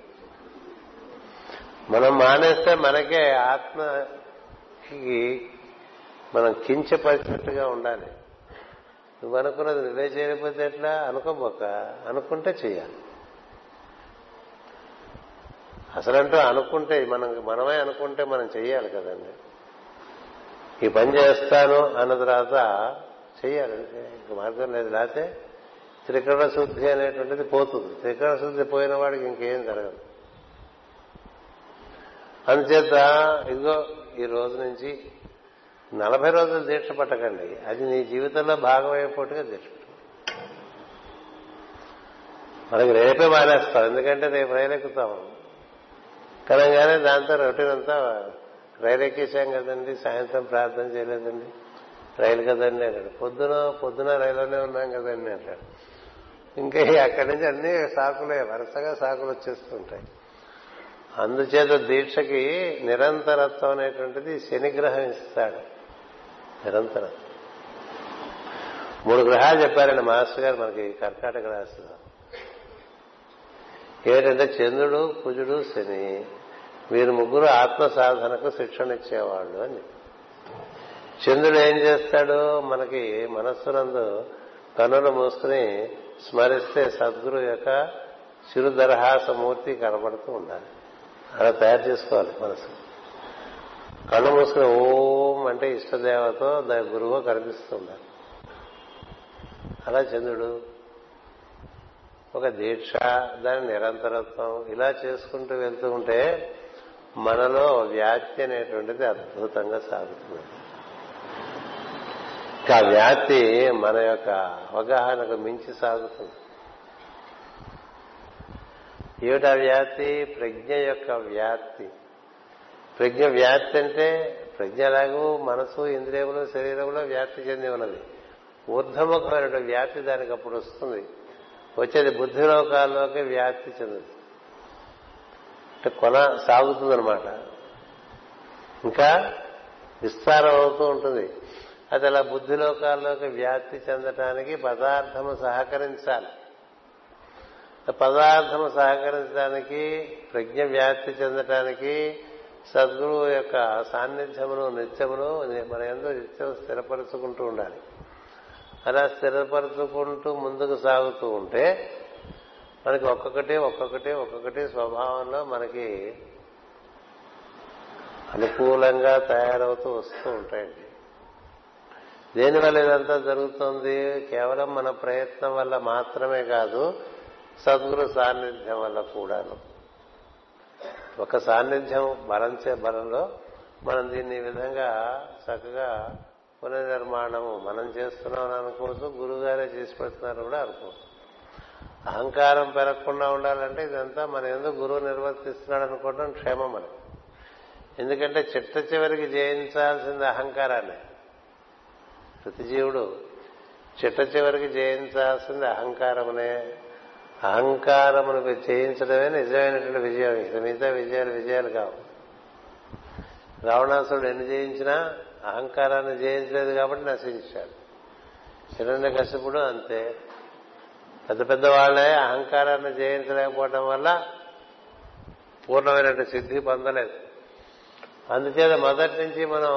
మనం మానేస్తే మనకే ఆత్మకి మనం కించపరిచినట్టుగా ఉండాలి. నువ్వు అనుకున్నది నువ్వే చేయకపోతే ఎట్లా? అనుకోబోక అనుకుంటే చేయాలి అసలంటూ అనుకుంటే మనం మనమే అనుకుంటే మనం చెయ్యాలి కదండి. ఈ పని చేస్తాను అన్న తర్వాత చెయ్యాలి ఇంక మార్గం లేదు. లేకపోతే త్రికరణ శుద్ధి అనేటువంటిది పోతుంది. త్రికరణ శుద్ధి పోయిన వాడికి ఇంకేం జరగదు. అందుచేత ఇదిగో ఈ రోజు నుంచి నలభై రోజులు దీక్ష పట్టకండి. అది నీ జీవితంలో భాగమైపోటుగా దీక్ష మనకి రేపే మానేస్తాం ఎందుకంటే రేపు రైలెక్కుతాం కనంగానే దాంతో రొటీన్ అంతా రైలు ఎక్కేసాం కదండి సాయంత్రం ప్రార్థన చేయలేదండి రైలు కదండి అన్నాడు. పొద్దున పొద్దున రైల్లోనే ఉన్నాం కదండి అంటాడు ఇంకా అక్కడి నుంచి అన్ని సాకులే వరుసగా సాకులు వచ్చేస్తుంటాయి. అందుచేత దీక్షకి నిరంతరత్వం అనేటువంటిది శనిగ్రహం ఇస్తాడు. నిరంతరం మూడు గ్రహాలు చెప్పారండి మాస్టర్ గారు మనకి కర్కాటక రాశిలో. ఏంటంటే చంద్రుడు కుజుడు శని. వీరు ముగ్గురు ఆత్మ సాధనకు శిక్షణ ఇచ్చేవాళ్ళు అని. చంద్రుడు ఏం చేస్తాడు? మనకి మనస్సునందు కనులు మూసుకుని స్మరిస్తే సద్గురు యొక్క చిరుదరహాస మూర్తి కనబడుతూ ఉండాలి. అలా తయారు చేసుకోవాలి మనసు. కళ్ళు మూసుకుని ఓం అంటే ఇష్టదేవతో దాని గురువు కనిపిస్తుండాలి. అలా చంద్రుడు ఒక దీక్ష దాని నిరంతరత్వం ఇలా చేసుకుంటూ వెళ్తూ ఉంటే మనలో వ్యాప్తి అనేటువంటిది అద్భుతంగా సాగుతుంది ఆ వ్యాప్తి మన యొక్క అవగాహనకు మించి సాగుతుంది. ఏమిటా వ్యాప్తి? ప్రజ్ఞ యొక్క వ్యాప్తి. ప్రజ్ఞ వ్యాప్తి అంటే ప్రజ్ఞ ఎలాగూ మనసు ఇంద్రియములు శరీరంలో వ్యాప్తి చెంది ఉన్నది. ఊర్ధముఖమైన వ్యాప్తి దానికి అప్పుడు వస్తుంది. వచ్చేది బుద్ధిలోకాల్లోకి వ్యాప్తి చెందుతుంది. అంటే కొన సాగుతుందనమాట ఇంకా విస్తారం అవుతూ ఉంటుంది. అది అలా బుద్ధిలోకాల్లోకి వ్యాప్తి చెందటానికి పదార్థము సహకరించాలి. పదార్థము సహకరించడానికి ప్రజ్ఞ వ్యాప్తి చెందటానికి సద్గురువు యొక్క సాన్నిధ్యమును నిత్యమును మన ఎందుకు నిత్యం స్థిరపరుచుకుంటూ ఉండాలి. అలా స్థిరపరుచుకుంటూ ముందుకు సాగుతూ ఉంటే మనకి ఒక్కొక్కటి ఒక్కొక్కటి ఒక్కొక్కటి స్వభావంలో మనకి అనుకూలంగా తయారవుతూ వస్తూ ఉంటాయండి. దేనివల్ల ఇదంతా జరుగుతుంది? కేవలం మన ప్రయత్నం వల్ల మాత్రమే కాదు సద్గురు సాన్నిధ్యం వల్ల కూడాను. ఒక సాన్నిధ్యం బలంచే బలంలో మనం దీన్ని ఈ విధంగా చక్కగా పునర్నిర్మాణము మనం చేస్తున్నాం అనుకోవచ్చు గురువుగారే చేసి పెడుతున్నారు కూడా అనుకోవచ్చు. అహంకారం పెరగకుండా ఉండాలంటే ఇదంతా మన ఎందుకు గురువు నిర్వర్తిస్తున్నాడు అనుకోవడం క్షేమం మనకి ఎందుకంటే చిట్ట చివరికి జయించాల్సింది అహంకారాన్ని. ప్రతి జీవుడు చిట్ట చివరికి జయించాల్సింది అహంకారమునే. అహంకారమును జయించడమే నిజమైనటువంటి విజయం. ఇక మిగతా విజయాలు విజయాలు కావు. రావణాసుడు ఎన్ని జయించినా అహంకారాన్ని జయించలేదు కాబట్టి నశించాడు. హిరణ్య కసిపుడు అంతే. పెద్ద పెద్ద వాళ్ళే అహంకారాన్ని జయించలేకపోవడం వల్ల పూర్ణమైనటువంటి సిద్ధి పొందలేదు. అందుచేత మొదటి నుంచి మనం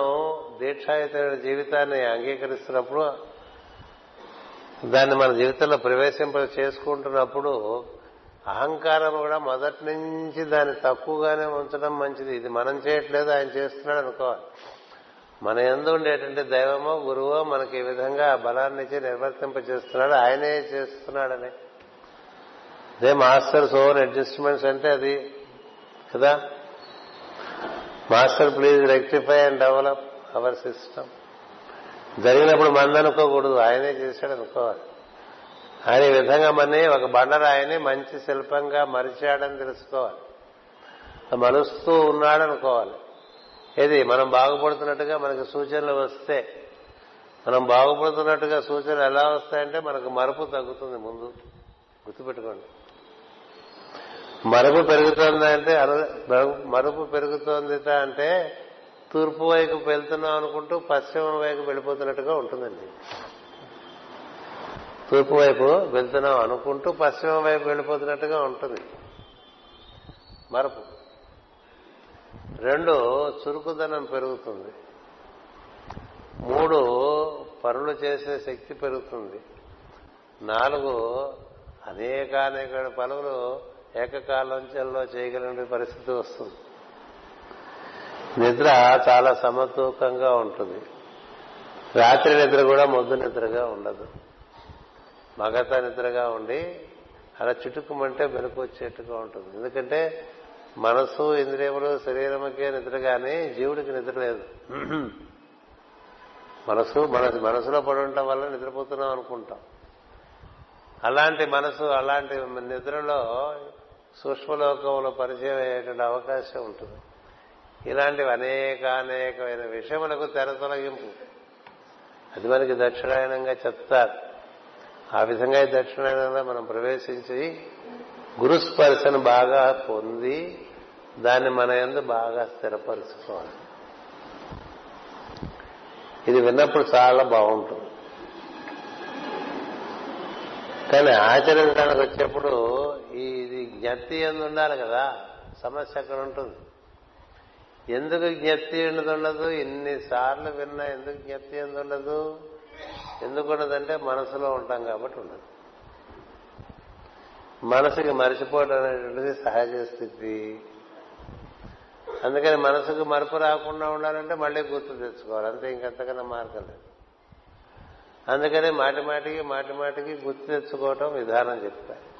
దీక్షాయుతమైన జీవితాన్ని అంగీకరిస్తున్నప్పుడు దాన్ని మన జీవితంలో ప్రవేశింప చేసుకుంటున్నప్పుడు అహంకారం కూడా మొదటి నుంచి దాన్ని తక్కువగానే ఉంచడం మంచిది. ఇది మనం చేయట్లేదు ఆయన చేస్తున్నాడు అనుకోవాలి. మన ఎందు ఉండేటువంటి దైవమో గురువో మనకి ఈ విధంగా బలాన్ని నిర్వర్తింప చేస్తున్నాడు ఆయనే చేస్తున్నాడని. అదే మాస్టర్స్ ఓన్ అడ్జస్ట్మెంట్స్ అంటే అది కదా? Master please rectify and develop our system. జరిగినప్పుడు మందనుకోకూడదు. ఆయనే చేశాడు అనుకోవాలి. ఆయన ఈ విధంగా మన్ని ఒక బండరాయిని మంచి శిల్పంగా మరిచాడని తెలుసుకోవాలి. మలుస్తూ ఉన్నాడనుకోవాలి. ఏది? మనం బాగుపడుతున్నట్టుగా మనకు సూచనలు వస్తే. మనం బాగుపడుతున్నట్టుగా సూచనలు ఎలా వస్తాయంటే మనకు మరపు తగ్గుతుంది ముందు. గుర్తుపెట్టుకోండి. మరపు పెరుగుతుంది అంటే మరుపు పెరుగుతోంది అంటే తూర్పు వైపు వెళ్తున్నాం అనుకుంటూ పశ్చిమ వైపు వెళ్ళిపోతున్నట్టుగా ఉంటుందండి. తూర్పు వైపు వెళ్తున్నాం అనుకుంటూ పశ్చిమ వైపు వెళ్ళిపోతున్నట్టుగా ఉంటుంది. మరపు. రెండు చురుకుదనం పెరుగుతుంది. మూడు పనులు చేసే శక్తి పెరుగుతుంది. నాలుగు అనేకానేక పనులు ఏకకాలంచల్లో చేయగలిగిన పరిస్థితి వస్తుంది. నిద్ర చాలా సమతూకంగా ఉంటుంది. రాత్రి నిద్ర కూడా మొద్దు నిద్రగా ఉండదు. మగత నిద్రగా ఉండి అలా చిటుకుమంటే వెనుక వచ్చేట్టుగా ఉంటుంది. ఎందుకంటే మనసు ఇంద్రియములు శరీరముకే నిద్ర కానీ జీవుడికి నిద్ర లేదు మనసు మన మనసులో పడి ఉండటం వల్ల నిద్రపోతున్నాం అనుకుంటాం. అలాంటి మనసు అలాంటి నిద్రలో సూక్ష్మలోకంలో పరిచయం అయ్యేటువంటి అవకాశం ఉంటుంది. ఇలాంటివి అనేక అనేకమైన విషయములకు తెర తొలగింపు. అది మనకి దక్షిణాయనంగా చెప్తారు. ఆ విధంగా దక్షిణాయనంలో మనం ప్రవేశించి గురుస్పర్శను బాగా పొంది దాన్ని మన ఎందు బాగా స్థిరపరుచుకోవాలి. ఇది విన్నప్పుడు చాలా బాగుంటుంది. కానీ ఆచరించడానికి వచ్చేప్పుడు ఇది జ్ఞప్తి ఎందు ఉండాలి కదా సమస్య అక్కడ ఉంటుంది. ఎందుకు జ్ఞప్తి ఎందుకు ఉండదు? ఇన్నిసార్లు విన్నా ఎందుకు జ్ఞప్తి ఎందు ఉండదు? ఎందుకు ఉండదంటే మనసులో ఉంటాం కాబట్టి ఉండదు. మనసుకి మరిచిపోవడం అనేటువంటిది సహజ స్థితి. అందుకని మనసుకు మరపు రాకుండా ఉండాలంటే మళ్ళీ గుర్తు తెచ్చుకోవాలి. అంతే ఇంకంతకన్నా మార్గం లేదు. అందుకని మాటి మాటికి మాటి మాటికి గుర్తు తెచ్చుకోవటం విధానం చెప్పారు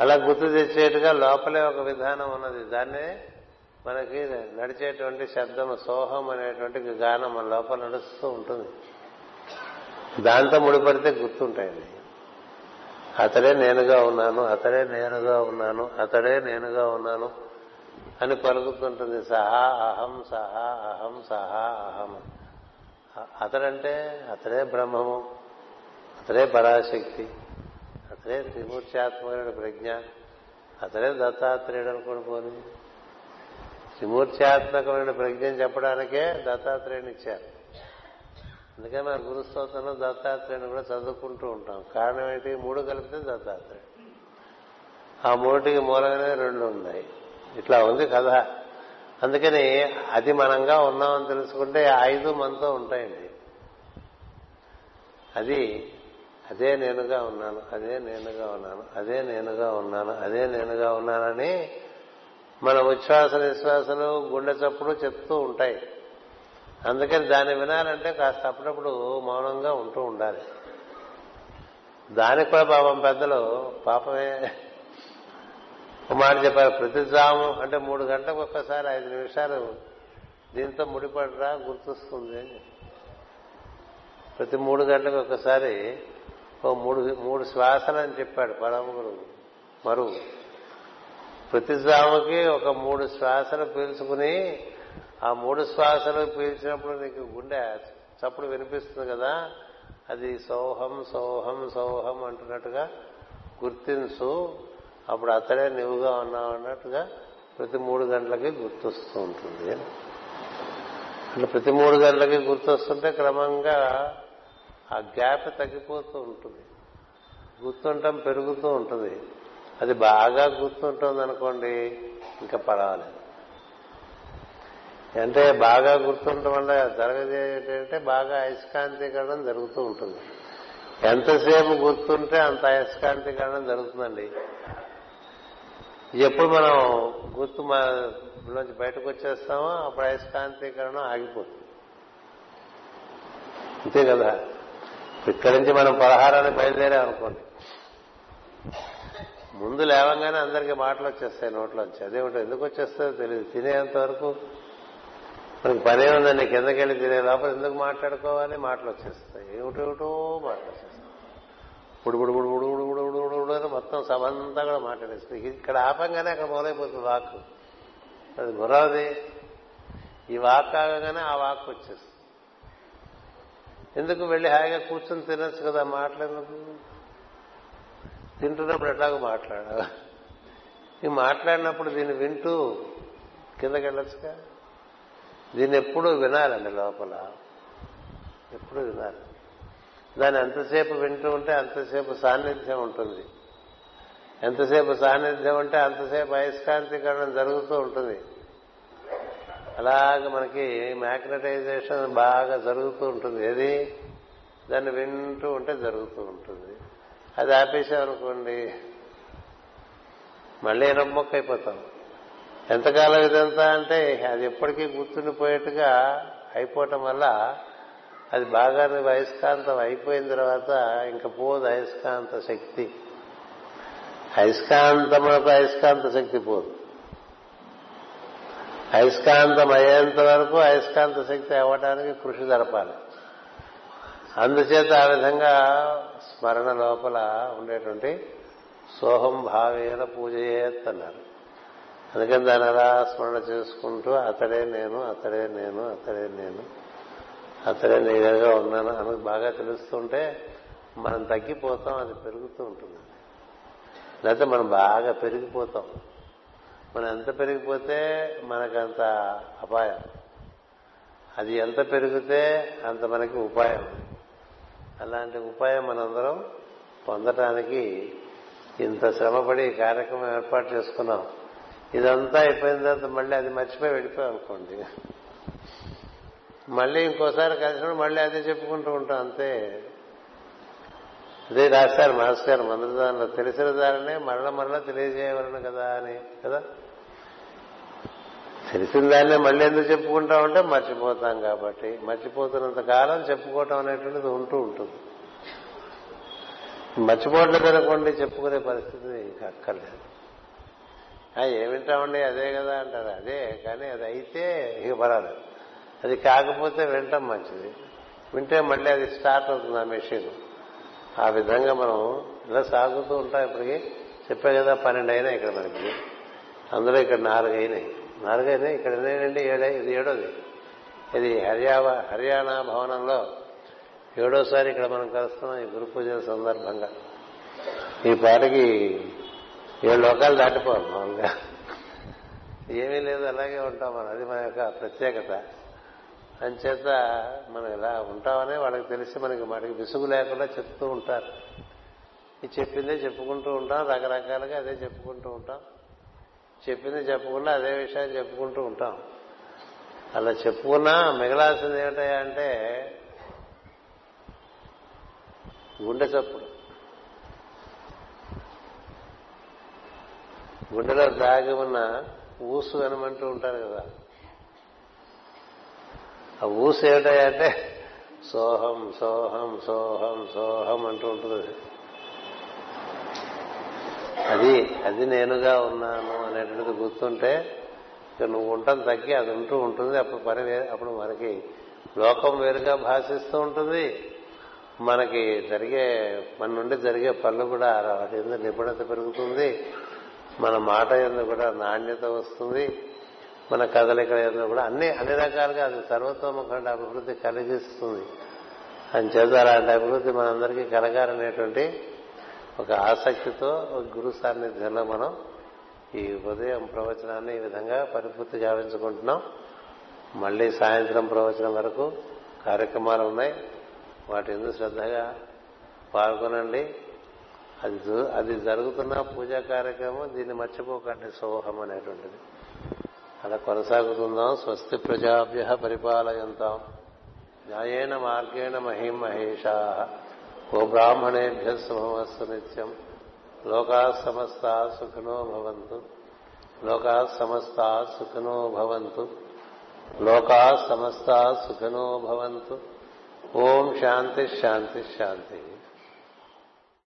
అలా గుర్తు తెచ్చేట్టుగా లోపలే ఒక విధానం ఉన్నది. దాన్నే మనకి నడిచేటువంటి శబ్దం సోహం అనేటువంటి గానం మన లోపల నడుస్తూ ఉంటుంది. దాంతో ముడిపడితే గుర్తుంటాయండి అతడే నేనుగా ఉన్నాను అతడే నేనుగా ఉన్నాను అతడే నేనుగా ఉన్నాను అని పలుకుతుంటుంది. సహా అహం సహా అహం సహా అహం. అతడంటే అతడే బ్రహ్మము అతడే పరాశక్తి అతడే త్రిమూర్త్యాత్మకుడు ప్రజ్ఞ అతడే దత్తాత్రేయుడు అనుకోని పోని త్రిమూర్త్యాత్మకమైన ప్రజ్ఞ చెప్పడానికే దత్తాత్రేయుని ఇచ్చారు. అందుకని మన గురుస్తోత్రంలో దత్తాత్రేయుని కూడా చదువుకుంటూ ఉంటాం. కారణం ఏంటి మూడు కలిపితే దత్తాత్రేయుడు. ఆ మూటికి మూలంగానే రెండు ఉన్నాయి. ఇట్లా ఉంది కథ. అందుకని అది మనంగా ఉన్నామని తెలుసుకుంటే ఐదు మనతో ఉంటాయండి. అది అదే నేనుగా ఉన్నాను అదే నేనుగా ఉన్నాను అదే నేనుగా ఉన్నాను అదే నేనుగా ఉన్నానని మన ఉచ్ఛ్వాస నిశ్వాసలు గుండె చప్పుడు చెప్తూ ఉంటాయి. అందుకని దాన్ని వినాలంటే కాస్త అప్పుడప్పుడు మౌనంగా ఉంటూ ఉండాలి. దానికి కూడా పాపం పెద్దలు పాపమే. ఒక మాట చెప్పారు ప్రతి జాము అంటే మూడు గంటలకు ఒక్కసారి ఐదు నిమిషాలు దీంతో ముడిపడరా గుర్తొస్తుంది అని ప్రతి మూడు గంటలకు ఒక్కసారి ఓ మూడు మూడు శ్వాసలు అని చెప్పాడు పరమ గురువు మరువు. ప్రతి జాముకి ఒక మూడు శ్వాసలు పీల్చుకుని ఆ మూడు శ్వాసలు పీల్చినప్పుడు నీకు గుండె చప్పుడు వినిపిస్తుంది కదా అది సోహం సోహం సోహం అంటున్నట్టుగా గుర్తించు. అప్పుడు అతడే నువ్వుగా ఉన్నావు అన్నట్టుగా ప్రతి మూడు గంటలకి గుర్తొస్తూ ఉంటుంది. అంటే ప్రతి మూడు గంటలకి గుర్తొస్తుంటే క్రమంగా ఆ గ్యాప్ తగ్గిపోతూ ఉంటుంది. గుర్తుండటం పెరుగుతూ ఉంటుంది. అది బాగా గుర్తుంటుంది అనుకోండి ఇంకా పర్వాలేదు. అంటే బాగా గుర్తుండటం వల్ల జరగదు ఏంటంటే బాగా అయస్కాంతీకరణం జరుగుతూ ఉంటుంది. ఎంతసేపు గుర్తుంటే అంత అయస్కాంతీకరణం జరుగుతుందండి. ఎప్పుడు మనం గుర్తు మా నుంచి బయటకు వచ్చేస్తామో అప్పుడు అయస్కాంతీకరణం ఆగిపోతుంది. అంతే కదా? ఇక్కడి నుంచి మనం పలహారాన్ని బయలుదేరామనుకోండి ముందు లేవంగానే అందరికీ మాటలు వచ్చేస్తాయి నోట్లోంచి. అదేమిటో ఎందుకు వచ్చేస్తుందో తెలియదు. తినేంత వరకు మనకి పనే ఉందండి కిందకి వెళ్ళి తినే లోపల ఎందుకు మాట్లాడుకోవాలి? మాటలు వచ్చేస్తాయి. ఏమిటేమిటో మాటలు వచ్చేస్తాయి. పుడు పుడు పుడు పుడు పుడు పుడు పుడు పుడు అని మొత్తం సభంతా కూడా మాట్లాడేస్తుంది. ఇక్కడ ఆపంగానే అక్కడ మొదలైపోతుంది వాక్కు అది గుర్రది ఈ వాక్ ఆగగానే ఆ వాక్ వచ్చేస్తుంది. ఎందుకు వెళ్ళి హాయిగా కూర్చొని తినచ్చు కదా మాట్లాడేందుకు తింటున్నప్పుడు ఎట్లాగో మాట్లాడాలి? ఈ మాట్లాడినప్పుడు దీన్ని వింటూ కిందకి వెళ్ళొచ్చుగా దీన్ని ఎప్పుడూ వినాలండి లోపల. ఎప్పుడు వినాలి. దాన్ని ఎంతసేపు వింటూ ఉంటే అంతసేపు సాన్నిధ్యం ఉంటుంది. ఎంతసేపు సాన్నిధ్యం ఉంటే అంతసేపు అయస్కాంతీకరణం జరుగుతూ ఉంటుంది. అలాగ మనకి మ్యాగ్నటైజేషన్ బాగా జరుగుతూ ఉంటుంది. ఏది? దాన్ని వింటూ ఉంటే జరుగుతూ ఉంటుంది. అది ఆపేసామనుకోండి మళ్ళీ ఎనమ్మొక్క అయిపోతాం. ఎంతకాలం ఇదంతా అంటే అది ఎప్పటికీ గుర్తుండిపోయేట్టుగా అయిపోవటం వల్ల అది బాగా అయస్కాంతం అయిపోయిన తర్వాత ఇంకా పోదు అయస్కాంత శక్తి. అయస్కాంతములకు అయస్కాంత శక్తి పోదు. అయస్కాంతం అయ్యేంత వరకు అయస్కాంత శక్తి అవ్వడానికి కృషి జరపాలి. అందుచేత ఆ విధంగా స్మరణ లోపల ఉండేటువంటి సోహం భావేన పూజ అన్నారు అందుకని దాని అలా స్మరణ చేసుకుంటూ అతడే నేను అతడే నేను అతడే నేను అతడే నేనుగా ఉన్నాను అని బాగా తెలుస్తుంటే మనం తగ్గిపోతాం అది పెరుగుతూ ఉంటుంది. లేకపోతే మనం బాగా పెరిగిపోతాం. మనం ఎంత పెరిగిపోతే మనకంత అపాయం. అది ఎంత పెరిగితే అంత మనకి ఉపాయం. అలాంటి ఉపాయం మనందరం పొందటానికి ఇంత శ్రమపడి కార్యక్రమం ఏర్పాటు చేసుకున్నాం. ఇదంతా అయిపోయిన తర్వాత మళ్ళీ అది మర్చిపోయి వెళ్ళిపోయాం అనుకోండి. మళ్ళీ ఇంకోసారి కలిసినప్పుడు మళ్ళీ అదే చెప్పుకుంటూ ఉంటాం అంతే. అదే రాశారు మాస్టర్ గారు మంత్రదానంలో తెలిసిన దానినే మరల మరల తెలియజేయవలను కదా అని కదా? తెలిసిన దాన్నే మళ్ళీ ఎందుకు చెప్పుకుంటామంటే మర్చిపోతాం కాబట్టి. మర్చిపోతున్నంత కాలం చెప్పుకోవటం అనేటువంటిది ఉంటూ ఉంటుంది. మర్చిపోవట్లేదు అనుకోండి చెప్పుకునే పరిస్థితి అక్కర్లేదు. ఏమింటామండి అదే కదా అంటారు. అదే కానీ అది అయితే ఇక పర్వాలేదు. అది కాకపోతే వింటాం మంచిది. వింటే మళ్ళీ అది స్టార్ట్ అవుతుంది ఆ మెషిన్. ఆ విధంగా మనం ఇలా సాగుతూ ఉంటాం ఇప్పటికి. చెప్పే కదా పన్నెండు అయినాయి ఇక్కడ మనకి. అందులో ఇక్కడ నాలుగు అయినాయి. నాలుగు అయినాయి. ఇక్కడ ఎన్నేనండి ఏడే ఇది ఏడోది. ఇది హర్యావా హర్యానా భవనంలో ఏడోసారి ఇక్కడ మనం కలుస్తున్నాం ఈ గురు పూజల సందర్భంగా. ఈ పాటకి ఏడు లోకాలు దాటిపోవాలి మామూలుగా. ఏమీ లేదు అలాగే ఉంటాం మనం. అది మన యొక్క ప్రత్యేకత. అంచేత మనం ఇలా ఉంటామని వాళ్ళకి తెలిసి మనకి వాటికి విసుగు లేకుండా చెప్తూ ఉంటారు. ఈ చెప్పిందే చెప్పుకుంటూ ఉంటాం రకరకాలుగా అదే చెప్పుకుంటూ ఉంటాం. చెప్పింది చెప్పకుండా అదే విషయాన్ని చెప్పుకుంటూ ఉంటాం. అలా చెప్పుకున్నా మిగలాల్సింది ఏమిటంటే గుండె చప్పుడు. గుండెలో దాగి ఉన్న ఊసు అనమంటూ ఉంటారు కదా. ఆ ఊసు ఏమిటంటే సోహం సోహం సోహం సోహం అంటూ ఉంటుంది. అది అది నేనుగా ఉన్నాను అనేటువంటిది గుర్తుంటే ఇక నువ్వు ఉండటం తగ్గి అది ఉంటూ ఉంటుంది. అప్పుడు పని అప్పుడు మనకి లోకం వేరుగా భాషిస్తూ ఉంటుంది. మనకి జరిగే మన నుండి జరిగే పనులు కూడా వాటి మీద నిపుణత పెరుగుతుంది. మన మాట ఎందుకు కూడా నాణ్యత వస్తుంది మన కదలికల ఎందుకు కూడా అన్ని అన్ని రకాలుగా అది సర్వతోముఖండ అభివృద్ధి కలిగిస్తుంది. అని చేత అలాంటి అభివృద్ధి మనందరికీ కలగాలనేటువంటి ఒక ఆసక్తితో గురు సాన్నిధ్యంలో మనం ఈ ఉదయం ప్రవచనాన్ని ఈ విధంగా పరిపూర్తి గావించుకుంటున్నాం. మళ్ళీ సాయంత్రం ప్రవచనం వరకు కార్యక్రమాలు ఉన్నాయి. వాటి ఎందుకు శ్రద్ధగా పాల్గొనండి. అది అది జరుగుతున్న పూజా కార్యక్రమం దీన్ని మర్చిపోకండి సోహం అనేటువంటిది. అలా కొనసాగుతుందాం. స్వస్తి ప్రజాభ్య పరిపాలయంతాం. న్యాయేణ మార్గేణ మహిం మహేషా. ఓ బ్రాహ్మణేభ్య శుభమస్తు నిత్యం. లోకా సమస్త సుఖినో భవంతు. లోకా సమస్త సుఖినో భవంతు. లోకా సమస్త సుఖినో భవంతు. ఓం శాంతి శాంతి శాంతి.